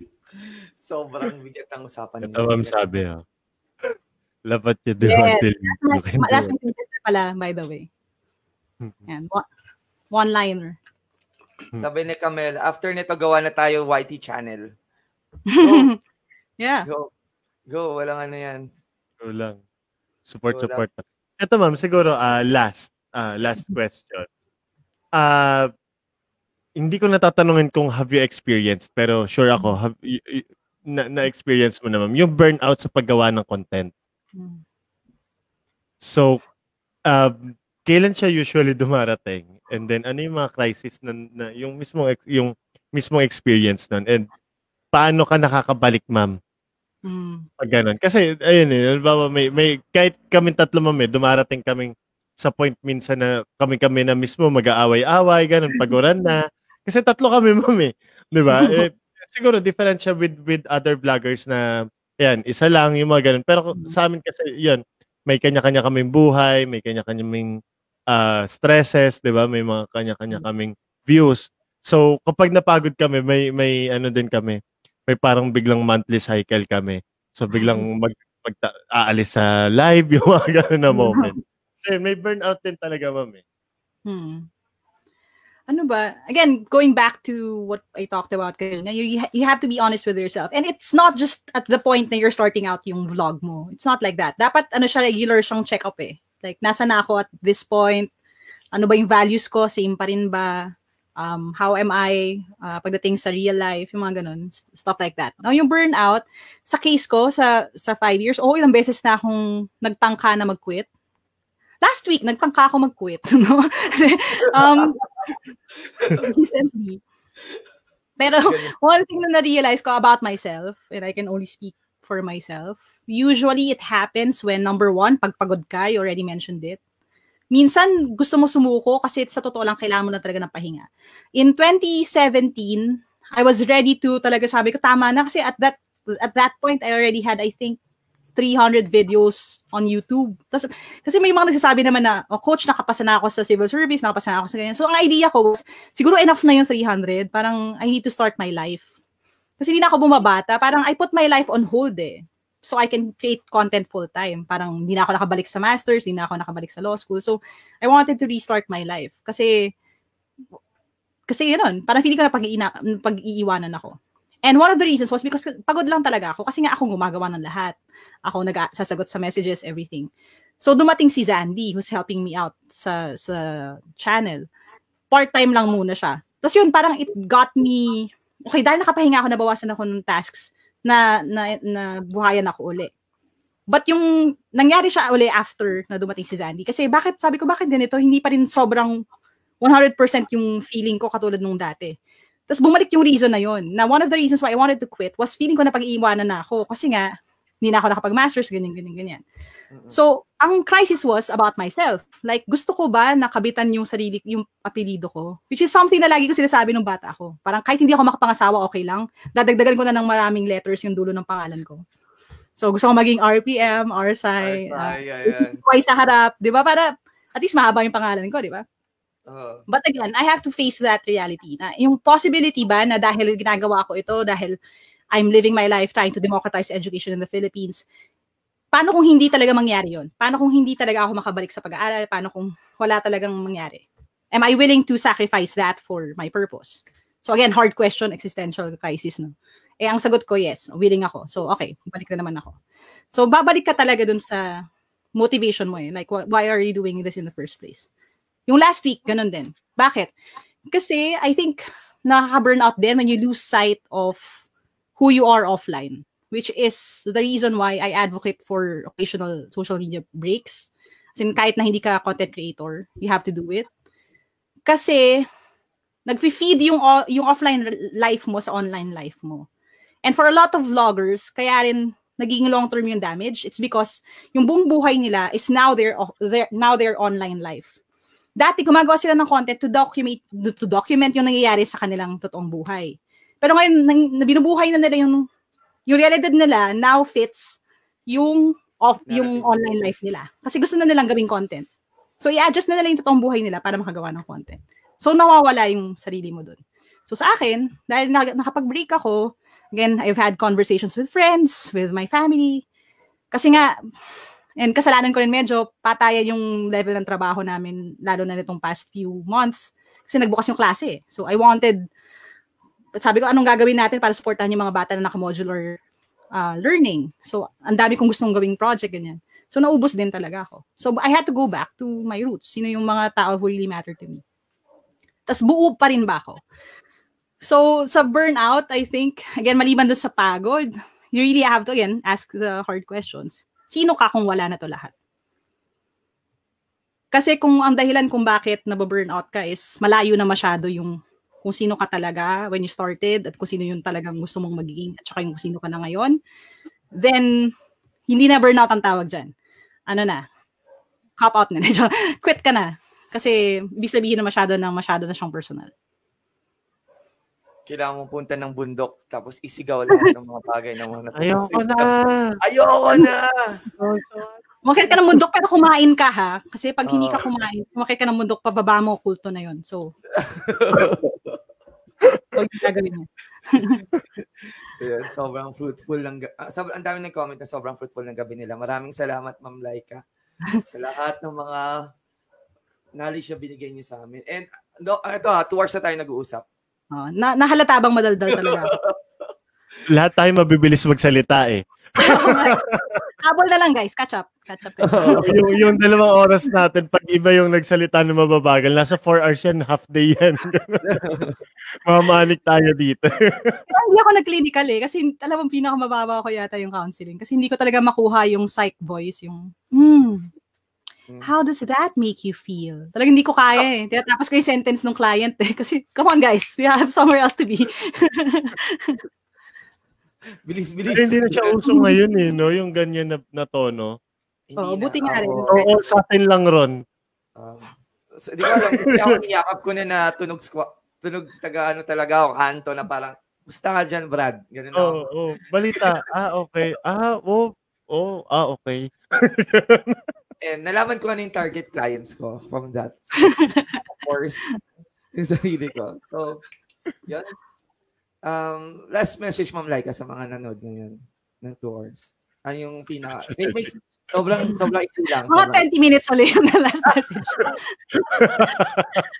Speaker 2: Sobrang bigat ng usapan.
Speaker 1: Ito ang sabi ha. Love what you do
Speaker 3: yes, until you can do Last my sister pala, by the way. Mm-hmm. Yan. One-liner.
Speaker 2: Sabi ni Camel, after nito gawa na tayo YT channel. Go.
Speaker 3: yeah.
Speaker 2: Go. Go. Walang ano yan.
Speaker 1: Go lang. Support, Go support. Lang. Ito ma'am, siguro uh, last, uh, last question. Uh, hindi ko natatanungin kung have you experienced, pero sure ako, mm. have, y- y- na, na-experience mo naman, yung burnout sa paggawa ng content. Mm. So, um, kailan siya usually dumarating? And then, ano yung mga crisis na, na yung mismong, yung mismong experience nun? And paano ka nakakabalik, ma'am? Mm. Pag ganun. Kasi, ayun eh, halimbawa, may, may, kahit kami tatlo, ma'am, eh, dumarating kaming sa point minsan na kami-kami na mismo mag-aaway-away, ganun, paguran na. Kasi tatlo kami, ma'am eh. Di ba? eh, siguro different siya with, with other vloggers na, yan, isa lang yung mga ganun. Pero mm. sa amin kasi, yan, may kanya-kanya kaming buhay, may kanya-kanya kaming uh, stresses, di ba? May mga kanya-kanya mm. kaming views. So, kapag napagod kami, may, may ano din kami, may parang biglang monthly cycle kami. So, biglang mag, mag aalis sa live yung mga ganun na moment. Kasi may burnout din talaga, ma'am eh.
Speaker 3: Hmm ano ba, again, going back to what I talked about kanina, you, you have to be honest with yourself. And it's not just at the point na you're starting out yung vlog mo. It's not like that. Dapat, ano siya, regular siyang check-up eh. Like, nasa na ako at this point? Ano ba yung values ko? Same pa rin ba? Um, how am I uh, pagdating sa real life? Yung mga ganun. Stuff like that. Now, yung burnout, sa case ko, sa, sa five years, oh, ilang beses na akong nagtangka na mag-quit last week, nagtangka ako mag-quit. No? um, recently. Pero one thing na na-realize ko about myself, and I can only speak for myself, usually it happens when, number one, pagpagod ka, you already mentioned it. Minsan, gusto mo sumuko kasi sa totoo lang, kailangan mo na talaga ng pahinga. In 2017, I was ready to talaga sabi ko, tama na kasi at that at that point, I already had, I think, 300 videos on YouTube. Tas, kasi may mga nagsasabi naman na, oh, coach, nakapasa na ako sa civil service, nakapasa na ako sa ganyan. So, ang idea ko was, siguro enough na yung 300. Parang, I need to start my life. Kasi hindi na ako bumabata. Parang, I put my life on hold eh. So, I can create content full time. Parang, hindi na ako nakabalik sa master's, hindi na ako nakabalik sa law school. So, I wanted to restart my life. Kasi, kasi yun, parang hindi ko na pag-iiwanan ako. And one of the reasons was because pagod lang talaga ako kasi nga ako gumagawa ng lahat. Ako nagsasagot sa messages, everything. So dumating si Zandy who's helping me out sa sa channel. Part-time lang muna siya. Tapos yun, parang it got me, okay, dahil nakapahinga ako, nabawasan ako ng tasks na, na, na buhayan ako uli. But yung nangyari siya uli after na dumating si Zandy. Kasi bakit, sabi ko, bakit ganito? Hindi pa rin sobrang 100% yung feeling ko katulad nung dati. Tapos bumalik yung reason na yon. Na one of the reasons why I wanted to quit was feeling ko na pag-iiwanan na ako kasi nga hindi na ako nakapag-masters, ganyan, ganyan, ganyan. So, ang crisis was about myself. Like, gusto ko ba nakabitan yung sarili, yung apelido ko? Which is something na lagi ko sinasabi nung bata ako. Parang kahit hindi ako makapangasawa, okay lang. Dadagdagan ko na ng maraming letters yung dulo ng pangalan ko. So, gusto ko maging RPM, RSI, uh, yeah, sa harap, di ba? Para at least mahaba yung pangalan ko, di ba? Uh, But again, I have to face that reality. Na yung possibility ba na dahil ginagawa ko ito, dahil I'm living my life trying to democratize education in the Philippines, paano kung hindi talaga mangyari yon? Paano kung hindi talaga ako makabalik sa pag-aaral? Paano kung wala talagang mangyari? Am I willing to sacrifice that for my purpose? So again, hard question, existential crisis. No? Eh, ang sagot ko, yes, willing ako. So, okay, balik na naman ako. So, babalik ka talaga dun sa motivation mo eh. Like, why are you doing this in the first place? Yung last week, ganun din. Bakit? Kasi I think nakaka-burnout din when you lose sight of who you are offline, which is the reason why I advocate for occasional social media breaks. Kasi kahit na hindi ka content creator, you have to do it. Kasi nagfi-feed yung yung offline life mo sa online life mo. And for a lot of vloggers, kaya rin naging long term yung damage, it's because yung buong buhay nila is now their, their now their online life dati gumagawa sila ng content to document to document yung nangyayari sa kanilang totoong buhay. Pero ngayon nang, binubuhay na nila yung yung realidad nila now fits yung off yung online life nila. Kasi gusto na nilang gawing content. So i-adjust na nila yung totoong buhay nila para makagawa ng content. So nawawala yung sarili mo doon. So sa akin, dahil nakapag-break ako, again, I've had conversations with friends, with my family. Kasi nga, And kasalanan ko rin medyo patayan yung level ng trabaho namin, lalo na nitong past few months. Kasi nagbukas yung klase. So I wanted, sabi ko, anong gagawin natin para supportahan yung mga bata na naka-modular uh, learning. So ang dami kong gustong gawing project, ganyan. So naubos din talaga ako. So I had to go back to my roots. Sino yung mga tao who really matter to me. tas buo pa rin ba ako? So, sa burnout, I think, again, maliban doon sa pagod, you really have to, again, ask the hard questions. Sino ka kung wala na to lahat? Kasi kung ang dahilan kung bakit nababurnout ka is malayo na masyado yung kung sino ka talaga when you started at kung sino yung talagang gusto mong magiging at saka yung kung sino ka na ngayon, then hindi na burnout ang tawag dyan. Ano na, cop out na. Quit ka na. Kasi ibig sabihin na masyado na masyado na siyang personal
Speaker 2: kailangan mo punta ng bundok tapos isigaw lahat ng mga bagay na mga
Speaker 1: Ayoko na.
Speaker 2: Ayoko na.
Speaker 3: Umakit ka ng bundok pero kumain ka ha. Kasi pag hindi ka kumain, umakit ka ng bundok, pababa mo, kulto na yon So, huwag yung gagawin mo.
Speaker 2: so yun, sobrang fruitful ng, uh, sobrang, ang dami ng comment na sobrang fruitful ng gabi nila. Maraming salamat, Ma'am Laika, sa lahat ng mga knowledge na binigay niyo sa amin. And, no, ito ha, two hours na tayo nag-uusap.
Speaker 3: Oh, na nahalata bang madaldal talaga
Speaker 1: Lahat tayo mabibilis magsalita eh.
Speaker 3: Habol na lang guys, catch up. Catch up.
Speaker 1: yung, yung dalawang oras natin, pag iba yung nagsalita ng mababagal, nasa 4 hours yan, half day yan. Mamanik tayo dito.
Speaker 3: hindi ako nag-clinical eh, kasi alam mo, pinakamababa ko yata yung counseling. Kasi hindi ko talaga makuha yung psych voice, yung, Mm. How does that make you feel? Talagang hindi ko kaya eh. Tapos ko yung sentence ng client eh. Kasi, come on guys, we have somewhere else to be.
Speaker 2: bilis, bilis.
Speaker 1: hindi na siya uso ngayon eh, no? Yung ganyan na, na tono.
Speaker 3: Oo, oh, buti nga rin.
Speaker 1: Oo, oh, sa atin lang ron.
Speaker 2: Um, so, di ko alam, kasi ako niyakap ko na na tunog, squat, tunog taga ano talaga ako, kanto na parang, Basta ka dyan, Brad. Ganun
Speaker 1: Oo, oh, oh, balita. ah, okay. Ah, oh, oh, ah, okay.
Speaker 2: And nalaman ko ano yung target clients ko from that. of course, yung sarili ko. So, yun. Um, last message, Ma'am Laika, sa mga nanood ngayon ng tours. Ano yung pinaka... sobrang, sobrang isi lang.
Speaker 3: Mga 20 minutes ulit yung last message.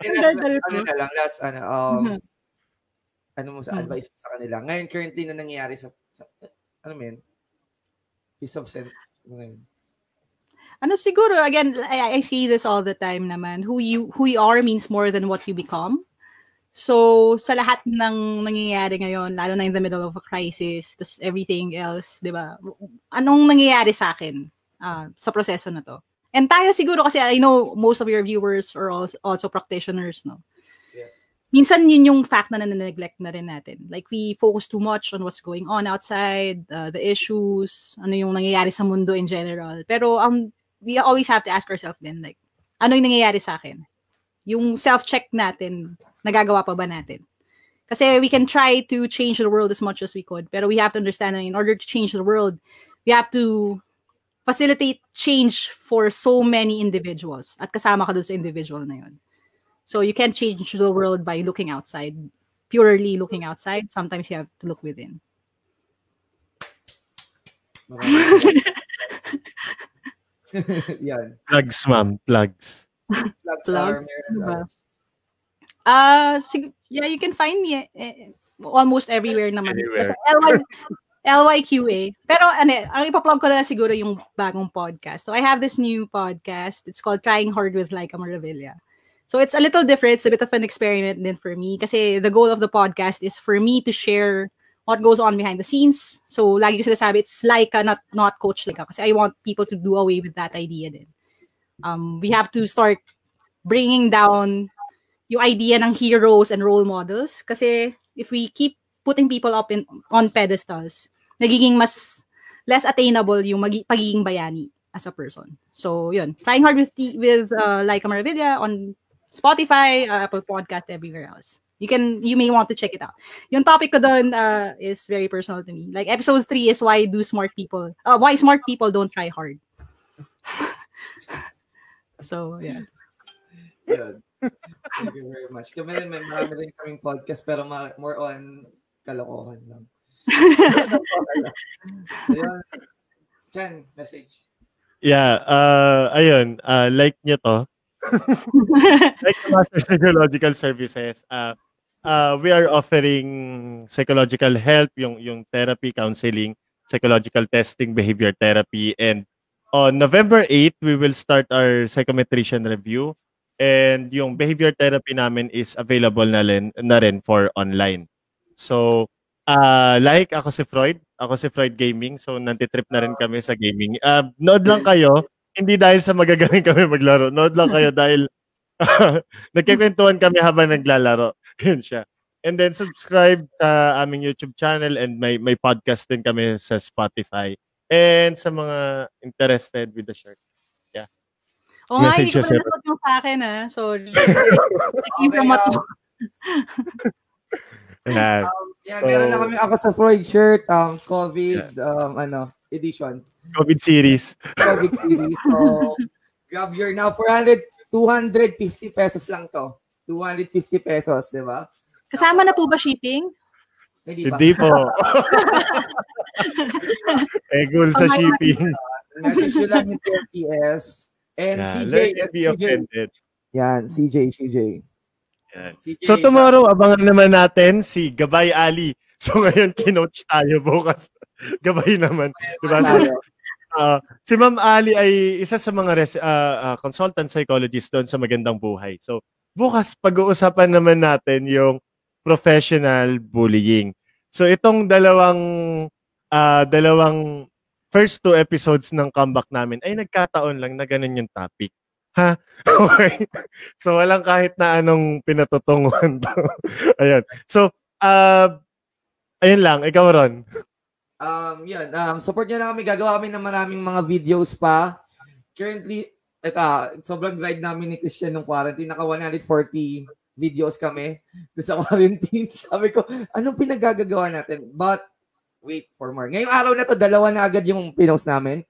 Speaker 2: last, ano na lang, last, ano, um, mm-hmm. ano mo sa mm-hmm. advice mo sa kanila. Ngayon, currently na nangyayari sa, sa ano mo yun? Piece of sense. Ngayon.
Speaker 3: Ano siguro again I, I see this all the time naman who you who you are means more than what you become. So sa lahat ng nangyayari ngayon lalo na in the middle of a crisis tas everything else, 'di ba? Anong nangyayari sa akin uh, sa proseso na to? And tayo siguro kasi I know most of your viewers are also, also practitioners, no?
Speaker 2: Yes.
Speaker 3: Minsan yun yung fact na na-neglect na rin natin. Like we focus too much on what's going on outside, uh, the issues, ano yung nangyayari sa mundo in general. Pero ang we always have to ask ourselves then, like, ano yung nangyayari sa akin? Yung self-check natin, nagagawa pa ba natin? Kasi we can try to change the world as much as we could, pero we have to understand that in order to change the world, we have to facilitate change for so many individuals at kasama ka dun sa individual na yun. So you can't change the world by looking outside, purely looking outside. Sometimes you have to look within.
Speaker 2: Yan.
Speaker 1: Plugs, ma'am. Plugs.
Speaker 2: Plugs, plugs?
Speaker 3: are Uh, sig- yeah, you can find me eh, eh, almost everywhere naman.
Speaker 1: Anywhere.
Speaker 3: LY, LYQA. Pero ano, ang ipa-plug ko na lang siguro yung bagong podcast. So I have this new podcast. It's called Trying Hard with Laika Maravilla. So it's a little different. It's a bit of an experiment then for me. Kasi the goal of the podcast is for me to share what goes on behind the scenes. So, lagi ko sinasabi, it's like a, not, not coach like a. Kasi I want people to do away with that idea din. Um, we have to start bringing down yung idea ng heroes and role models. Kasi if we keep putting people up in on pedestals, nagiging mas less attainable yung magi, pagiging bayani as a person. So, yun. Trying hard with, with uh, Laika Maravilla on Spotify, uh, Apple Podcast, everywhere else. You can you may want to check it out. Yung topic ko doon uh, is very personal to me. Like episode 3 is why do smart people uh, why smart people don't try hard. so, yeah.
Speaker 2: Good. Thank you very much. Kami rin, may marami rin kaming podcast pero more on kalokohan lang. Ayun. Chen, message.
Speaker 1: Yeah, uh, ayun, uh, like nyo to. like the Master Psychological Services, uh, uh, we are offering psychological help, yung, yung therapy, counseling, psychological testing, behavior therapy, and on November 8, we will start our psychometrician review. And yung behavior therapy namin is available na rin, na rin for online. So, uh, like ako si Freud, ako si Freud Gaming. So, nantitrip na rin kami sa gaming. Uh, nood lang kayo, hindi dahil sa magagaling kami maglaro. Nood lang kayo dahil nagkikwentuhan kami habang naglalaro. Yun siya. And then subscribe sa aming YouTube channel and may may podcast din kami sa Spotify. And sa mga interested with the shirt. Yeah.
Speaker 3: Oo nga, hindi ko pa yung sa akin ah. Sorry. Nag-promote mo.
Speaker 2: Yan. Um, yeah, so, meron na kami ako sa Freud shirt, um, COVID, yeah. um, ano, edition.
Speaker 1: COVID series.
Speaker 2: COVID series. So, grab your now 400, 250 pesos lang to. 250 pesos, di ba?
Speaker 3: Kasama na po ba shipping?
Speaker 1: Hindi, Hindi po. eh, goal sa shipping.
Speaker 2: Uh, message nyo lang yung TFPS. And yeah, CJ.
Speaker 1: Let's be CJ. offended.
Speaker 2: Yan, CJ, CJ.
Speaker 1: Yan. CJ so tomorrow, abangan naman natin si Gabay Ali. So ngayon, kinoach tayo bukas. Gabay naman. Diba? So, uh, si Ma'am Ali ay isa sa mga res- uh, uh, consultant psychologist doon sa Magandang Buhay. So bukas pag-uusapan naman natin yung professional bullying. So itong dalawang uh, dalawang first two episodes ng comeback namin ay nagkataon lang na ganun yung topic. Ha? Okay. so walang kahit na anong pinatutunguhan to. ayun. So uh, ayun lang, ikaw Ron.
Speaker 2: Um, yun. Um, support nyo na kami. Gagawa kami ng maraming mga videos pa. Currently, ito, sobrang ride namin ni Christian ng quarantine. Naka 140 videos kami sa quarantine. Sabi ko, anong pinagagagawa natin? But, wait for more. Ngayong araw na to, dalawa na agad yung pinost namin.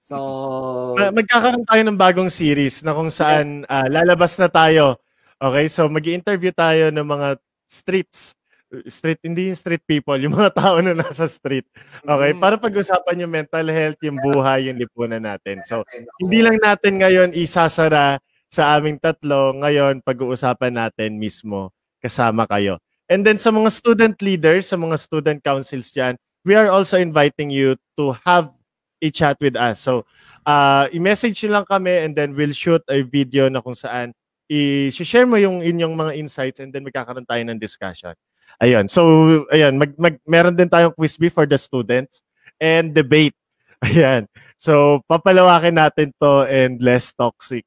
Speaker 2: So,
Speaker 1: magkakaroon tayo ng bagong series na kung saan yes. uh, lalabas na tayo. Okay, so mag interview tayo ng mga streets. Street, hindi yung street people, yung mga tao na nasa street. Okay, mm. para pag-usapan yung mental health, yung buhay, yung lipunan natin. So, hindi lang natin ngayon isasara sa aming tatlo. Ngayon, pag-uusapan natin mismo kasama kayo. And then sa mga student leaders, sa mga student councils dyan, we are also inviting you to have a chat with us. So, uh, i-message nyo lang kami and then we'll shoot a video na kung saan i-share mo yung inyong mga insights and then magkakaroon tayo ng discussion. Ayun. So, ayun, mag, mag meron din tayong quiz bee for the students and debate. Ayan. So, papalawakin natin to and less toxic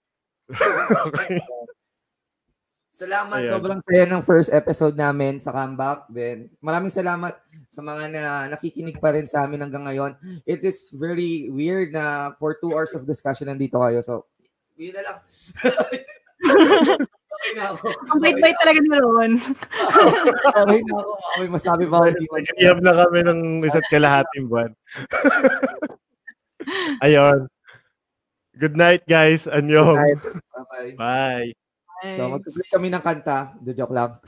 Speaker 2: okay. Salamat. Ayan. Sobrang saya ng first episode namin sa comeback. Then, maraming salamat sa mga na nakikinig pa rin sa amin hanggang ngayon. It is very weird na for two hours of discussion nandito kayo. So, yun na lang.
Speaker 3: Ang bait-bait talaga ni Ron.
Speaker 2: Okay na ako. Okay, masabi ba ako?
Speaker 1: Nag-iab na kami ng isa't kalahating buwan. Ayun. Good night, guys. Anyong.
Speaker 2: Good night. Bye-bye.
Speaker 1: Bye.
Speaker 2: So, mag-play kami ng kanta. Joke lang.